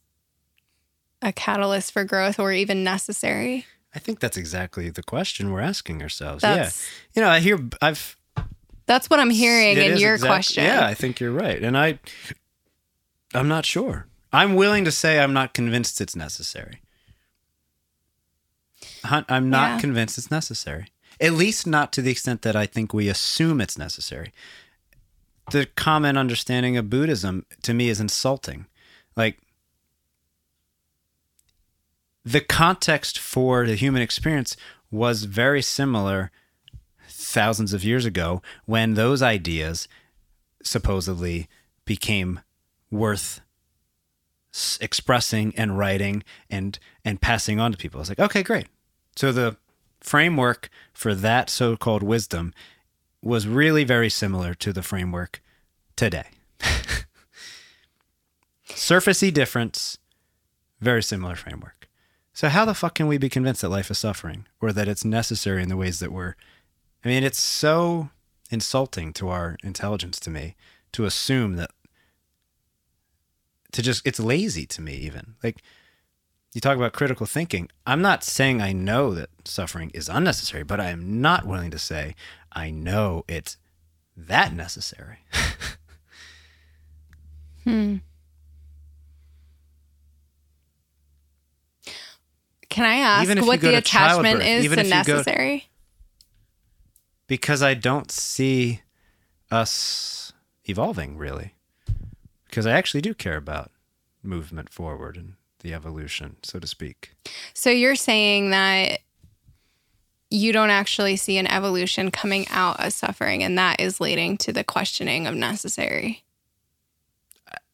a catalyst for growth or even necessary I think that's exactly the question we're asking ourselves. That's, yeah. You know, I hear I've That's what I'm hearing in your exact, question. Yeah, I think you're right. And I I'm not sure. I'm willing to say I'm not convinced it's necessary. I'm not yeah. convinced it's necessary. At least not to the extent that I think we assume it's necessary. The common understanding of Buddhism to me is insulting. Like the context for the human experience was very similar thousands of years ago when those ideas supposedly became worth expressing and writing and and passing on to people. It's like, okay, great. So the framework for that so-called wisdom was really very similar to the framework today. [laughs] Surfacey difference, very similar framework. So how the fuck can we be convinced that life is suffering or that it's necessary in the ways that we're I mean, it's so insulting to our intelligence to me to assume that to just it's lazy to me even. Like you talk about critical thinking. I'm not saying I know that suffering is unnecessary, but I am not willing to say I know it's that necessary. [laughs] hmm. Can I ask what the attachment is to necessary? Because I don't see us evolving really. Because I actually do care about movement forward and the evolution, so to speak. So you're saying that you don't actually see an evolution coming out of suffering, and that is leading to the questioning of necessary.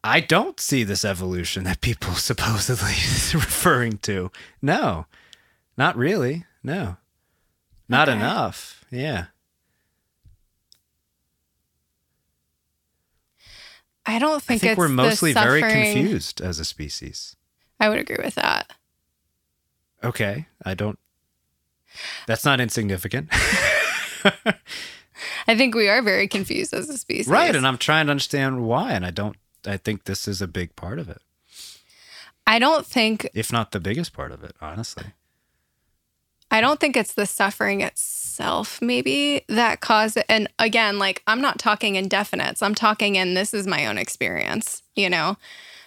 I don't see this evolution that people [laughs] supposedly [laughs] referring to. No, not really. No, not okay. enough. Yeah. I don't think, I think we're mostly very confused as a species. I would agree with that. Okay. I don't. That's not insignificant. [laughs] I think we are very confused as a species. Right. And I'm trying to understand why. And I don't I think this is a big part of it. I don't think, if not the biggest part of it, honestly. I don't think it's the suffering itself, maybe that caused it. And again, like I'm not talking in definites. I'm talking in this is my own experience, you know.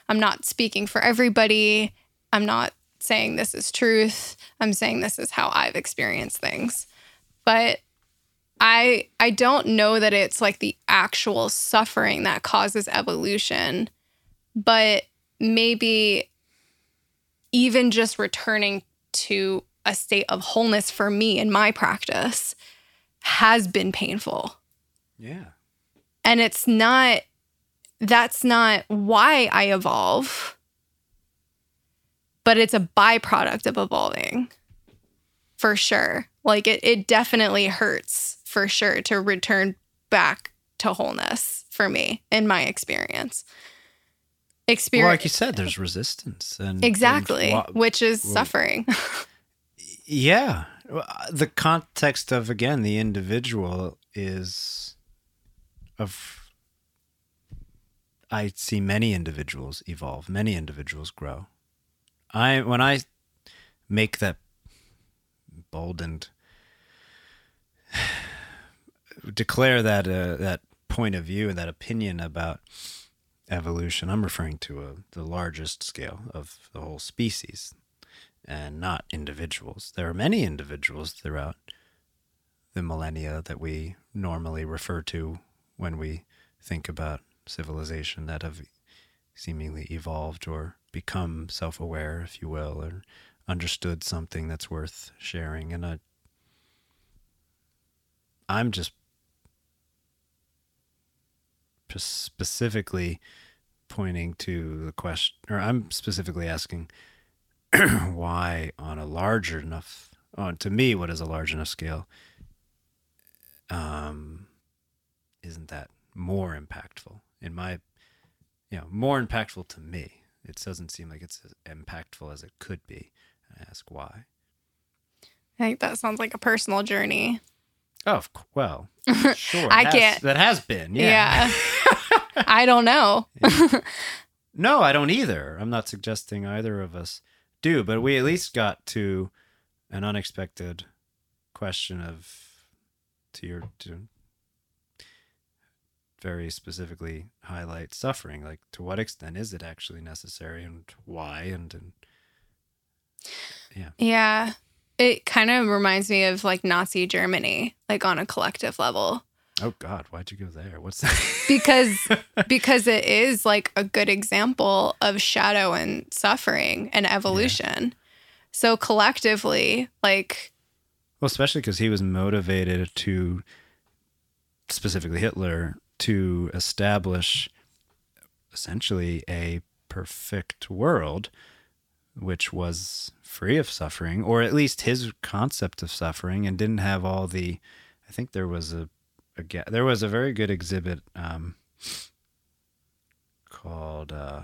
I'm not speaking for everybody. I'm not saying this is truth. I'm saying this is how I've experienced things. But I I don't know that it's like the actual suffering that causes evolution, but maybe even just returning to a state of wholeness for me in my practice has been painful. Yeah. And it's not that's not why I evolve, but it's a byproduct of evolving for sure. Like it, it definitely hurts for sure to return back to wholeness for me in my experience. Well, Experience like you said, there's resistance and exactly, and which is suffering. [laughs] Yeah. The context of, again, the individual is of. I see many individuals evolve, many individuals grow. I when I make that bold and [sighs] declare that uh, that point of view and that opinion about evolution, I'm referring to a, the largest scale of the whole species and not individuals. There are many individuals throughout the millennia that we normally refer to when we think about civilization that have seemingly evolved or become self aware, if you will, or understood something that's worth sharing. And I, I'm just, just specifically pointing to the question, or I'm specifically asking [clears throat] why on a larger enough on to me what is a large enough scale um isn't that more impactful? In my you know more impactful to me. It doesn't seem like it's as impactful as it could be. I ask why. I think that sounds like a personal journey. oh well [laughs] sure I has- can't- that has been yeah, [laughs] I don't know. [laughs] no i don't either. I'm not suggesting either of us do but we at least got to an unexpected question of to your to very specifically highlight suffering like to what extent is it actually necessary and why and, and Yeah. It kind of reminds me of like Nazi Germany, like on a collective level. Oh god why'd you go there? What's that? [laughs] Because because it is like a good example of shadow and suffering and evolution. So collectively, like well especially because he was motivated to specifically hitler to establish essentially a perfect world which was free of suffering or at least his concept of suffering and didn't have all the i think there was a, a ga- there was a very good exhibit um, called uh,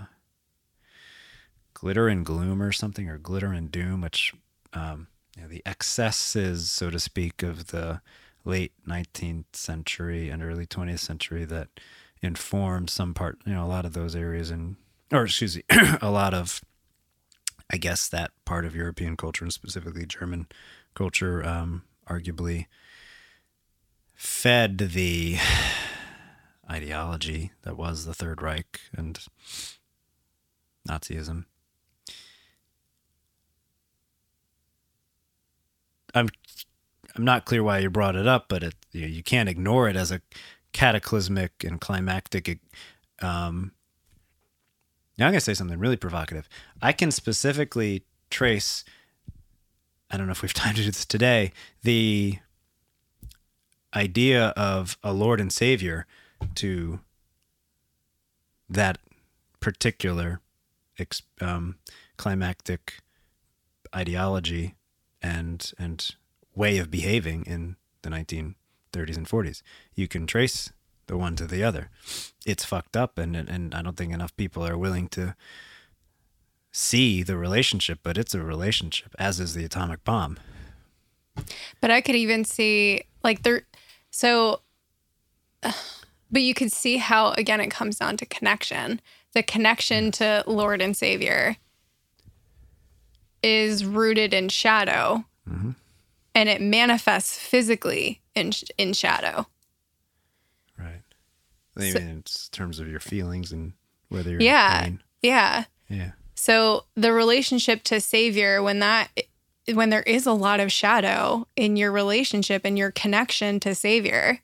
glitter and gloom or something or glitter and doom which um, you know, the excesses so to speak of the late 19th century and early 20th century that informed some part you know a lot of those areas in or excuse me [clears throat] a lot of i guess that part of european culture and specifically german culture um, arguably fed the [sighs] ideology that was the third reich and nazism i'm i'm not clear why you brought it up but it you, know, you can't ignore it as a cataclysmic and climactic um now I'm to say something really provocative. I can specifically trace, I don't know if we've [laughs] time to do this today, the idea of a Lord and Savior to that particular um, climactic ideology and and way of behaving in the 1930s and 40s. You can trace the one to the other. It's fucked up, and and I don't think enough people are willing to see the relationship. But it's a relationship, as is the atomic bomb. But I could even see like there so [sighs] but you could see how again it comes down to connection. The connection to Lord and Savior is rooted in shadow. Mhm. And it manifests physically in in shadow. Right. I So- in terms of your feelings and whether you're Yeah. Yeah. Yeah. So the relationship to savior when that when there is a lot of shadow in your relationship and your connection to savior,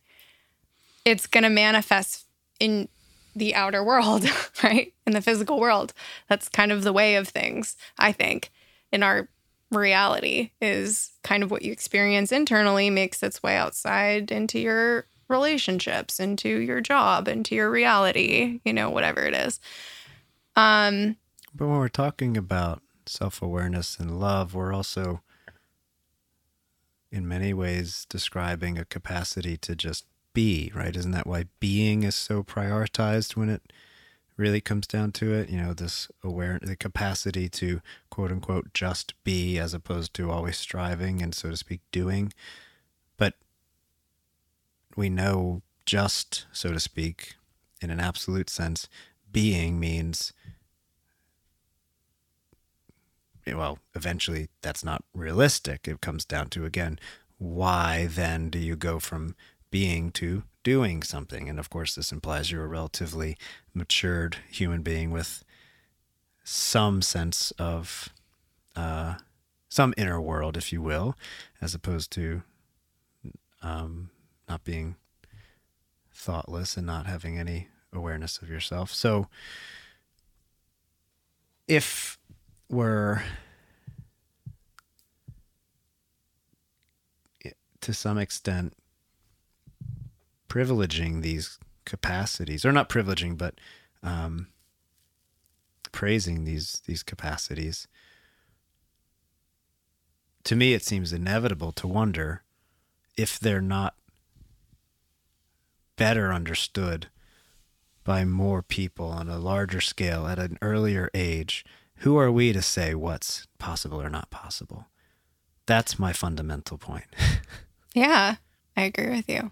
it's going to manifest in the outer world, [laughs] right? In the physical world. That's kind of the way of things, I think, in our reality is kind of what you experience internally makes its way outside into your relationships, into your job, into your reality, you know, whatever it is. Um But when we're talking about self awareness and love, we're also, in many ways, describing a capacity to just be, right? Isn't that why being is so prioritized when it really comes down to it? You know, this aware, the capacity to quote unquote just be as opposed to always striving and, so to speak, doing. But we know just, so to speak, in an absolute sense, being means well, eventually that's not realistic. It comes down to, again, why then do you go from being to doing something? And of course, this implies you're a relatively matured human being with some sense of uh, some inner world, if you will, as opposed to um, not being thoughtless and not having any awareness of yourself. So, if we're to some extent privileging these capacities or not privileging but um, praising these these capacities. To me it seems inevitable to wonder if they're not better understood by more people on a larger scale at an earlier age who are we to say what's possible or not possible that's my fundamental point [laughs] Yeah, I agree with you.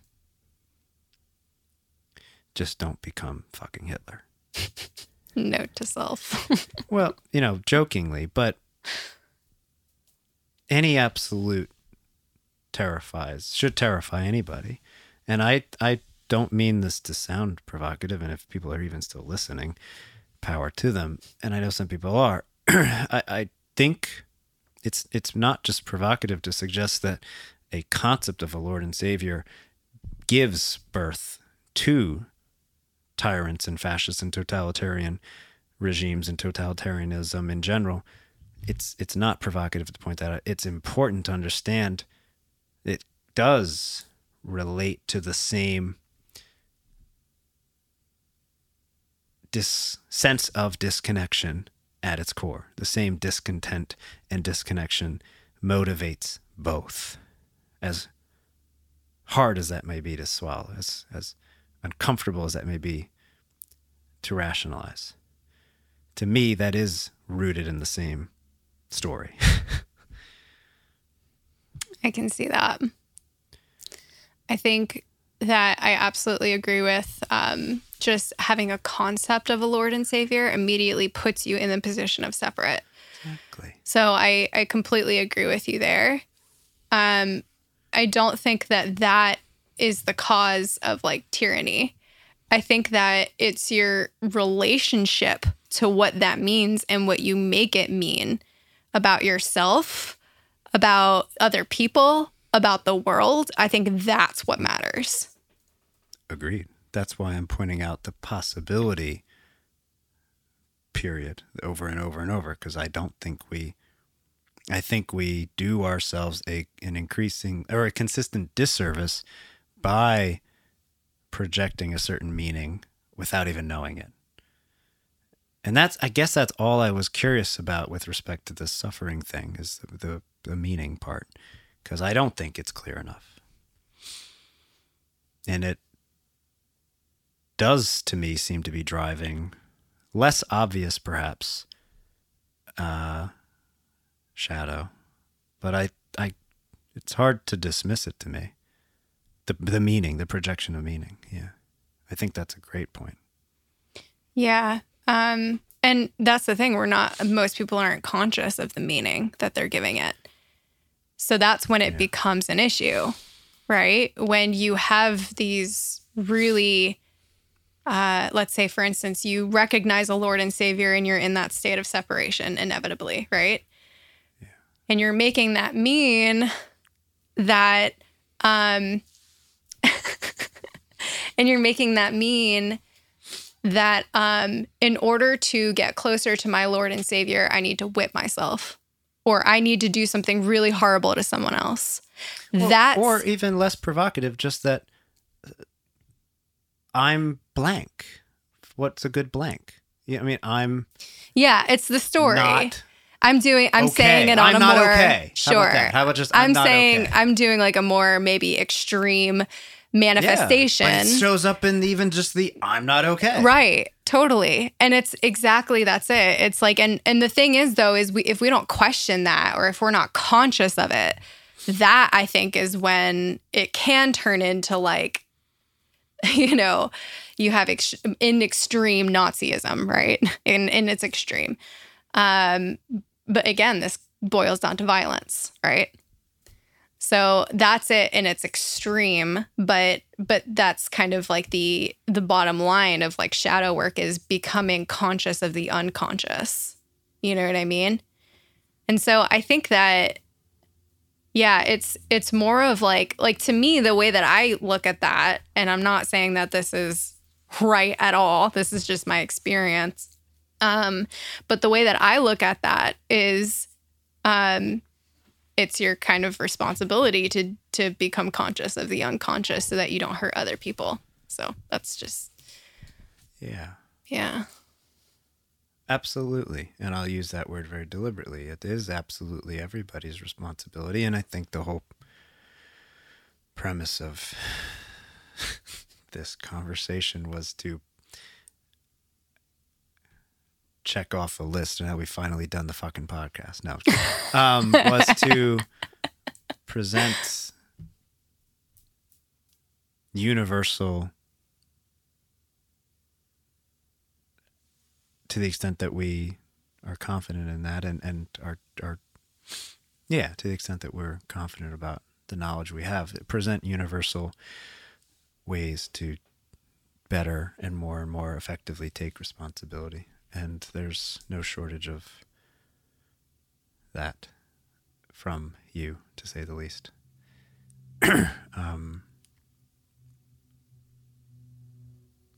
Just don't become fucking Hitler. [laughs] Note to self. [laughs] well, you know, jokingly, but any absolute terrifies, should terrify anybody. And I I don't mean this to sound provocative and if people are even still listening, power to them. And I know some people are. [clears throat] I, I think it's it's not just provocative to suggest that a concept of a Lord and Savior gives birth to tyrants and fascists and totalitarian regimes and totalitarianism in general. It's it's not provocative to point that out. It's important to understand it does relate to the same dis- sense of disconnection at its core. The same discontent and disconnection motivates both as hard as that may be to swallow, as, as uncomfortable as that may be to rationalize. To me, that is rooted in the same story. [laughs] I can see that. I think that I absolutely agree with um, just having a concept of a Lord and Savior immediately puts you in the position of separate. Exactly. So I, I completely agree with you there. Um, I don't think that that is the cause of like tyranny. I think that it's your relationship to what that means and what you make it mean about yourself, about other people, about the world. I think that's what matters. Agreed. That's why I'm pointing out the possibility period over and over and over because I don't think we I think we do ourselves a an increasing or a consistent disservice by projecting a certain meaning without even knowing it. And that's I guess that's all I was curious about with respect to the suffering thing is the the, the meaning part because I don't think it's clear enough. And it does to me seem to be driving less obvious perhaps uh shadow, but I, I, it's hard to dismiss it to me. The the meaning, the projection of meaning. Yeah, I think that's a great point. Yeah, um, and that's the thing. We're not. Most people aren't conscious of the meaning that they're giving it. So that's when it yeah. becomes an issue, right? When you have these really uh, let's say, for instance, you recognize a Lord and Savior and you're in that state of separation inevitably, right? Yeah. And you're making that mean that, um, [laughs] and you're making that mean that um, in order to get closer to my Lord and Savior, I need to whip myself or I need to do something really horrible to someone else. That or even less provocative, just that uh, I'm blank. What's a good blank? Yeah, I mean, I'm. Yeah, it's the story. Not I'm doing. I'm okay. saying it on I'm a more okay. sure. How about, How about just? I'm, I'm saying okay. I'm doing like a more maybe extreme manifestation. Yeah, it shows up in even just the I'm not okay. Right. Totally. And it's exactly that's it. It's like and and the thing is though is we if we don't question that or if we're not conscious of it, that I think is when it can turn into like [laughs] you know, you have ex- in extreme Nazism, right? [laughs] In in its extreme. Um but again, this boils down to violence, right? So that's it in its extreme, but but that's kind of like the the bottom line of like shadow work is becoming conscious of the unconscious. You know what I mean? And so I think that yeah, it's it's more of like like to me the way that I look at that and I'm not saying that this is right at all. This is just my experience. Um but the way that I look at that is um it's your kind of responsibility to to become conscious of the unconscious so that you don't hurt other people. So that's just Yeah. Yeah. Absolutely. And I'll use that word very deliberately. It is absolutely everybody's responsibility. And I think the whole premise of this conversation was to check off a list and how we finally done the fucking podcast. No, [laughs] um, was to present universal to the extent that we are confident in that and, and are, are, yeah, to the extent that we're confident about the knowledge we have, present universal ways to better and more and more effectively take responsibility and there's no shortage of that from you, to say the least. [clears throat] um,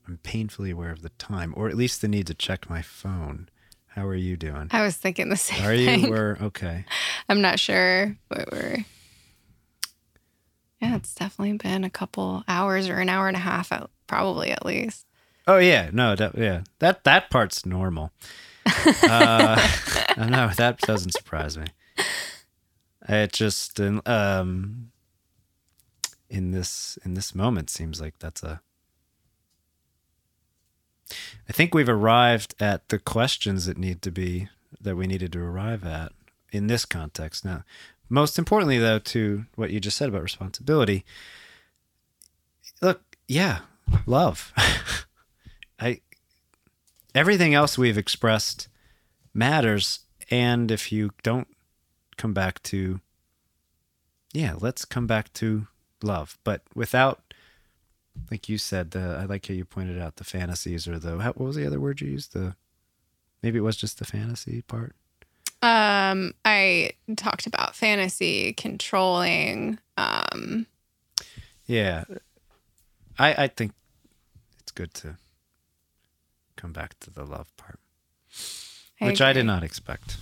I'm painfully aware of the time, or at least the need to check my phone. How are you doing? I was thinking the same. Are thing. you? We're okay. [laughs] I'm not sure, but we're. Yeah, it's definitely been a couple hours or an hour and a half, out, probably at least. Oh yeah, no, that, yeah, that that part's normal. uh, [laughs] no, that doesn't surprise me. It just in, um, in this in this moment seems like that's a. I think we've arrived at the questions that need to be that we needed to arrive at in this context. Now, most importantly, though, to what you just said about responsibility. Look, yeah, love. [laughs] I everything else we've expressed matters and if you don't come back to yeah, let's come back to love, but without like you said, the I like how you pointed out the fantasies or the what was the other word you used? The maybe it was just the fantasy part. Um, I talked about fantasy controlling. Um, yeah, I I think it's good to come back to the love part, I which agree. I did not expect.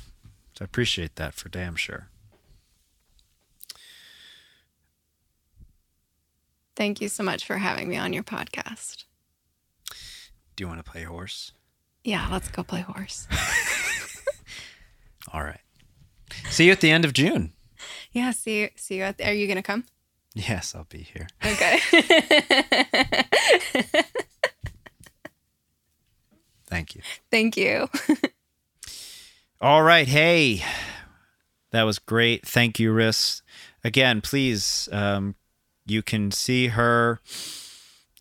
So I appreciate that for damn sure. Thank you so much for having me on your podcast. Do you want to play horse? Yeah, let's go play horse. [laughs] All right. See you at the end of June. Yeah, see you. See you at. The, are you gonna come? Yes, I'll be here. Okay. [laughs] Thank you. Thank you. [laughs] All right. Hey, that was great. Thank you, Riss. Again, please, um, you can see her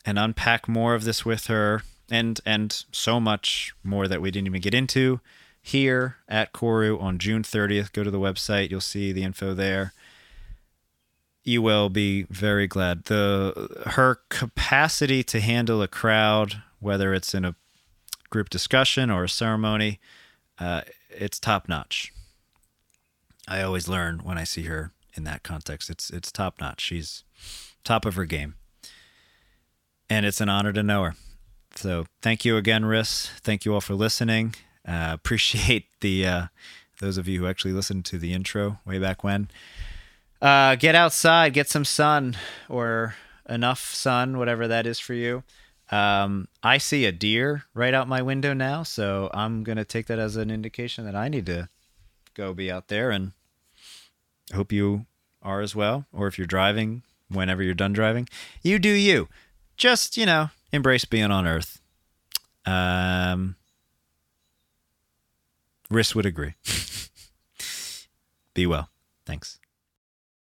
and unpack more of this with her and and so much more that we didn't even get into here at Koru on June 30th. Go to the website, you'll see the info there. You will be very glad. The her capacity to handle a crowd whether it's in a group discussion or a ceremony, uh, it's top notch. I always learn when I see her in that context. It's it's top notch. She's top of her game, and it's an honor to know her. So thank you again, Riss. Thank you all for listening. Uh, appreciate [laughs] the uh, those of you who actually listened to the intro way back when. Uh, get outside, get some sun or enough sun, whatever that is for you. Um, I see a deer right out my window now, so I'm gonna take that as an indication that I need to go be out there, and hope you are as well. Or if you're driving, whenever you're done driving, you do you. Just you know, embrace being on Earth. Um, Riss would agree. [laughs] be well. Thanks.